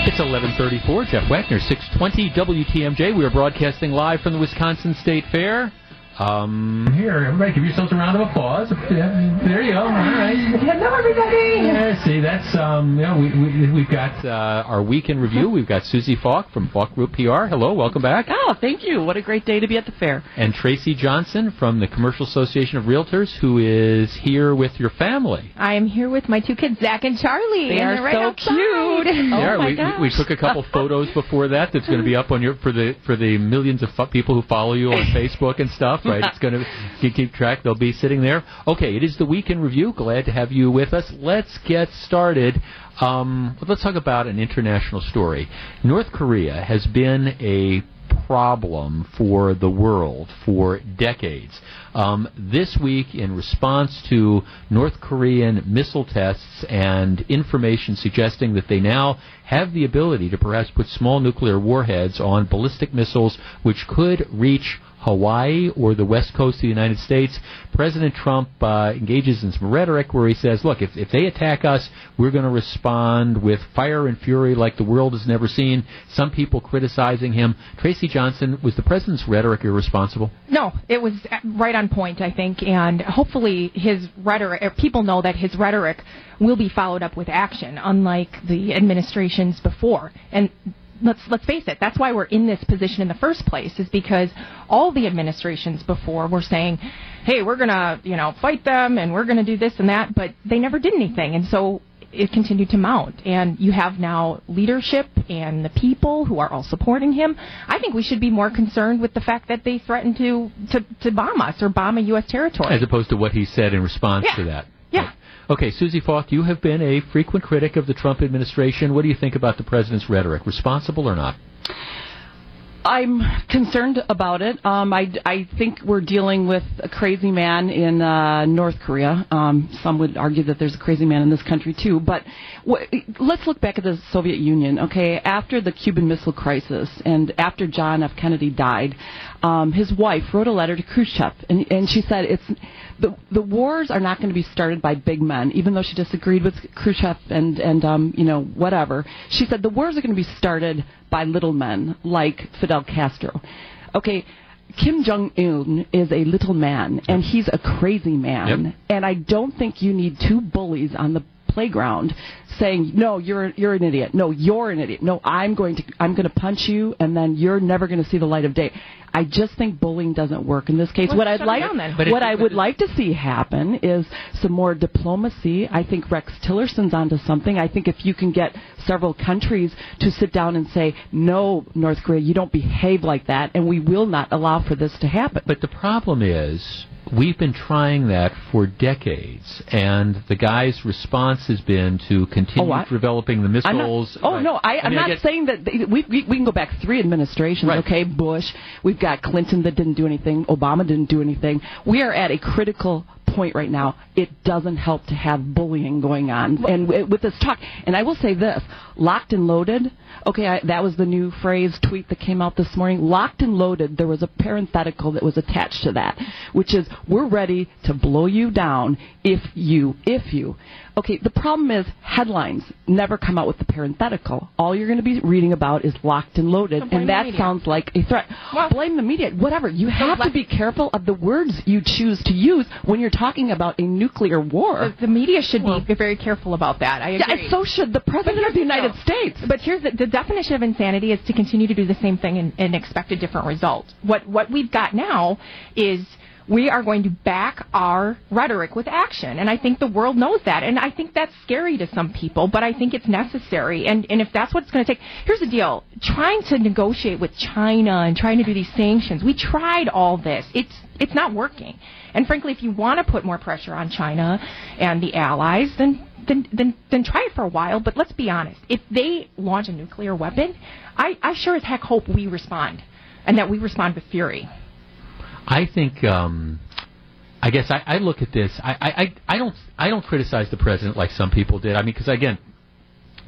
It's 1134. Jeff Wagner, 620 WTMJ. We are broadcasting live from the Wisconsin State Fair. Um, here, everybody, give yourselves a round of applause. There you go. All right. Hello, everybody. Yeah, see, that's um, yeah, we, we we've got uh, our week in review. We've got Susie Falk from Falk Group PR. Hello, welcome back. Oh, thank you. What a great day to be at the fair. And Tracy Johnson from the Commercial Association of Realtors, who is here with your family. I am here with my two kids, Zach and Charlie. They and are right so outside. cute. Oh yeah, my we, gosh. we, we took a couple photos before that. That's going to be up on your for the for the millions of fo- people who follow you on Facebook and stuff. Right, it's going to keep, track. They'll be sitting there. Okay, it is the week in review. Glad to have you with us. Let's get started. Um, let's talk about an international story. North Korea has been a problem for the world for decades. Um, this week, in response to North Korean missile tests and information suggesting that they now have the ability to perhaps put small nuclear warheads on ballistic missiles which could reach Hawaii or the west coast of the United States, President Trump uh, engages in some rhetoric where he says, look, if, if they attack us, we're going to respond with fire and fury like the world has never seen. Some people criticizing him. Tracy Johnson, was the president's rhetoric irresponsible? No, it was right on point, I think, and hopefully his rhetoric, or people know that his rhetoric will be followed up with action, unlike the administrations before. And let's let's face it, that's why we're in this position in the first place, is because all the administrations before were saying, "Hey, we're gonna, you know, fight them, and we're gonna do this and that," but they never did anything, and so it continued to mount. And you have now leadership and the people who are all supporting him. I think we should be more concerned with the fact that they threatened to to, to bomb us or bomb a U.S. territory. As opposed to what he said in response Yeah. to that. Okay, Susie Falk, you have been a frequent critic of the Trump administration. What do you think about the president's rhetoric? Responsible or not? I'm concerned about it. Um, I, I think we're dealing with a crazy man in uh, North Korea. Um, some would argue that there's a crazy man in this country too. But w- let's look back at the Soviet Union. Okay, after the Cuban Missile Crisis and after John F. Kennedy died, um, his wife wrote a letter to Khrushchev, and, and she said it's the the wars are not going to be started by big men. Even though she disagreed with Khrushchev and and um, you know whatever, she said the wars are going to be started by little men like Fidel Castro. Okay. Kim Jong Un is a little man, and he's a crazy man. Yep. And I don't think you need two bullies on the playground saying, "No, you're you're an idiot. No, you're an idiot. No, I'm going to I'm going to punch you, and then you're never going to see the light of day." I just think bullying doesn't work in this case. Let's what I'd like, down. But what it- I would it- like to see happen is some more diplomacy. I think Rex Tillerson's onto something. I think if you can get several countries to sit down and say, "No, North Korea, you don't behave like that, and we will not allow for this to happen." But the problem is, we've been trying that for decades, and the guy's response has been to continue Oh, I- developing the I'm not- missiles. oh Right. no, I, I'm mean, not get- saying that they, we, we we can go back three administrations. Right. Okay, Bush, we've got Clinton that didn't do anything, Obama didn't do anything. We are at a critical point right now. It doesn't help to have bullying going on, and with this talk. And I will say this: locked and loaded. Okay, I, that was the new phrase tweet that came out this morning. Locked and loaded. There was a parenthetical that was attached to that, which is we're ready to blow you down if you if you. Okay, the problem is headlines never come out with the parenthetical. All you're going to be reading about is locked and loaded, So and that sounds like a threat. blame the media, whatever. You have to be careful of the words you choose to use when you're talking about a nuclear war. The, the media should be very careful about that. I Yeah, agree. and so should the president of the United deal. States. But here's the, the definition of insanity is to continue to do the same thing and, and expect a different result. What what we've got now is we are going to back our rhetoric with action. And I think the world knows that. And I think that's scary to some people, but I think it's necessary. And, and if that's what it's going to take, here's the deal. Trying to negotiate with China and trying to do these sanctions, we tried all this. It's, it's not working. And frankly, if you want to put more pressure on China and the allies, then then, then, then try it for a while. But let's be honest. If they launch a nuclear weapon, I, I sure as heck hope we respond, and that we respond with fury. I think. Um, I guess I, I look at this. I, I, I don't I don't criticize the president like some people did. I mean, because again,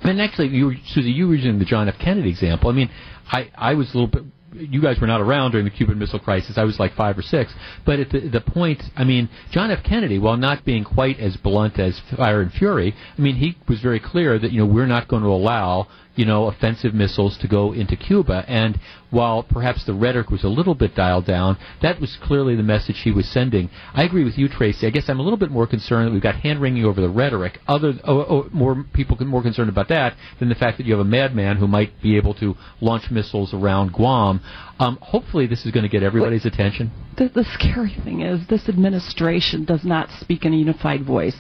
and actually, you, Susie, you were using the John F. Kennedy example. I mean, I I was a little bit you guys were not around during the Cuban Missile Crisis. I was like five or six. But at the, the point, I mean, John F. Kennedy, while not being quite as blunt as Fire and Fury, I mean, he was very clear that you know we're not going to allow you know offensive missiles to go into Cuba. And while perhaps the rhetoric was a little bit dialed down, that was clearly the message he was sending. I agree with you, Tracy. I guess I'm a little bit more concerned that we've got hand wringing over the rhetoric. Other oh, oh, oh more people more concerned about that than the fact that you have a madman who might be able to launch missiles around Guam. Um, hopefully, this is going to get everybody's attention. The, the scary thing is, this administration does not speak in a unified voice.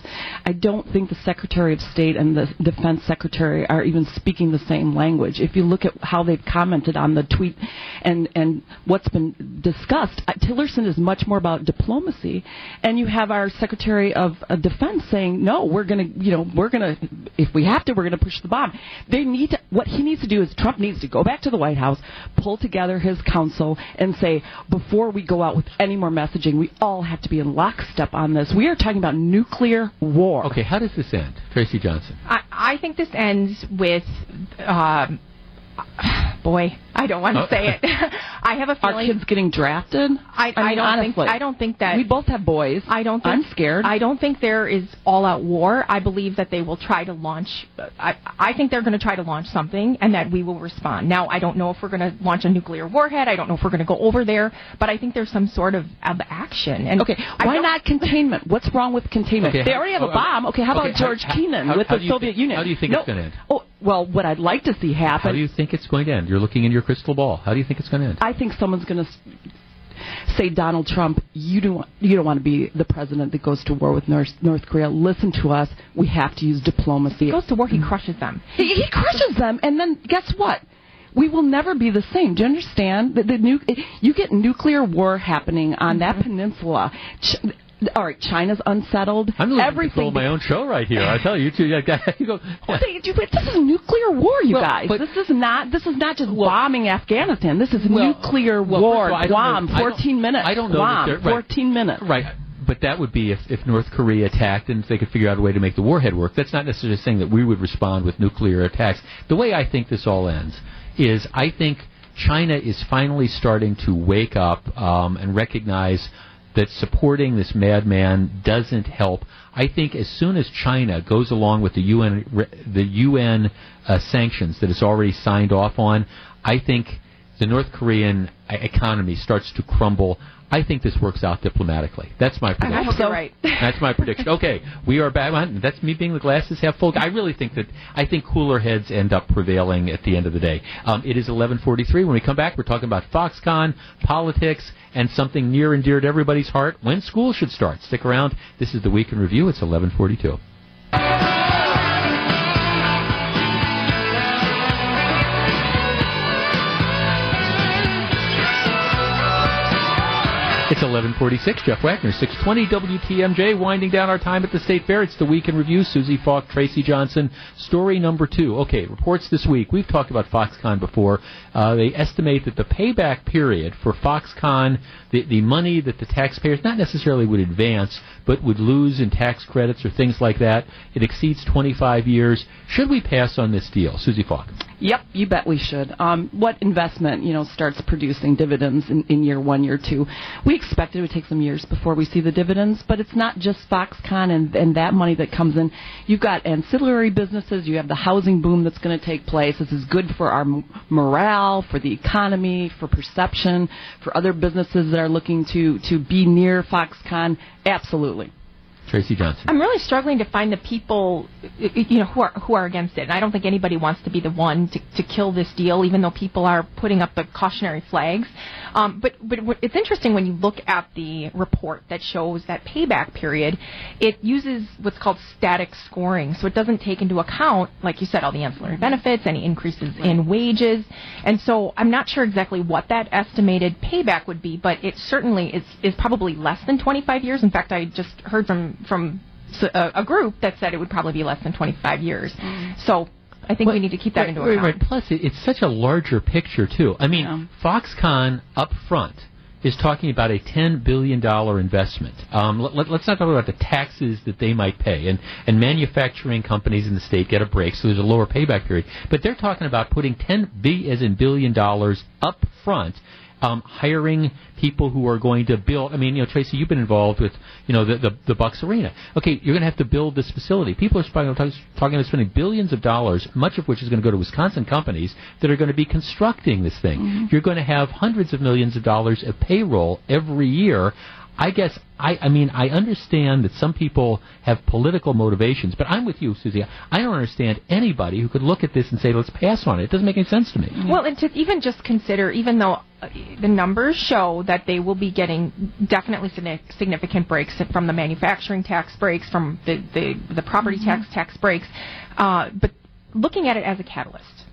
I don't think the Secretary of State and the Defense Secretary are even speaking the same language. If you look at how they've commented on the tweet and and what's been discussed, uh, Tillerson is much more about diplomacy, and you have our Secretary of Defense saying, "No, we're going to, you know, we're going to, if we have to, we're going to push the bomb." They need to. What he needs to do is Trump needs to go back to the White House, pull together his council, and say, before we go out with any more messaging, we all have to be in lockstep on this. We are talking about nuclear war. Okay, how does this end, Tracy Johnson? I, I think this ends with. Um, boy, I don't want to oh. say it. I have a feeling our kids getting drafted. I, I, I don't honestly, think. I don't think that we both have boys. I don't. Think, I'm scared. I don't think there is all-out war. I believe that they will try to launch. I, I think they're going to try to launch something, and that we will respond. Now, I don't know if we're going to launch a nuclear warhead. I don't know if we're going to go over there, but I think there's some sort of, of action. And okay, why not containment? What's wrong with containment? Okay, they already have a bomb. Okay, how about George how, Kennan how, with how the Soviet think, Union? How do you think no, it's going to end? Oh, well, what I'd like to see happen. How do you think it's going to end? You're looking in your crystal ball. How do you think it's going to end? I think someone's going to say Donald Trump, you don't you don't want to be the president that goes to war with North, North Korea. Listen to us. We have to use diplomacy. He goes to war. He crushes them. He, he crushes them, and then guess what? We will never be the same. Do you understand? The, the nu- you get nuclear war happening on mm-hmm. that peninsula. Ch- all right, China's unsettled. I'm losing Everything control of my own show right here. I tell you, two, you go. this is nuclear war, you well, guys. This is not. This is not just well, bombing Afghanistan. This is well, nuclear war. All, Guam, know, 14 minutes. I don't know. Guam, right, 14 minutes. Right. But that would be if, if North Korea attacked and if they could figure out a way to make the warhead work. That's not necessarily saying that we would respond with nuclear attacks. The way I think this all ends is I think China is finally starting to wake up um, and recognize that supporting this madman doesn't help. I think as soon as China goes along with the UN the UN uh, sanctions that it's already signed off on, I think the North Korean economy starts to crumble. I think this works out diplomatically. That's my prediction. I hope you're right. That's my prediction. Okay, we are back. That's me being the glasses half full. I really think that I think cooler heads end up prevailing at the end of the day. Um, it is 11:43. When we come back, we're talking about Foxconn, politics, and something near and dear to everybody's heart: when school should start. Stick around. This is the week in review. It's 11:42. It's 1146. Jeff Wagner, 620 WTMJ, winding down our time at the State Fair. It's the Week in Review. Susie Falk, Tracy Johnson. Story number two. Okay, reports this week. We've talked about Foxconn before. Uh, they estimate that the payback period for Foxconn, the, the money that the taxpayers not necessarily would advance, but would lose in tax credits or things like that, it exceeds 25 years. Should we pass on this deal? Susie Falk. Yep, you bet we should. Um, what investment, you know, starts producing dividends in, in year one, year two? We expect it would take some years before we see the dividends, but it's not just Foxconn and, and that money that comes in. You've got ancillary businesses. You have the housing boom that's going to take place. This is good for our morale, for the economy, for perception, for other businesses that are looking to to be near Foxconn. Absolutely. Tracy Johnson. I'm really struggling to find the people, you know, who are who are against it. And I don't think anybody wants to be the one to, to kill this deal, even though people are putting up the cautionary flags. Um, but but it's interesting when you look at the report that shows that payback period. It uses what's called static scoring, so it doesn't take into account, like you said, all the ancillary benefits, any increases in wages, and so I'm not sure exactly what that estimated payback would be, but it certainly is is probably less than 25 years. In fact, I just heard from from a, a group that said it would probably be less than 25 years. So I think we need to keep that right, into right, account. right. Plus, it, it's such a larger picture too. I mean, Foxconn up front is talking about a ten billion dollar investment. Um, let, us not talk about the taxes that they might pay, and and manufacturing companies in the state get a break, so there's a lower payback period. But they're talking about putting ten b as in billion dollars up front. Um, hiring people who are going to build. I mean, you know, Tracy, you've been involved with, you know, the the, the Bucks Arena. Okay, you're going to have to build this facility. People are talking, talking about spending billions of dollars, much of which is going to go to Wisconsin companies that are going to be constructing this thing. You're going to have hundreds of millions of dollars of payroll every year. I guess I, I mean I understand that some people have political motivations, but I'm with you, Susie. I don't understand anybody who could look at this and say, "Let's pass on it." It doesn't make any sense to me. Well, and to even just consider, even though uh, the numbers show that they will be getting definitely significant breaks from the manufacturing tax breaks, from the the, the property tax tax breaks, uh, but looking at it as a catalyst.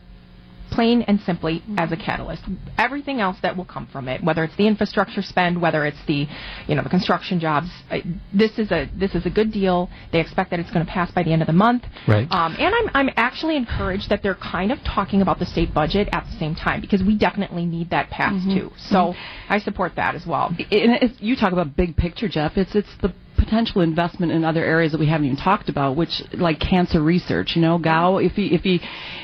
Plain and simply as a catalyst. Everything else that will come from it, whether it's the infrastructure spend, whether it's the, you know, the construction jobs, I, this is a this is a good deal. They expect that it's going to pass by the end of the month. Right. Um, and I'm, I'm actually encouraged that they're kind of talking about the state budget at the same time because we definitely need that passed Mhm. too. So I support that as well. And it's, you talk about big picture, Jeff. It's it's the potential investment in other areas that we haven't even talked about, which like cancer research. You know, Gou, if he if he,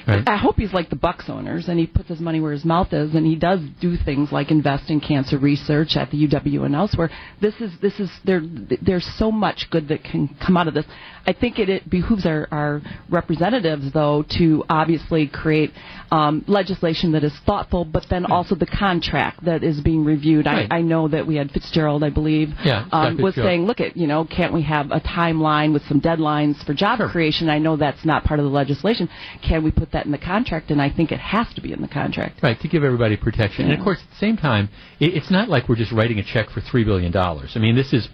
Right. I hope he's like the Bucks owners and he puts his money where his mouth is, and he does do things like invest in cancer research at the UW and elsewhere. This is this is there. There's so much good that can come out of this. I think it, it behooves our, our representatives, though, to obviously create um, legislation that is thoughtful, but then also the contract that is being reviewed. Right. I, I know that we had Fitzgerald, I believe, Yeah, um, was saying, look at, you know, can't we have a timeline with some deadlines for job creation? I know that's not part of the legislation. Can we put that in the contract? And I think it has to be in the contract. Right, to give everybody protection. And of course, at the same time, it's not like we're just writing a check for $3 billion. I mean, this is.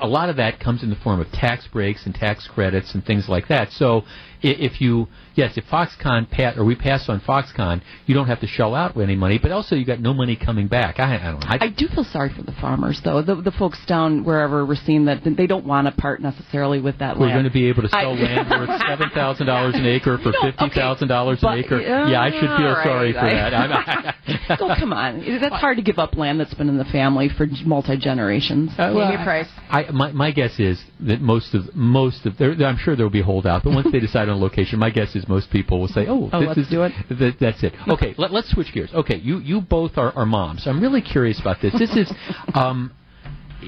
a lot of that comes in the form of tax breaks and tax credits and things like that. So, if you, yes, if Foxconn pat or we pass on Foxconn, you don't have to shell out any money, but also you got no money coming back. I, I don't know. I, I do feel sorry for the farmers, though. The, the folks down wherever we're seeing that they don't want to part necessarily with that we're land. going to be able to sell I- land worth seven thousand dollars an acre for No, fifty thousand dollars an but- acre. yeah, I should feel all right, sorry for I- that. I'm, oh, come on. That's hard to give up land that's been in the family for multi generations. Uh, well, I, my, my guess is that most of most of there, I'm sure there will be a holdout, but once they decide on a location, my guess is most people will say, "Oh, Oh, this let's is do it." th- that's it." Okay, let, let's switch gears. Okay, you you both are, are moms. I'm really curious about this. This is. Um,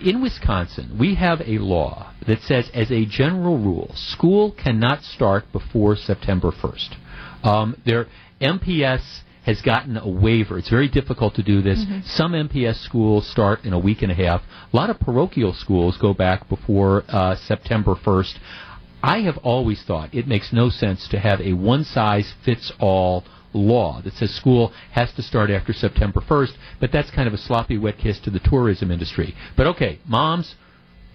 in Wisconsin, we have a law that says, as a general rule, school cannot start before September 1st. Um, their MPS has gotten a waiver. It's very difficult to do this. Mhm. Some MPS schools start in a week and a half. A lot of parochial schools go back before uh, September 1st. I have always thought it makes no sense to have a one size fits all law that says school has to start after September 1st, but that's kind of a sloppy wet kiss to the tourism industry. But okay, moms,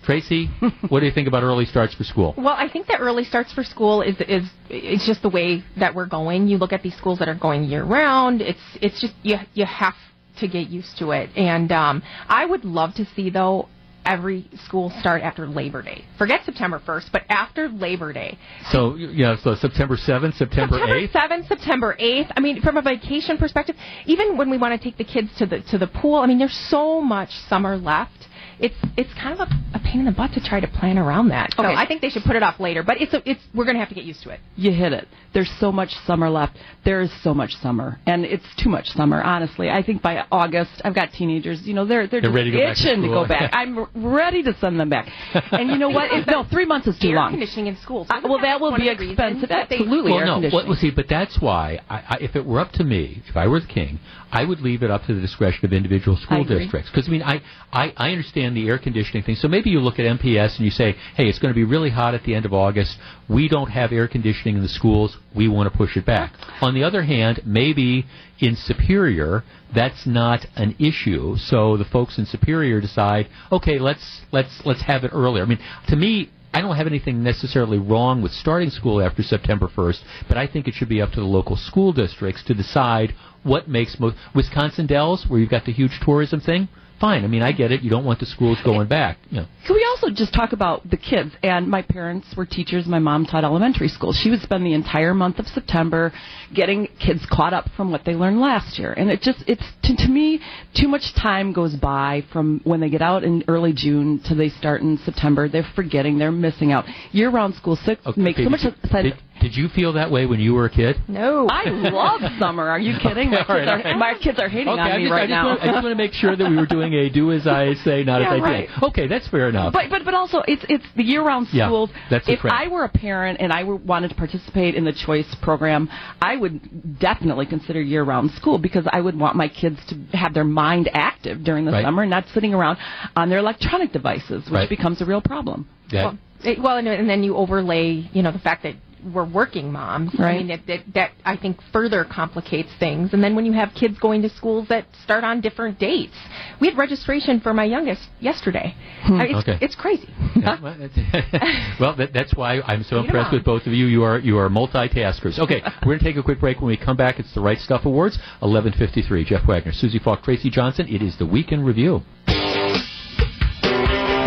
Tracy, what do you think about early starts for school? Well, I think that early starts for school is is it's just the way that we're going. You look at these schools that are going year round. It's it's just you you have to get used to it. And um, I would love to see though every school start after Labor Day. Forget September 1st, but after Labor Day. So, yeah, so September 7th, September, September 8th? 7th, September 8th. I mean, from a vacation perspective, even when we want to take the kids to the to the pool, I mean, there's so much summer left. It's it's kind of a, a pain in the butt to try to plan around that. So Okay. I think they should put it off later. But it's a, it's we're going to have to get used to it. You hit it. There's so much summer left. There is so much summer, and it's too much summer. Honestly, I think by August, I've got teenagers. You know, they're they're, They're just ready to go to itching to, go back. I'm ready to send them back. And you know what? It, no, three months is too Air long. conditioning in schools. Uh, well, that will be of the reasons expensive. Absolutely, well, air no. conditioning. Well, see, but that's why, I, I, if it were up to me, if I were the king, I would leave it up to the discretion of individual school districts. Because I mean, I, I, I understand understand the air conditioning thing. So maybe you look at MPS and you say, hey, it's going to be really hot at the end of August. We don't have air conditioning in the schools. We want to push it back. On the other hand, maybe in Superior, that's not an issue. So the folks in Superior decide, okay, let's let's let's have it earlier. I mean, to me, I don't have anything necessarily wrong with starting school after September 1st, but I think it should be up to the local school districts to decide what makes most. Wisconsin Dells, where you've got the huge tourism thing, fine. I mean, I get it. You don't want the schools going back. You know. Can we also just talk about the kids? And my parents were teachers. My mom taught elementary school. She would spend the entire month of September getting kids caught up from what they learned last year. And it just, it's, to, to me, too much time goes by from when they get out in early June to they start in September. They're forgetting. They're missing out. Year round school six Okay, makes so much did, sense. Did, did you feel that way when you were a kid? No. I love summer. Are you kidding? My, Okay, kids, right, are, all right. my kids are hating Okay, on I me just, I right just now. Want, I just want to make sure that we were doing a do as I say, not Yeah, as I right. think. Okay, that's fair enough. But but but also it's it's the year round schools. Yeah, schools. that's the if. I were a parent and I were, wanted to participate in the choice program, I would definitely consider year round school because I would want my kids to have their mind active during the Right. summer, not sitting around on their electronic devices, which Right. becomes a real problem. Yeah. Well, it, well, and, and then you overlay, you know, the fact that we're working moms. I Right. mean, that, that that I think further complicates things. And then when you have kids going to schools that start on different dates, we had registration for my youngest yesterday. I mean, it's, Okay. it's crazy. Yeah, well, that's- well, that, that's why I'm so Lead 'em impressed with both of you. You are you are multitaskers. Okay, we're going to take a quick break. When we come back, it's the Right Stuff Awards, 11:53. Jeff Wagner, Susie Falk, Tracy Johnson. It is the Week in Review.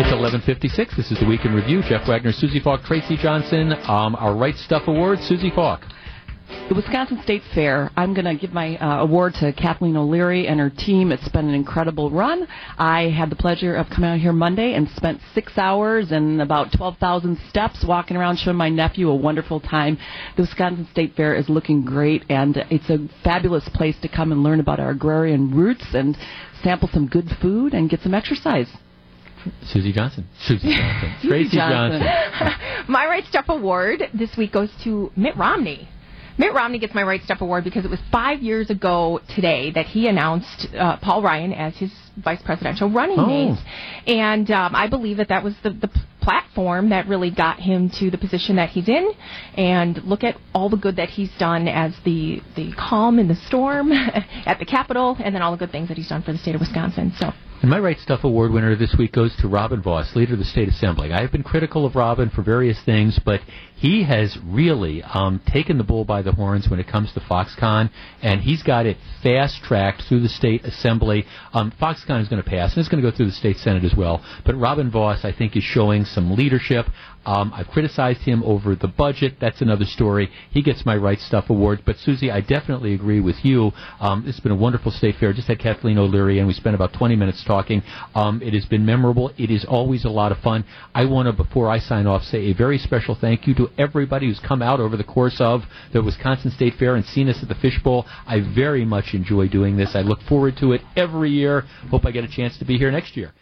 It's 11:56. This is the Week in Review. Jeff Wagner, Susie Falk, Tracy Johnson. Um, our Right Stuff Awards. Susie Falk. The Wisconsin State Fair, I'm going to give my uh, award to Kathleen O'Leary and her team. It's been an incredible run. I had the pleasure of coming out here Monday and spent six hours and about 12,000 steps walking around showing my nephew a wonderful time. The Wisconsin State Fair is looking great, and it's a fabulous place to come and learn about our agrarian roots and sample some good food and get some exercise. Susie Johnson. Susie Johnson. Tracy Johnson. Johnson. my Right Stuff Award this week goes to Mitt Romney. Mitt Romney gets my Right Stuff Award because it was five years ago today that he announced uh, Paul Ryan as his vice presidential running Oh. mate. And um, I believe that that was the, the platform that really got him to the position that he's in. And look at all the good that he's done as the, the calm in the storm at the Capitol, and then all the good things that he's done for the state of Wisconsin. So. And my Right Stuff Award winner this week goes to Robin Vos, leader of the State Assembly. I have been critical of Robin for various things, but he has really um, taken the bull by the horns when it comes to Foxconn, and he's got it fast tracked through the State Assembly. Um, Foxconn is going to pass, and it's going to go through the State Senate as well. But Robin Vos, I think, is showing some leadership. Um, I've criticized him over the budget. That's another story. He gets my Right Stuff Award. But Susie, I definitely agree with you. Um, it's been a wonderful state fair. Just had Kathleen O'Leary, and we spent about 20 minutes talking. Um, it has been memorable. It is always a lot of fun. I want to, before I sign off, say a very special thank you to everybody who's come out over the course of the Wisconsin State Fair and seen us at the Fishbowl. I very much enjoy doing this. I look forward to it every year. Hope I get a chance to be here next year.